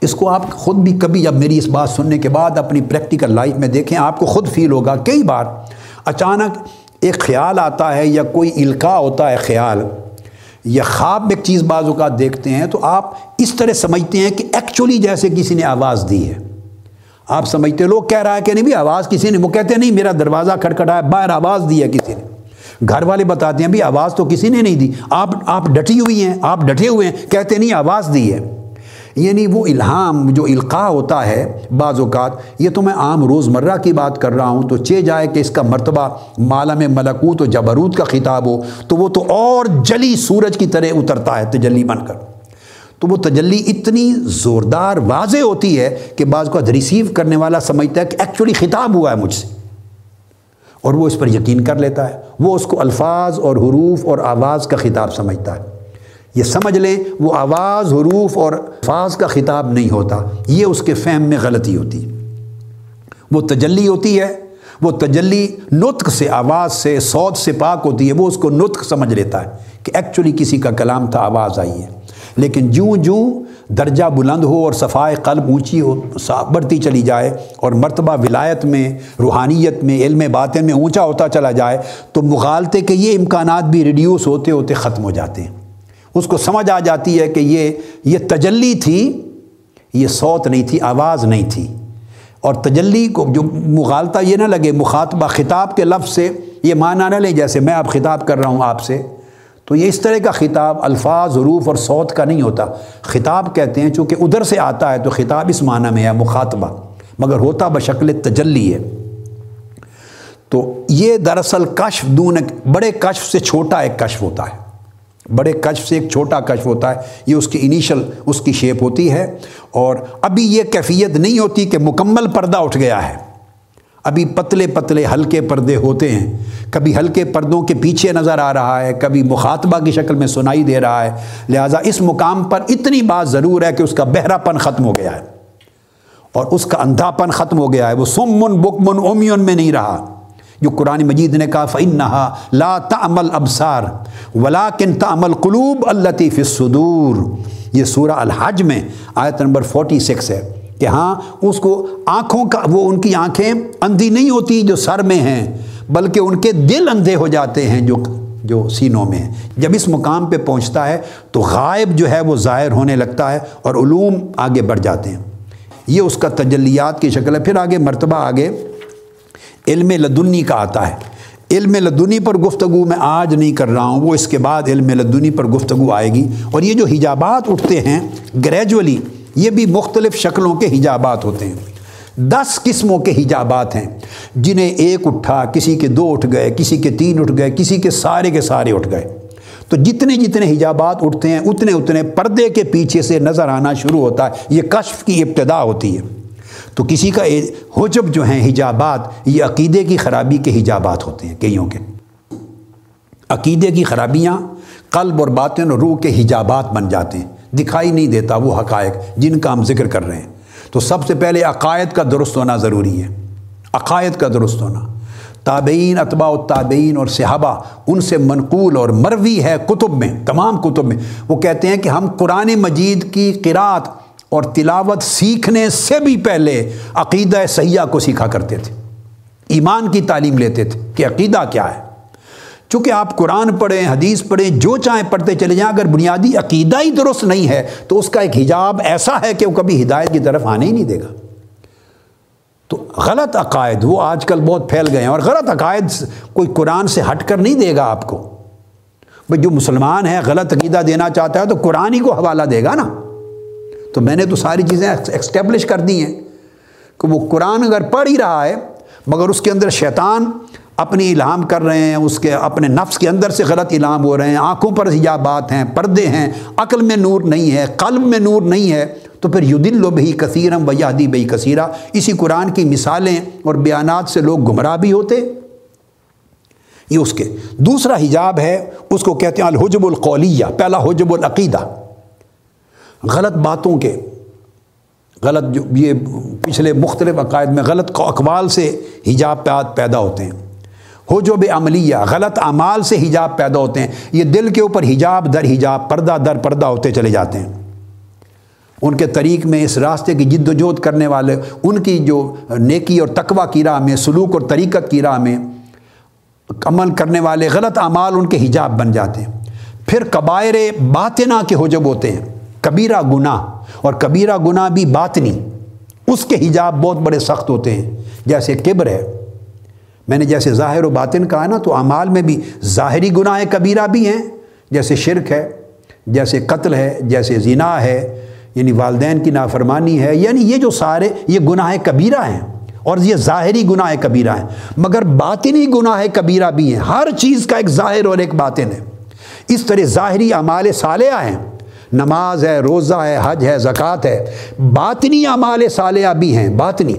اس کو آپ خود بھی کبھی اب میری اس بات سننے کے بعد اپنی پریکٹیکل لائف میں دیکھیں، آپ کو خود فیل ہوگا۔ کئی بار اچانک ایک خیال آتا ہے یا کوئی القاع ہوتا ہے خیال، یا خواب میں ایک چیز بعض اوقات دیکھتے ہیں، تو آپ اس طرح سمجھتے ہیں کہ ایکچولی جیسے کسی نے آواز دی ہے۔ آپ سمجھتے لوگ کہہ رہا ہے کہ نہیں بھی آواز کسی نے، وہ کہتے ہیں، نہیں، میرا دروازہ کھٹکھٹایا باہر آواز دی ہے کسی نے۔ گھر والے بتاتے ہیں بھی آواز تو کسی نے نہیں دی۔ آپ آپ ڈٹی ہوئی ہیں، آپ ڈٹے ہوئے ہیں، کہتے نہیں، آواز دی ہے۔ یعنی وہ الہام جو القاع ہوتا ہے بعض اوقات، یہ تو میں عام روز مرہ کی بات کر رہا ہوں، تو چے جائے کہ اس کا مرتبہ مالم ملکوت و جبروت کا خطاب ہو، تو وہ تو اور جلی سورج کی طرح اترتا ہے، تجلی بن کر۔ تو وہ تجلی اتنی زوردار واضح ہوتی ہے کہ بعض کو ریسیو کرنے والا سمجھتا ہے کہ ایکچولی خطاب ہوا ہے مجھ سے۔ اور وہ اس پر یقین کر لیتا ہے، وہ اس کو الفاظ اور حروف اور آواز کا خطاب سمجھتا ہے۔ یہ سمجھ لیں وہ آواز، حروف اور فاظ کا خطاب نہیں ہوتا۔ یہ اس کے فہم میں غلطی ہوتی۔ وہ تجلی ہوتی ہے، وہ تجلی نطق سے، آواز سے سود سے پاک ہوتی ہے، وہ اس کو نطق سمجھ لیتا ہے کہ ایکچولی کسی کا کلام تھا، آواز آئی ہے۔ لیکن جوں جوں درجہ بلند ہو اور صفائے قلب اونچی ہو بڑھتی چلی جائے اور مرتبہ ولایت میں، روحانیت میں، علم باطن میں اونچا ہوتا چلا جائے، تو مغالطے کے یہ امکانات بھی ریڈیوس ہوتے ہوتے ختم ہو جاتے ہیں۔ اس کو سمجھ آ جاتی ہے کہ یہ یہ تجلی تھی، یہ صوت نہیں تھی، آواز نہیں تھی۔ اور تجلی کو جو مغالطہ یہ نہ لگے، مخاطبہ خطاب کے لفظ سے یہ معنی نہ لیں جیسے میں اب خطاب کر رہا ہوں آپ سے، تو یہ اس طرح کا خطاب، الفاظ، حروف اور صوت کا نہیں ہوتا۔ خطاب کہتے ہیں، چونکہ ادھر سے آتا ہے تو خطاب اس معنی میں ہے، مخاطبہ۔ مگر ہوتا بشکل تجلی ہے۔ تو یہ دراصل کشف، دون بڑے کشف سے چھوٹا ایک کشف ہوتا ہے۔ بڑے کشف سے ایک چھوٹا کشف ہوتا ہے، یہ اس کی انیشل اس کی شیپ ہوتی ہے۔ اور ابھی یہ کیفیت نہیں ہوتی کہ مکمل پردہ اٹھ گیا ہے۔ ابھی پتلے پتلے ہلکے پردے ہوتے ہیں۔ کبھی ہلکے پردوں کے پیچھے نظر آ رہا ہے، کبھی مخاطبہ کی شکل میں سنائی دے رہا ہے۔ لہٰذا اس مقام پر اتنی بات ضرور ہے کہ اس کا بہرا پن ختم ہو گیا ہے۔ اور اس کا اندھاپن ختم ہو گیا ہے۔ وہ سمن، بکمن، اومیون میں نہیں رہا۔ جو قرآن مجید نے کہا فن نہا لا تعمل ابسار ولا کن تعمل قلوب الطیف صدور یہ سورہ الحج میں آیت نمبر فورٹی سکس ہے کہ ہاں اس کو آنکھوں کا، وہ ان کی آنکھیں اندھی نہیں ہوتی جو سر میں ہیں، بلکہ ان کے دل اندھے ہو جاتے ہیں جو جو سینوں میں ہیں۔ جب اس مقام پہ پہنچتا ہے تو غائب جو ہے وہ ظاہر ہونے لگتا ہے اور علوم آگے بڑھ جاتے ہیں۔ یہ اس کا تجلیات کی شکل ہے۔ پھر آگے مرتبہ آگے علم لدنی کا آتا ہے۔ علم لدنی پر گفتگو میں آج نہیں کر رہا ہوں، وہ اس کے بعد علم لدنی پر گفتگو آئے گی۔ اور یہ جو حجابات اٹھتے ہیں گریجولی یہ بھی مختلف شکلوں کے حجابات ہوتے ہیں۔ دس قسموں کے حجابات ہیں، جنہیں ایک اٹھا، کسی کے دو اٹھ گئے، کسی کے تین اٹھ گئے، کسی کے سارے کے سارے اٹھ گئے۔ تو جتنے جتنے حجابات اٹھتے ہیں، اتنے اتنے پردے کے پیچھے سے نظر آنا شروع ہوتا ہے۔ یہ کشف کی ابتدا ہوتی ہے۔ تو کسی کا حجب جو ہیں، حجابات، یہ عقیدے کی خرابی کے حجابات ہوتے ہیں، کئیوں کے؟ عقیدے کی خرابیاں قلب اور باطن اور روح کے حجابات بن جاتے ہیں۔ دکھائی نہیں دیتا وہ حقائق جن کا ہم ذکر کر رہے ہیں۔ تو سب سے پہلے عقائد کا درست ہونا ضروری ہے۔ عقائد کا درست ہونا۔ تابعین، اتباع التابعین اور صحابہ، ان سے منقول اور مروی ہے کتب میں، تمام کتب میں۔ وہ کہتے ہیں کہ ہم قرآن مجید کی قرآت اور تلاوت سیکھنے سے بھی پہلے عقیدہ سیاح کو سیکھا کرتے تھے۔ ایمان کی تعلیم لیتے تھے کہ عقیدہ کیا ہے۔ چونکہ آپ قرآن پڑھیں، حدیث پڑھیں، جو چاہیں پڑھتے چلے جائیں، اگر بنیادی عقیدہ ہی درست نہیں ہے، تو اس کا ایک حجاب ایسا ہے کہ وہ کبھی ہدایت کی طرف آنے ہی نہیں دے گا۔ تو غلط عقائد وہ آج کل بہت پھیل گئے ہیں اور غلط عقائد کوئی قرآن سے ہٹ کر نہیں دے گا آپ کو۔ بھائی جو مسلمان ہے، غلط عقیدہ دینا چاہتا ہے تو قرآن ہی کو حوالہ دے گا نا۔ تو میں نے تو ساری چیزیں ایکسٹیبلش کر دی ہیں کہ وہ قرآن اگر پڑھ ہی رہا ہے، مگر اس کے اندر شیطان اپنی الہام کر رہے ہیں، اس کے اپنے نفس کے اندر سے غلط الہام ہو رہے ہیں، آنکھوں پر حجابات ہیں، پردے ہیں، عقل میں نور نہیں ہے، قلب میں نور نہیں ہے، تو پھر یدل و بہی کثیرم و یادی بہی کثیرہ اسی قرآن کی مثالیں اور بیانات سے لوگ گمراہ بھی ہوتے۔ یہ اس کے۔ دوسرا حجاب ہے، اس کو کہتے ہیں الحجب القولیہ، پہلا حجب العقیدہ۔ غلط باتوں کے، غلط جو یہ پچھلے مختلف عقائد میں غلط اقوال سے حجاب پیدا ہوتے ہیں۔ ہو جو بے عملیہ، غلط اعمال سے حجاب پیدا ہوتے ہیں۔ یہ دل کے اوپر حجاب در حجاب، پردہ در پردہ ہوتے چلے جاتے ہیں۔ ان کے طریق میں اس راستے کی جد و جہد کرنے والے، ان کی جو نیکی اور تقوی کی راہ میں، سلوک اور طریقت کی راہ میں عمل کرنے والے غلط اعمال ان کے حجاب بن جاتے ہیں۔ پھر قبائر باطنا کے حجب ہوتے ہیں۔ کبیرہ گناہ اور کبیرہ گناہ بھی باطنی۔ اس کے حجاب بہت بڑے سخت ہوتے ہیں۔ جیسے کبر ہے۔ میں نے جیسے ظاہر و باطن کہا نا، تو اعمال میں بھی ظاہری گناہ کبیرہ بھی ہیں۔ جیسے شرک ہے، جیسے قتل ہے، جیسے زنا ہے۔ یعنی والدین کی نافرمانی ہے۔ یعنی یہ جو سارے، یہ گناہ کبیرہ ہیں۔ اور یہ ظاہری گناہ کبیرہ ہیں۔ مگر باطنی گناہ کبیرہ بھی ہیں۔ ہر چیز کا ایک ظاہر اور ایک باطن ہے۔ اس طرح ظاہری اعمال صالحہ ہیں۔ نماز ہے، روزہ ہے، حج ہے، زکوٰۃ ہے۔ باطنی اعمال صالحہ بھی ہیں، باطنی۔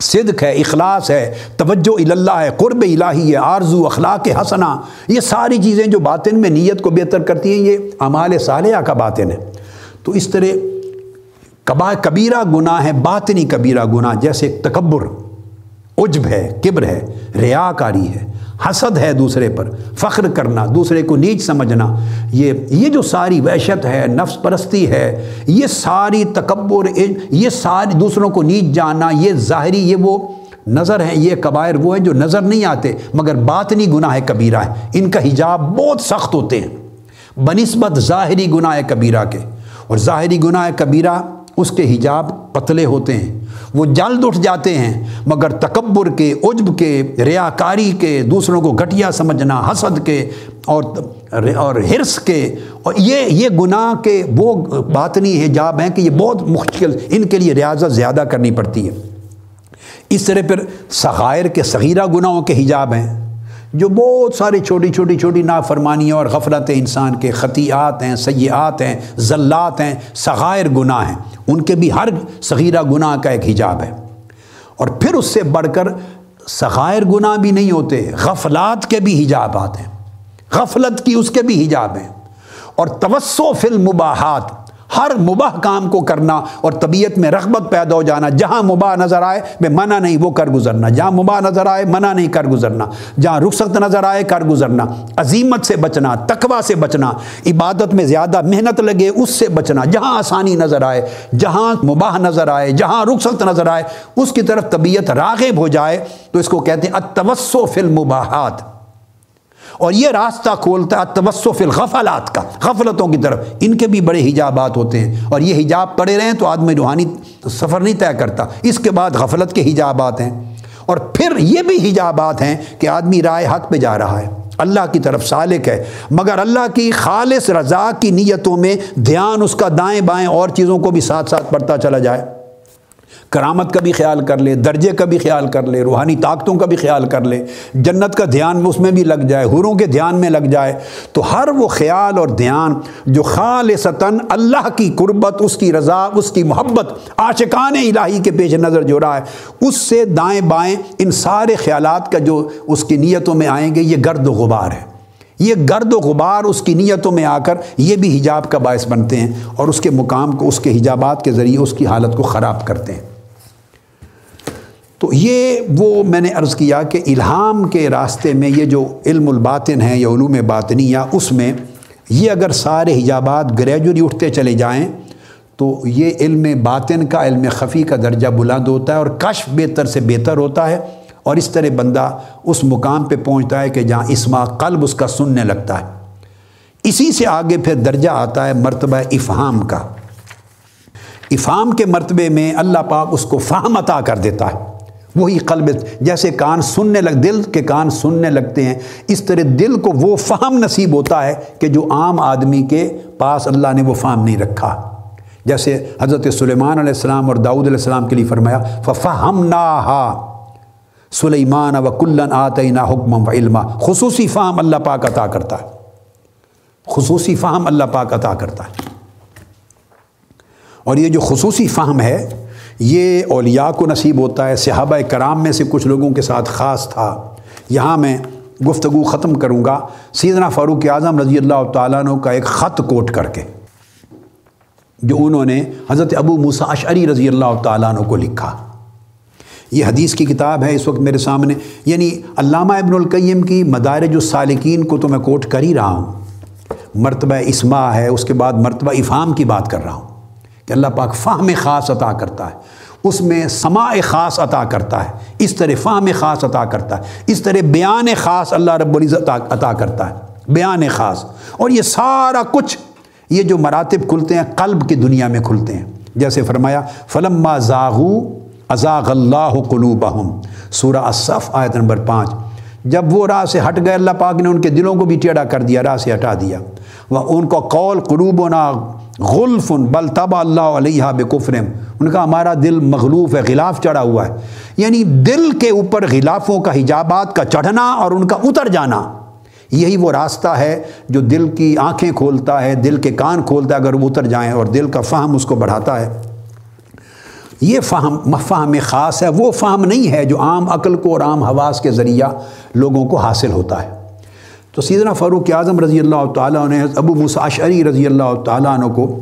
صدق ہے، اخلاص ہے، توجہ اللہ ہے، قرب الہی ہے، آرزو، اخلاق حسنا یہ ساری چیزیں جو باطن میں نیت کو بہتر کرتی ہیں، یہ اعمال صالحہ کا باطن ہے۔ تو اس طرح کبا، کبیرہ گناہ ہے باطنی کبیرہ گناہ، جیسے تکبر، عجب ہے، کبر ہے، ریا کاری ہے۔ حسد ہے دوسرے پر، فخر کرنا، دوسرے کو نیچ سمجھنا، یہ یہ جو ساری وحشت ہے، نفس پرستی ہے، یہ ساری تکبر، یہ ساری دوسروں کو نیچ جاننا یہ ظاہری، یہ وہ نظر ہیں یہ قبائر وہ ہیں جو نظر نہیں آتے، مگر باطنی گناہ کبیرہ ہے ان کا حجاب بہت سخت ہوتے ہیں۔ بنسبت ظاہری گناہ کبیرہ کے۔ اور ظاہری گناہ کبیرہ اس کے حجاب پتلے ہوتے ہیں۔ وہ جلد اٹھ جاتے ہیں، مگر تکبر کے، عجب کے، ریاکاری کے، دوسروں کو گھٹیا سمجھنا، حسد کے اور اور حرص کے۔ اور یہ یہ گناہ کے وہ باطنی حجاب ہیں کہ یہ بہت مشکل، ان کے لیے ریاضت زیادہ کرنی پڑتی ہے۔ اس طرح پھر سغائر کے صغیرہ گناہوں کے حجاب ہیں۔ جو بہت ساری چھوٹی چھوٹی چھوٹی نافرمانیاں اور غفلت انسان کے خطیات ہیں سیاحت ہیں ذلات ہیں سغائر گناہ ہیں۔ ان کے بھی ہر صغیرہ گناہ کا ایک حجاب ہے۔ اور پھر اس سے بڑھ کر سغائر گناہ بھی نہیں ہوتے، غفلات کے بھی حجابات ہیں۔ غفلت کی اس کے بھی حجاب ہیں۔ اور توسع فی المباحات ہر مباح کام کو کرنا اور طبیعت میں رغبت پیدا ہو جانا، جہاں مباح نظر آئے، میں منع نہیں، وہ کر گزرنا۔ جہاں مباح نظر آئے، منع نہیں، کر گزرنا۔ جہاں رخصت نظر آئے، کر گزرنا۔ عظیمت سے بچنا تقوا سے بچنا، عبادت میں زیادہ محنت لگے، اس سے بچنا۔ جہاں آسانی نظر آئے، جہاں مباح نظر آئے، جہاں رخصت نظر آئے، اس کی طرف طبیعت راغب ہو جائے، تو اس کو کہتے ہیں اتوسو فی المباحات۔ اور یہ راستہ کھولتا ہے توسف الغفلات کا، غفلتوں کی طرف۔ ان کے بھی بڑے حجابات ہوتے ہیں۔ اور یہ حجاب پڑے رہیں تو آدمی روحانی سفر نہیں طے کرتا۔ اس کے بعد غفلت کے حجابات ہیں۔ اور پھر یہ بھی حجابات ہیں کہ آدمی رائے حق پہ جا رہا ہے۔ اللہ کی طرف سالک ہے۔ مگر اللہ کی خالص رضا کی نیتوں میں دھیان اس کا دائیں بائیں اور چیزوں کو بھی ساتھ ساتھ پڑھتا چلا جائے۔ کرامت کا بھی خیال کر لے، درجے کا بھی خیال کر لے، روحانی طاقتوں کا بھی خیال کر لے، جنت کا دھیان اس میں بھی لگ جائے، حوروں کے دھیان میں لگ جائے، تو ہر وہ خیال اور دھیان جو خالصتاً اللہ کی قربت، اس کی رضا، اس کی محبت، عاشقان الہی کے پیش نظر جو رہا ہے، اس سے دائیں بائیں ان سارے خیالات کا جو اس کی نیتوں میں آئیں گے، یہ گرد و غبار ہے۔ یہ گرد و غبار اس کی نیتوں میں آ کر یہ بھی حجاب کا باعث بنتے ہیں اور اس کے مقام کو، اس کے حجابات کے ذریعے اس کی حالت کو خراب کرتے ہیں۔ تو یہ وہ میں نے عرض کیا کہ الہام کے راستے میں یہ جو علم الباطن ہے یا علوم باطنی یا اس میں یہ اگر سارے حجابات گریجولی اٹھتے چلے جائیں تو یہ علم باطن کا، علم خفی کا درجہ بلند ہوتا ہے اور کشف بہتر سے بہتر ہوتا ہے اور اس طرح بندہ اس مقام پہ پہنچتا ہے کہ جہاں اسما قلب اس کا سننے لگتا ہے۔ اسی سے آگے پھر درجہ آتا ہے مرتبہ افہام کا۔ افہام کے مرتبے میں اللہ پاک اس کو فہم عطا کر دیتا ہے۔ وہی قلب جیسے کان سننے لگ، دل کے کان سننے لگتے ہیں، اس طرح دل کو وہ فہم نصیب ہوتا ہے کہ جو عام آدمی کے پاس اللہ نے وہ فہم نہیں رکھا۔ جیسے حضرت سلیمان علیہ السلام اور داؤد علیہ السلام کے لیے فرمایا فہم نا سلیمان و کلن آتعینہ حکم و علما۔ خصوصی فہم اللہ پاک عطا کرتا ہے۔ خصوصی فہم اللہ پاک عطا کرتا ہے۔ اور یہ جو خصوصی فہم ہے یہ اولیاء کو نصیب ہوتا ہے، صحابہ کرام میں سے کچھ لوگوں کے ساتھ خاص تھا۔ یہاں میں گفتگو ختم کروں گا۔ سیدنا فاروق اعظم رضی اللہ تعالیٰ عنہ کا ایک خط کوٹ کر کے، جو انہوں نے حضرت ابو موسیٰ اشعری رضی اللہ تعالیٰ عنہ کو لکھا۔ یہ حدیث کی کتاب ہے اس وقت میرے سامنے۔ یعنی علامہ ابن القیم کی مدارج السالکین کو تو میں کوٹ کر ہی رہا ہوں۔ مرتبہ اسما ہے، اس کے بعد مرتبہ افہام کی بات کر رہا ہوں۔ کہ اللہ پاک فہم خاص عطا کرتا ہے، اس میں سماع خاص عطا کرتا ہے، اس طرح فہم خاص عطا کرتا ہے، اس طرح بیان خاص اللہ رب العزت عطا کرتا ہے، بیان خاص۔ اور یہ سارا کچھ، یہ جو مراتب کھلتے ہیں، قلب کی دنیا میں کھلتے ہیں۔ جیسے فرمایا، فلما زاغو ازاغ اللہ قلوبہم۔ سورہ الصف، آیت نمبر پانچ۔ جب وہ راہ سے ہٹ گئے، اللہ پاک نے ان کے دلوں کو بھی ٹیڑھا کر دیا، راہ سے ہٹا دیا۔ وہ ان کو قول قلوب و نا غلف بل تب اللہ علیہ بکفرم۔ ان کا ہمارا دل مغلوف ہے، غلاف چڑھا ہوا ہے۔ یعنی دل کے اوپر غلافوں کا حجابات کا چڑھنا اور ان کا اتر جانا، یہی وہ راستہ ہے جو دل کی آنکھیں کھولتا ہے، دل کے کان کھولتا ہے، اگر وہ اتر جائیں اور دل کا فہم اس کو بڑھاتا ہے۔ یہ فہم فہم خاص ہے، وہ فہم نہیں ہے جو عام عقل کو اور عام حواس کے ذریعہ لوگوں کو حاصل ہوتا ہے۔ تو سیدنا فاروق اعظم رضی اللہ تعالیٰ نے ابو مساشری رضی اللہ تعالیٰ عنہ کو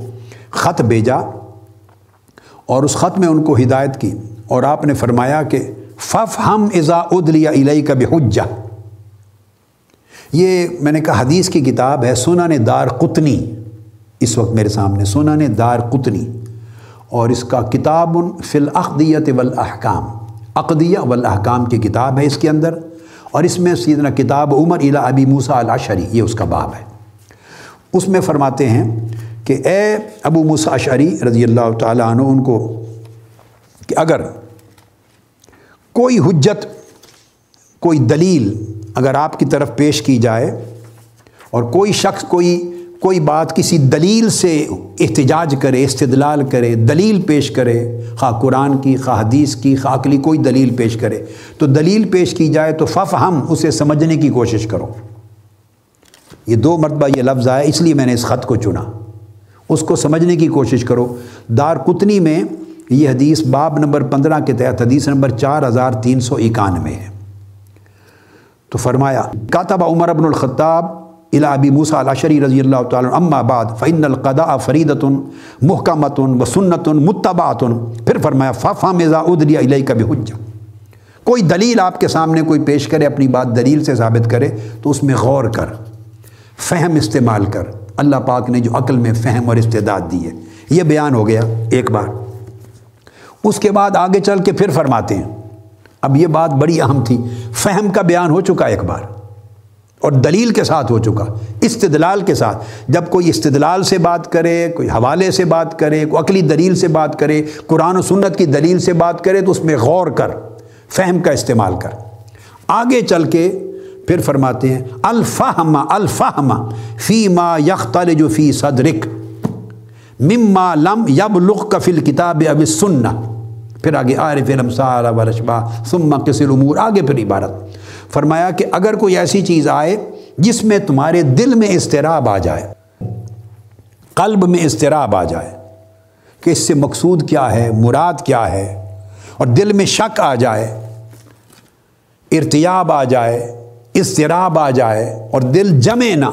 خط بھیجا اور اس خط میں ان کو ہدایت کی اور آپ نے فرمایا کہ فف ہم ازا ادلیا علیہ کا حجا یہ میں نے کہا حدیث کی کتاب ہے، سنن دار قطنی۔ اس وقت میرے سامنے سنن دار قطنی۔ اور اس کا کتاب فی الاقدیت والاحکام اقدیہ والاحکام کی کتاب ہے اس کے اندر۔ اور اس میں سیدنا کتاب عمر الا ابی موسا الاشری یہ اس کا باب ہے۔ اس میں فرماتے ہیں کہ اے ابو موسا اشعری رضی اللہ تعالیٰ عنہ، ان کو کہ اگر کوئی حجت، کوئی دلیل اگر آپ کی طرف پیش کی جائے اور کوئی شخص، کوئی کوئی بات کسی دلیل سے احتجاج کرے، استدلال کرے، دلیل پیش کرے، خواہ قرآن کی، خواہ حدیث کی، خواہ عقلی کوئی دلیل پیش کرے، تو دلیل پیش کی جائے تو فف ہم اسے سمجھنے کی کوشش کرو۔ یہ دو مرتبہ یہ لفظ آیا، اس لیے میں نے اس خط کو چنا۔ اس کو سمجھنے کی کوشش کرو۔ دار کتنی میں یہ حدیث باب نمبر پندرہ کے تحت، حدیث نمبر چار ہزار تین سو اکانوے ہے۔ تو فرمایا، کاتب عمر ابن الخطاب الابی موسا الشری رضی اللہ تعالیٰ اما بعد فعن القدا فریدت محکمت و سنت متبات پھر فرمایا، فافا مزا ادری علیہ کبھی حجا کوئی دلیل آپ کے سامنے کوئی پیش کرے، اپنی بات دلیل سے ثابت کرے، تو اس میں غور کر، فہم استعمال کر۔ اللہ پاک نے جو عقل میں فہم اور استعداد دی ہے، یہ بیان ہو گیا ایک بار۔ اس کے بعد آگے چل کے پھر فرماتے ہیں۔ اب یہ بات بڑی اہم تھی۔ فہم کا بیان ہو چکا ایک بار۔ اور دلیل کے ساتھ ہو چکا، استدلال کے ساتھ۔ جب کوئی استدلال سے بات کرے، کوئی حوالے سے بات کرے، کوئی عقلی دلیل سے بات کرے، قرآن و سنت کی دلیل سے بات کرے، تو اس میں غور کر، فہم کا استعمال کر۔ آگے چل کے پھر فرماتے ہیں، الفہم الفہم فی ما یختل جو فی صدرک، مما لم یب لخ کفل کتاب اب سننا پھر آگے، عارف علم سارا ورشبہ، ثم کسل امور آگے پھر عبارت۔ فرمایا کہ اگر کوئی ایسی چیز آئے جس میں تمہارے دل میں اضطراب آ جائے، قلب میں اضطراب آ جائے، کہ اس سے مقصود کیا ہے، مراد کیا ہے، اور دل میں شک آ جائے، ارتیاب آ جائے، اضطراب آ جائے، اور دل جمے نہ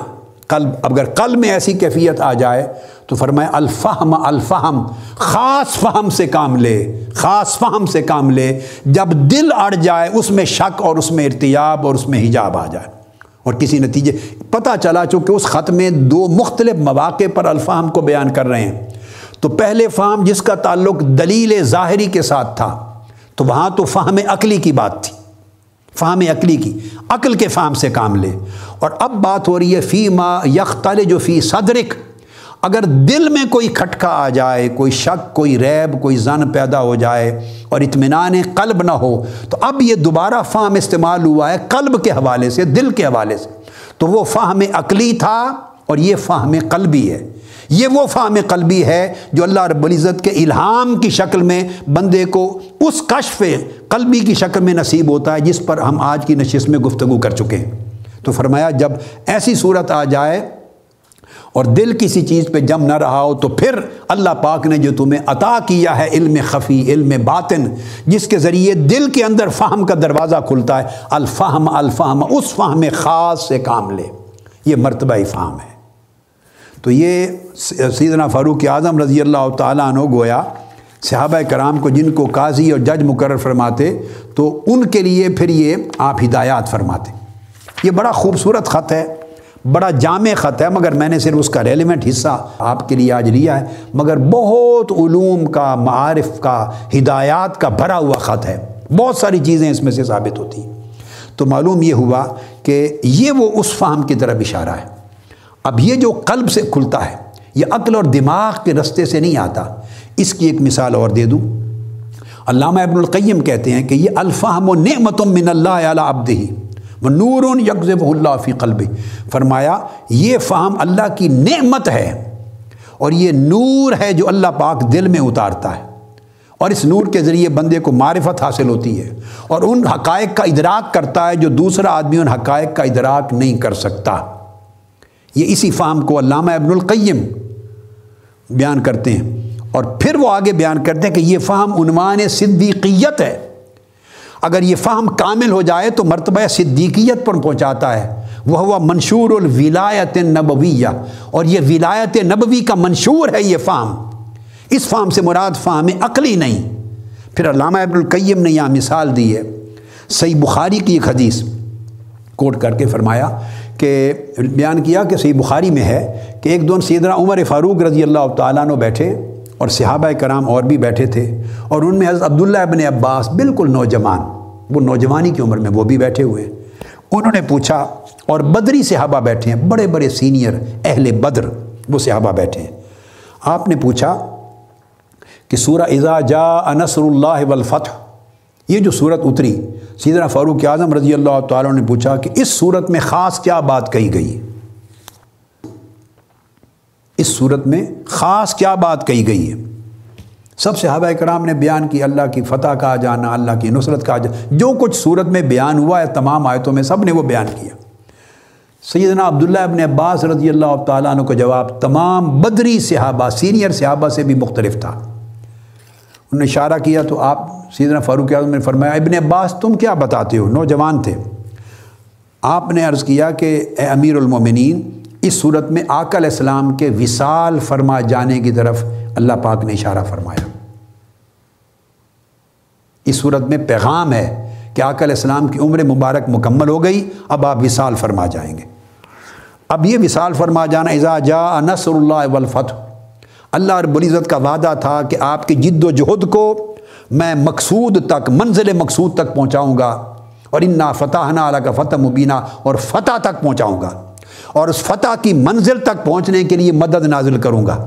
قلب، اگر قلب میں ایسی کیفیت آ جائے تو فرمائے الفہم الفہم، خاص فہم سے کام لے، خاص فہم سے کام لے۔ جب دل اڑ جائے، اس میں شک اور اس میں ارتیاب اور اس میں حجاب آ جائے۔ اور کسی نتیجے، پتہ چلا چونکہ اس خط میں دو مختلف مواقع پر الفہم کو بیان کر رہے ہیں۔ تو پہلے فہم جس کا تعلق دلیل ظاہری کے ساتھ تھا، تو وہاں تو فہم عقلی کی بات تھی۔ فہم عقلی کی، عقل کے فہم سے کام لے۔ اور اب بات ہو رہی ہے فی ما یختل جو فی صدرک۔ اگر دل میں کوئی کھٹکا آ جائے، کوئی شک، کوئی ریب، کوئی زن پیدا ہو جائے اور اطمینان قلب نہ ہو، تو اب یہ دوبارہ فہم استعمال ہوا ہے قلب کے حوالے سے، دل کے حوالے سے۔ تو وہ فہم عقلی تھا اور یہ فہم قلبی ہے۔ یہ وہ فہم قلبی ہے جو اللہ رب العزت کے الہام کی شکل میں بندے کو اس کشف قلبی کی شکل میں نصیب ہوتا ہے جس پر ہم آج کی نشست میں گفتگو کر چکے ہیں۔ تو فرمایا، جب ایسی صورت آ جائے اور دل کسی چیز پہ جم نہ رہا ہو، تو پھر اللہ پاک نے جو تمہیں عطا کیا ہے، علم خفی، علم باطن، جس کے ذریعے دل کے اندر فہم کا دروازہ کھلتا ہے، الفہم الفہم، اس فہم خاص سے کام لے۔ یہ مرتبہ فہم ہے۔ تو یہ سیدنا فاروق اعظم رضی اللہ تعالیٰ عنہ گویا صحابہ کرام کو جن کو قاضی اور جج مقرر فرماتے تو ان کے لیے پھر یہ آپ ہدایات فرماتے یہ بڑا خوبصورت خط ہے، بڑا جامع خط ہے، مگر میں نے صرف اس کا ریلیمنٹ حصہ آپ کے لیے آج لیا ہے، مگر بہت علوم کا، معارف کا، ہدایات کا بھرا ہوا خط ہے۔ بہت ساری چیزیں اس میں سے ثابت ہوتی ہیں۔ تو معلوم یہ ہوا کہ یہ وہ اس فہم کی طرف اشارہ ہے۔ اب یہ جو قلب سے کھلتا ہے، یہ عقل اور دماغ کے رستے سے نہیں آتا۔ اس کی ایک مثال اور دے دوں۔ علامہ ابن القیم کہتے ہیں کہ یہ الفہم و نعمت من اللہ علیہ ابد ہی نور یکزب اللہ فی قلب فرمایا، یہ فہم اللہ کی نعمت ہے اور یہ نور ہے جو اللہ پاک دل میں اتارتا ہے۔ اور اس نور کے ذریعے بندے کو معرفت حاصل ہوتی ہے اور ان حقائق کا ادراک کرتا ہے جو دوسرا آدمی ان حقائق کا ادراک نہیں کر سکتا۔ یہ اسی فہم کو علامہ ابن القیم بیان کرتے ہیں اور پھر وہ آگے بیان کرتے ہیں کہ یہ فہم عنوان صدیقیت ہے۔ اگر یہ فہم کامل ہو جائے تو مرتبہ صدیقیت پر پہنچاتا ہے۔ وہ ہوا منشور الولایت نبویہ اور یہ ولایت نبوی کا منشور ہے یہ فہم۔ اس فہم سے مراد فہم عقلی نہیں۔ پھر علامہ ابن القیم نے یہاں مثال دی ہے۔ صحیح بخاری کی ایک حدیث کوٹ کر کے فرمایا کہ بیان کیا کہ صحیح بخاری میں ہے کہ ایک دون سیدنا عمر فاروق رضی اللہ تعالیٰ نے بیٹھے اور صحابہ کرام اور بھی بیٹھے تھے اور ان میں حضرت عبداللہ ابن عباس بالکل نوجوان، وہ نوجوانی کی عمر میں وہ بھی بیٹھے ہوئے۔ انہوں نے پوچھا، اور بدری صحابہ بیٹھے ہیں، بڑے بڑے سینئر اہل بدر، وہ صحابہ بیٹھے ہیں۔ آپ نے پوچھا کہ سورہ اذا جا انصر اللہ والفتح یہ جو صورت اتری، سیدنا فاروق اعظم رضی اللہ تعالیٰ نے پوچھا کہ اس صورت میں خاص کیا بات کہی گئی؟ اس صورت میں خاص کیا بات کہی گئی ہے؟ سب صحابہ کرام نے بیان کی، اللہ کی فتح کا آ جانا، اللہ کی نصرت کا آ جانا، جو کچھ صورت میں بیان ہوا ہے، تمام آیتوں میں سب نے وہ بیان کیا۔ سیدنا عبداللہ ابن عباس رضی اللہ تعالیٰ عنہ کا جواب تمام بدری صحابہ، سینئر صحابہ سے بھی مختلف تھا۔ انہوں نے اشارہ کیا تو آپ سیدنا فاروق اعظم نے فرمایا، ابن عباس، تم کیا بتاتے ہو؟ نوجوان تھے۔ آپ نے عرض کیا کہ، اے امیر المومنین، اس صورت میں آقا علیہ السلام کے وصال فرما جانے کی طرف اللہ پاک نے اشارہ فرمایا۔ اس صورت میں پیغام ہے کہ آقا علیہ السلام کی عمر مبارک مکمل ہو گئی، اب آپ وصال فرما جائیں گے۔ اب یہ وصال فرما جانا، اذا جا نصر اللہ والفتح اللہ رب العزت کا وعدہ تھا کہ آپ کی جد و جہد کو میں مقصود تک، منزل مقصود تک پہنچاؤں گا، اور انا فتح نہ کا فتح مبینہ اور فتح تک پہنچاؤں گا، اور اس فتح کی منزل تک پہنچنے کے لیے مدد نازل کروں گا۔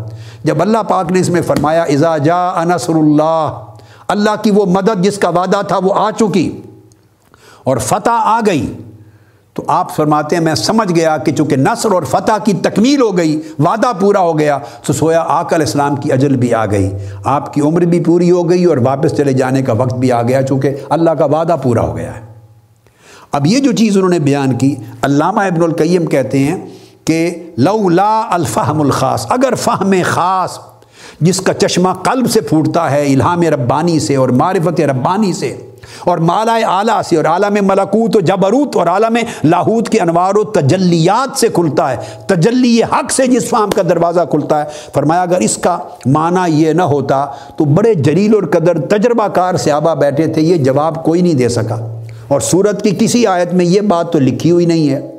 جب اللہ پاک نے اس میں فرمایا، اذا جا نصر اللہ اللہ کی وہ مدد جس کا وعدہ تھا وہ آ چکی، اور فتح آ گئی۔ تو آپ فرماتے ہیں، میں سمجھ گیا کہ چونکہ نصر اور فتح کی تکمیل ہو گئی، وعدہ پورا ہو گیا، تو سویا آک علیہ السلام کی اجل بھی آ گئی۔ آپ کی عمر بھی پوری ہو گئی اور واپس چلے جانے کا وقت بھی آ گیا چونکہ اللہ کا وعدہ پورا ہو گیا ہے۔ اب یہ جو چیز انہوں نے بیان کی، علامہ ابن القیم کہتے ہیں کہ لو لا الفہم الخاص، اگر فہم خاص جس کا چشمہ قلب سے پھوٹتا ہے، الہام ربانی سے اور معرفت ربانی سے اور مالا اعلیٰ سے، اور عالم ملکوت و جبروت، اور عالم لاہوت کے انوار و تجلیات سے کھلتا ہے۔ تجلی حق سے جس فام کا دروازہ کھلتا ہے۔ فرمایا، اگر اس کا معنی یہ نہ ہوتا تو بڑے جلیل اور قدر تجربہ کار صحابہ بیٹھے تھے، یہ جواب کوئی نہیں دے سکا۔ اور صورت کی کسی آیت میں یہ بات تو لکھی ہوئی نہیں ہے۔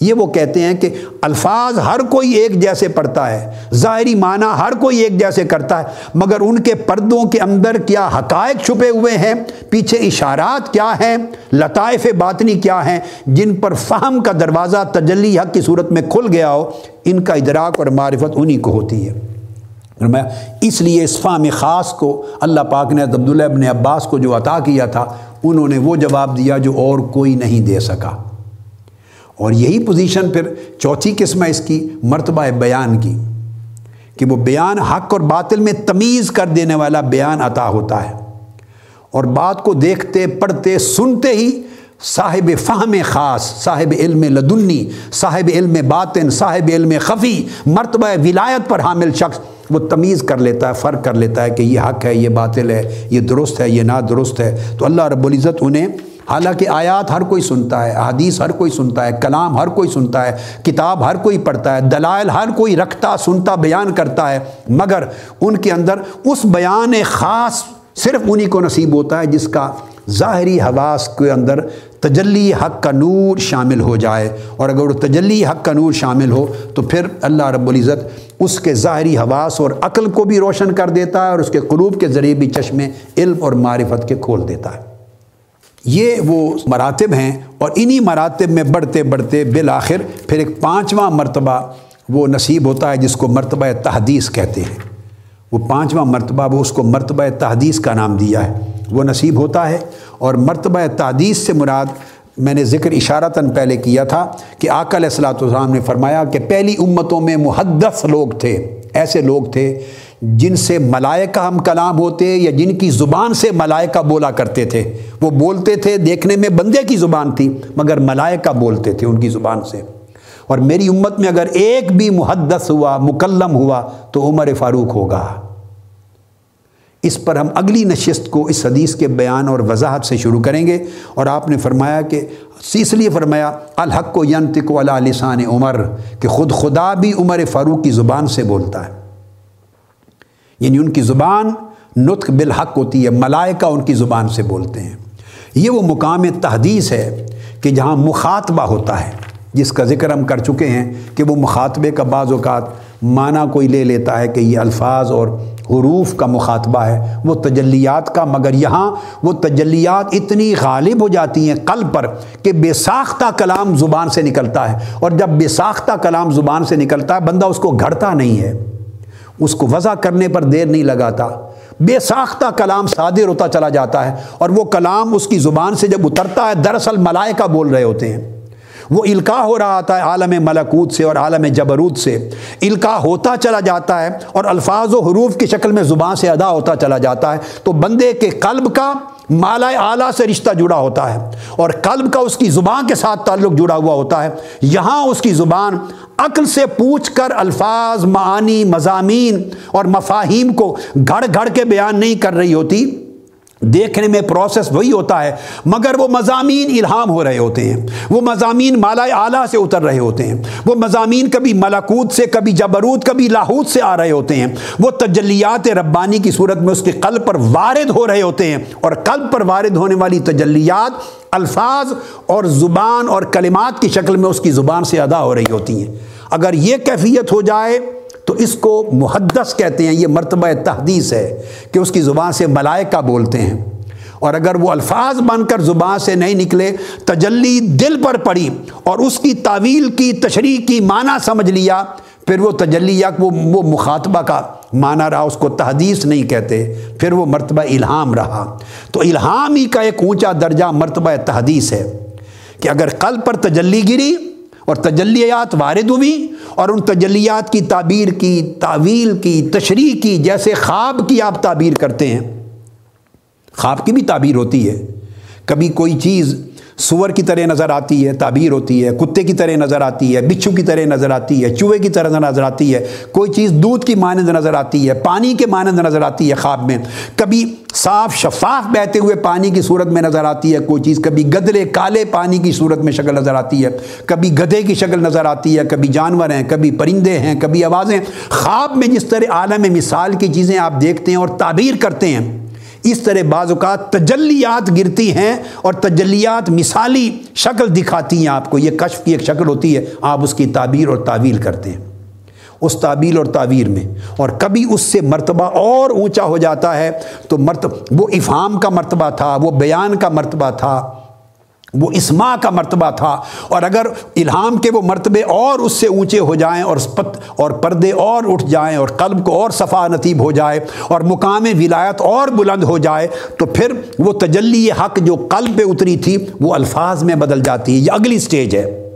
یہ وہ کہتے ہیں کہ الفاظ ہر کوئی ایک جیسے پڑھتا ہے، ظاہری معنی ہر کوئی ایک جیسے کرتا ہے، مگر ان کے پردوں کے اندر کیا حقائق چھپے ہوئے ہیں؟ پیچھے اشارات کیا ہیں؟ لطائف باطنی کیا ہیں؟ جن پر فہم کا دروازہ تجلی حق کی صورت میں کھل گیا ہو، ان کا ادراک اور معرفت انہی کو ہوتی ہے۔ میں اس لیے اس فہم خاص کو اللہ پاک نے عبداللہ ابن عباس کو جو عطا کیا تھا، انہوں نے وہ جواب دیا جو اور کوئی نہیں دے سکا۔ اور یہی پوزیشن پھر چوتھی قسم ہے اس کی، مرتبہ بیان کی کہ وہ بیان حق اور باطل میں تمیز کر دینے والا بیان عطا ہوتا ہے۔ اور بات کو دیکھتے، پڑھتے، سنتے ہی صاحب فہم خاص، صاحب علم لدنی، صاحب علم باطن، صاحب علم خفی، مرتبہ ولایت پر حامل شخص وہ تمیز کر لیتا ہے، فرق کر لیتا ہے کہ یہ حق ہے، یہ باطل ہے، یہ درست ہے، یہ نا درست ہے۔ تو اللہ رب العزت انہیں، حالانکہ آیات ہر کوئی سنتا ہے حدیث ہر کوئی سنتا ہے، کلام ہر کوئی سنتا ہے، کتاب ہر کوئی پڑھتا ہے، دلائل ہر کوئی رکھتا، سنتا، بیان کرتا ہے، مگر ان کے اندر اس بیان خاص صرف انہی کو نصیب ہوتا ہے جس کا ظاہری حواس کے اندر تجلی حق کا نور شامل ہو جائے۔ اور اگر وہ تجلی حق کا نور شامل ہو تو پھر اللہ رب العزت اس کے ظاہری حواس اور عقل کو بھی روشن کر دیتا ہے اور اس کے قلوب کے ذریعے بھی چشمے، علم اور معرفت کے کھول دیتا ہے۔ یہ وہ مراتب ہیں اور انہی مراتب میں بڑھتے بڑھتے بالآخر پھر ایک پانچواں مرتبہ وہ نصیب ہوتا ہے جس کو مرتبہ تحدیث کہتے ہیں۔ وہ پانچواں مرتبہ وہ اس کو مرتبہ تحدیث کا نام دیا ہے۔ وہ نصیب ہوتا ہے اور مرتبہ تحدیث سے مراد میں نے ذکر اشارتاً پہلے کیا تھا کہ آقا علیہ السلاۃ والسلام نے فرمایا کہ پہلی امتوں میں محدث لوگ تھے، ایسے لوگ تھے جن سے ملائکہ ہم کلام ہوتے یا جن کی زبان سے ملائکہ بولا کرتے تھے۔ وہ بولتے تھے، دیکھنے میں بندے کی زبان تھی، مگر ملائکہ بولتے تھے ان کی زبان سے۔ اور میری امت میں اگر ایک بھی محدث ہوا، مکلم ہوا، تو عمر فاروق ہوگا۔ اس پر ہم اگلی نشست کو اس حدیث کے بیان اور وضاحت سے شروع کریں گے اور آپ نے فرمایا کہ اس لیے فرمایا، الحق و ینتق علی لسان عمر، کہ خود خدا بھی عمر فاروق کی زبان سے بولتا ہے۔ یعنی ان کی زبان نطق بالحق ہوتی ہے، ملائکہ ان کی زبان سے بولتے ہیں۔ یہ وہ مقام تحدیث ہے کہ جہاں مخاطبہ ہوتا ہے، جس کا ذکر ہم کر چکے ہیں کہ وہ مخاطبے کا بعض اوقات معنی کوئی لے لیتا ہے کہ یہ الفاظ اور حروف کا مخاطبہ ہے، وہ تجلیات کا، مگر یہاں وہ تجلیات اتنی غالب ہو جاتی ہیں قلب پر کہ بے ساختہ کلام زبان سے نکلتا ہے۔ اور جب بے ساختہ کلام زبان سے نکلتا ہے بندہ اس کو گھڑتا نہیں ہے۔ اس کو وضع کرنے پر دیر نہیں لگاتا۔ بے ساختہ کلام صادر ہوتا چلا جاتا ہے اور وہ کلام اس کی زبان سے جب اترتا ہے، دراصل ملائکہ بول رہے ہوتے ہیں۔ وہ الکا ہو رہا تھا عالم ملکوت سے اور عالم جبرود سے۔ الکا ہوتا چلا جاتا ہے اور الفاظ و حروف کی شکل میں زبان سے ادا ہوتا چلا جاتا ہے۔ تو بندے کے قلب کا مالا اعلیٰ سے رشتہ جڑا ہوتا ہے اور قلب کا اس کی زبان کے ساتھ تعلق جڑا ہوا ہوتا ہے۔ یہاں اس کی زبان عقل سے پوچھ کر الفاظ، معانی، مضامین اور مفاہیم کو گھڑ گھڑ کے بیان نہیں کر رہی ہوتی۔ دیکھنے میں پروسیس وہی ہوتا ہے، مگر وہ مضامین الہام ہو رہے ہوتے ہیں۔ وہ مضامین مالا اعلیٰ سے اتر رہے ہوتے ہیں۔ وہ مضامین کبھی ملاکوت سے، کبھی جبروت، کبھی لاہوت سے آ رہے ہوتے ہیں۔ وہ تجلیات ربانی کی صورت میں اس کے قلب پر وارد ہو رہے ہوتے ہیں۔ اور قلب پر وارد ہونے والی تجلیات الفاظ اور زبان اور کلمات کی شکل میں اس کی زبان سے ادا ہو رہی ہوتی ہیں۔ اگر یہ کیفیت ہو جائے تو اس کو محدث کہتے ہیں، یہ مرتبہ تحدیث ہے کہ اس کی زبان سے ملائکہ بولتے ہیں۔ اور اگر وہ الفاظ بن کر زبان سے نہیں نکلے، تجلی دل پر پڑی اور اس کی تعویل کی، تشریح کی معنی سمجھ لیا، پھر وہ تجلی یا وہ مخاطبہ کا معنی رہا، اس کو تحدیث نہیں کہتے، پھر وہ مرتبہ الہام رہا۔ تو الہام ہی کا ایک اونچا درجہ مرتبہ تحدیث ہے کہ اگر قلب پر تجلی گری اور تجلیات وارد ہوئیں اور ان تجلیات کی تعبیر کی، تعویل کی، تشریح کی جیسے خواب کی آپ تعبیر کرتے ہیں۔ خواب کی بھی تعبیر ہوتی ہے۔ کبھی کوئی چیز سور کی طرح نظر آتی ہے، تعبیر ہوتی ہے، کتے کی طرح نظر آتی ہے، بچھو کی طرح نظر آتی ہے، چوہے کی طرح نظر آتی ہے، کوئی چیز دودھ کی مانند نظر آتی ہے، پانی کے مانند نظر آتی ہے خواب میں۔ کبھی صاف شفاف بہتے ہوئے پانی کی صورت میں نظر آتی ہے، کوئی چیز کبھی گدلے کالے پانی کی صورت میں شکل نظر آتی ہے۔ کبھی گدھے کی شکل نظر آتی ہے، کبھی جانور ہیں، کبھی پرندے ہیں، کبھی آوازیں۔ خواب میں جس طرح عالم مثال کی چیزیں آپ دیکھتے ہیں اور تعبیر کرتے ہیں اس طرح بعض اوقات تجلیات گرتی ہیں اور تجلیات مثالی شکل دکھاتی ہیں آپ کو، یہ کشف کی ایک شکل ہوتی ہے، آپ اس کی تعبیر اور تعویل کرتے ہیں۔ اس تعبیل اور تعویر میں، اور کبھی اس سے مرتبہ اور اونچا ہو جاتا ہے، تو مرتبہ وہ افہام کا مرتبہ تھا، وہ بیان کا مرتبہ تھا۔ وہ اسما کا مرتبہ تھا اور اگر الہام کے وہ مرتبے اور اس سے اونچے ہو جائیں اور پت اور پردے اور اٹھ جائیں اور قلب کو اور صفا نتیب ہو جائے اور مقام ولایت اور بلند ہو جائے تو پھر وہ تجلی حق جو قلب پہ اتری تھی وہ الفاظ میں بدل جاتی ہے، یہ اگلی سٹیج ہے۔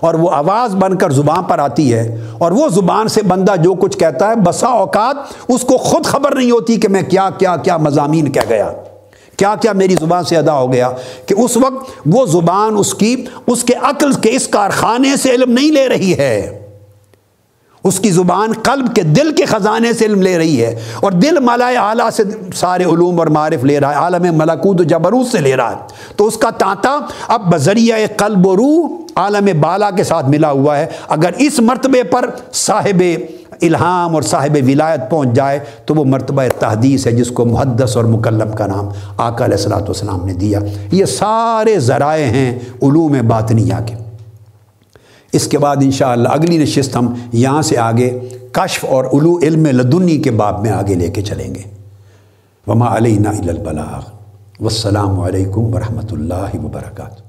اور وہ آواز بن کر زبان پر آتی ہے اور وہ زبان سے بندہ جو کچھ کہتا ہے، بسا اوقات اس کو خود خبر نہیں ہوتی کہ میں کیا کیا کیا مضامین کہہ گیا۔ کیا کیا میری زبان سے ادا ہو گیا کہ اس وقت وہ زبان اس کی اس کے عقل کے اس کارخانے سے علم نہیں لے رہی ہے۔ اس کی زبان قلب کے دل کے خزانے سے علم لے رہی ہے۔ اور دل ملائے اعلیٰ سے سارے علوم اور معرف لے رہا ہے، عالم ملکوت و جبروت سے لے رہا ہے۔ تو اس کا تانتا اب بذریعہ قلب و روح عالم بالا کے ساتھ ملا ہوا ہے۔ اگر اس مرتبے پر صاحب الہام اور صاحب ولایت پہنچ جائے تو وہ مرتبہ تحدیث ہے جس کو محدث اور مکلم کا نام آقا علیہ السلاۃ والسلام نے دیا۔ یہ سارے ذرائع ہیں علوم باطنیہ کے۔ اس کے بعد انشاءاللہ اگلی نشست ہم یہاں سے آگے کشف اور علو علم لدنی کے باب میں آگے لے کے چلیں گے۔ وما علینا البلاغ۔ والسلام علیکم ورحمۃ اللہ وبرکاتہ۔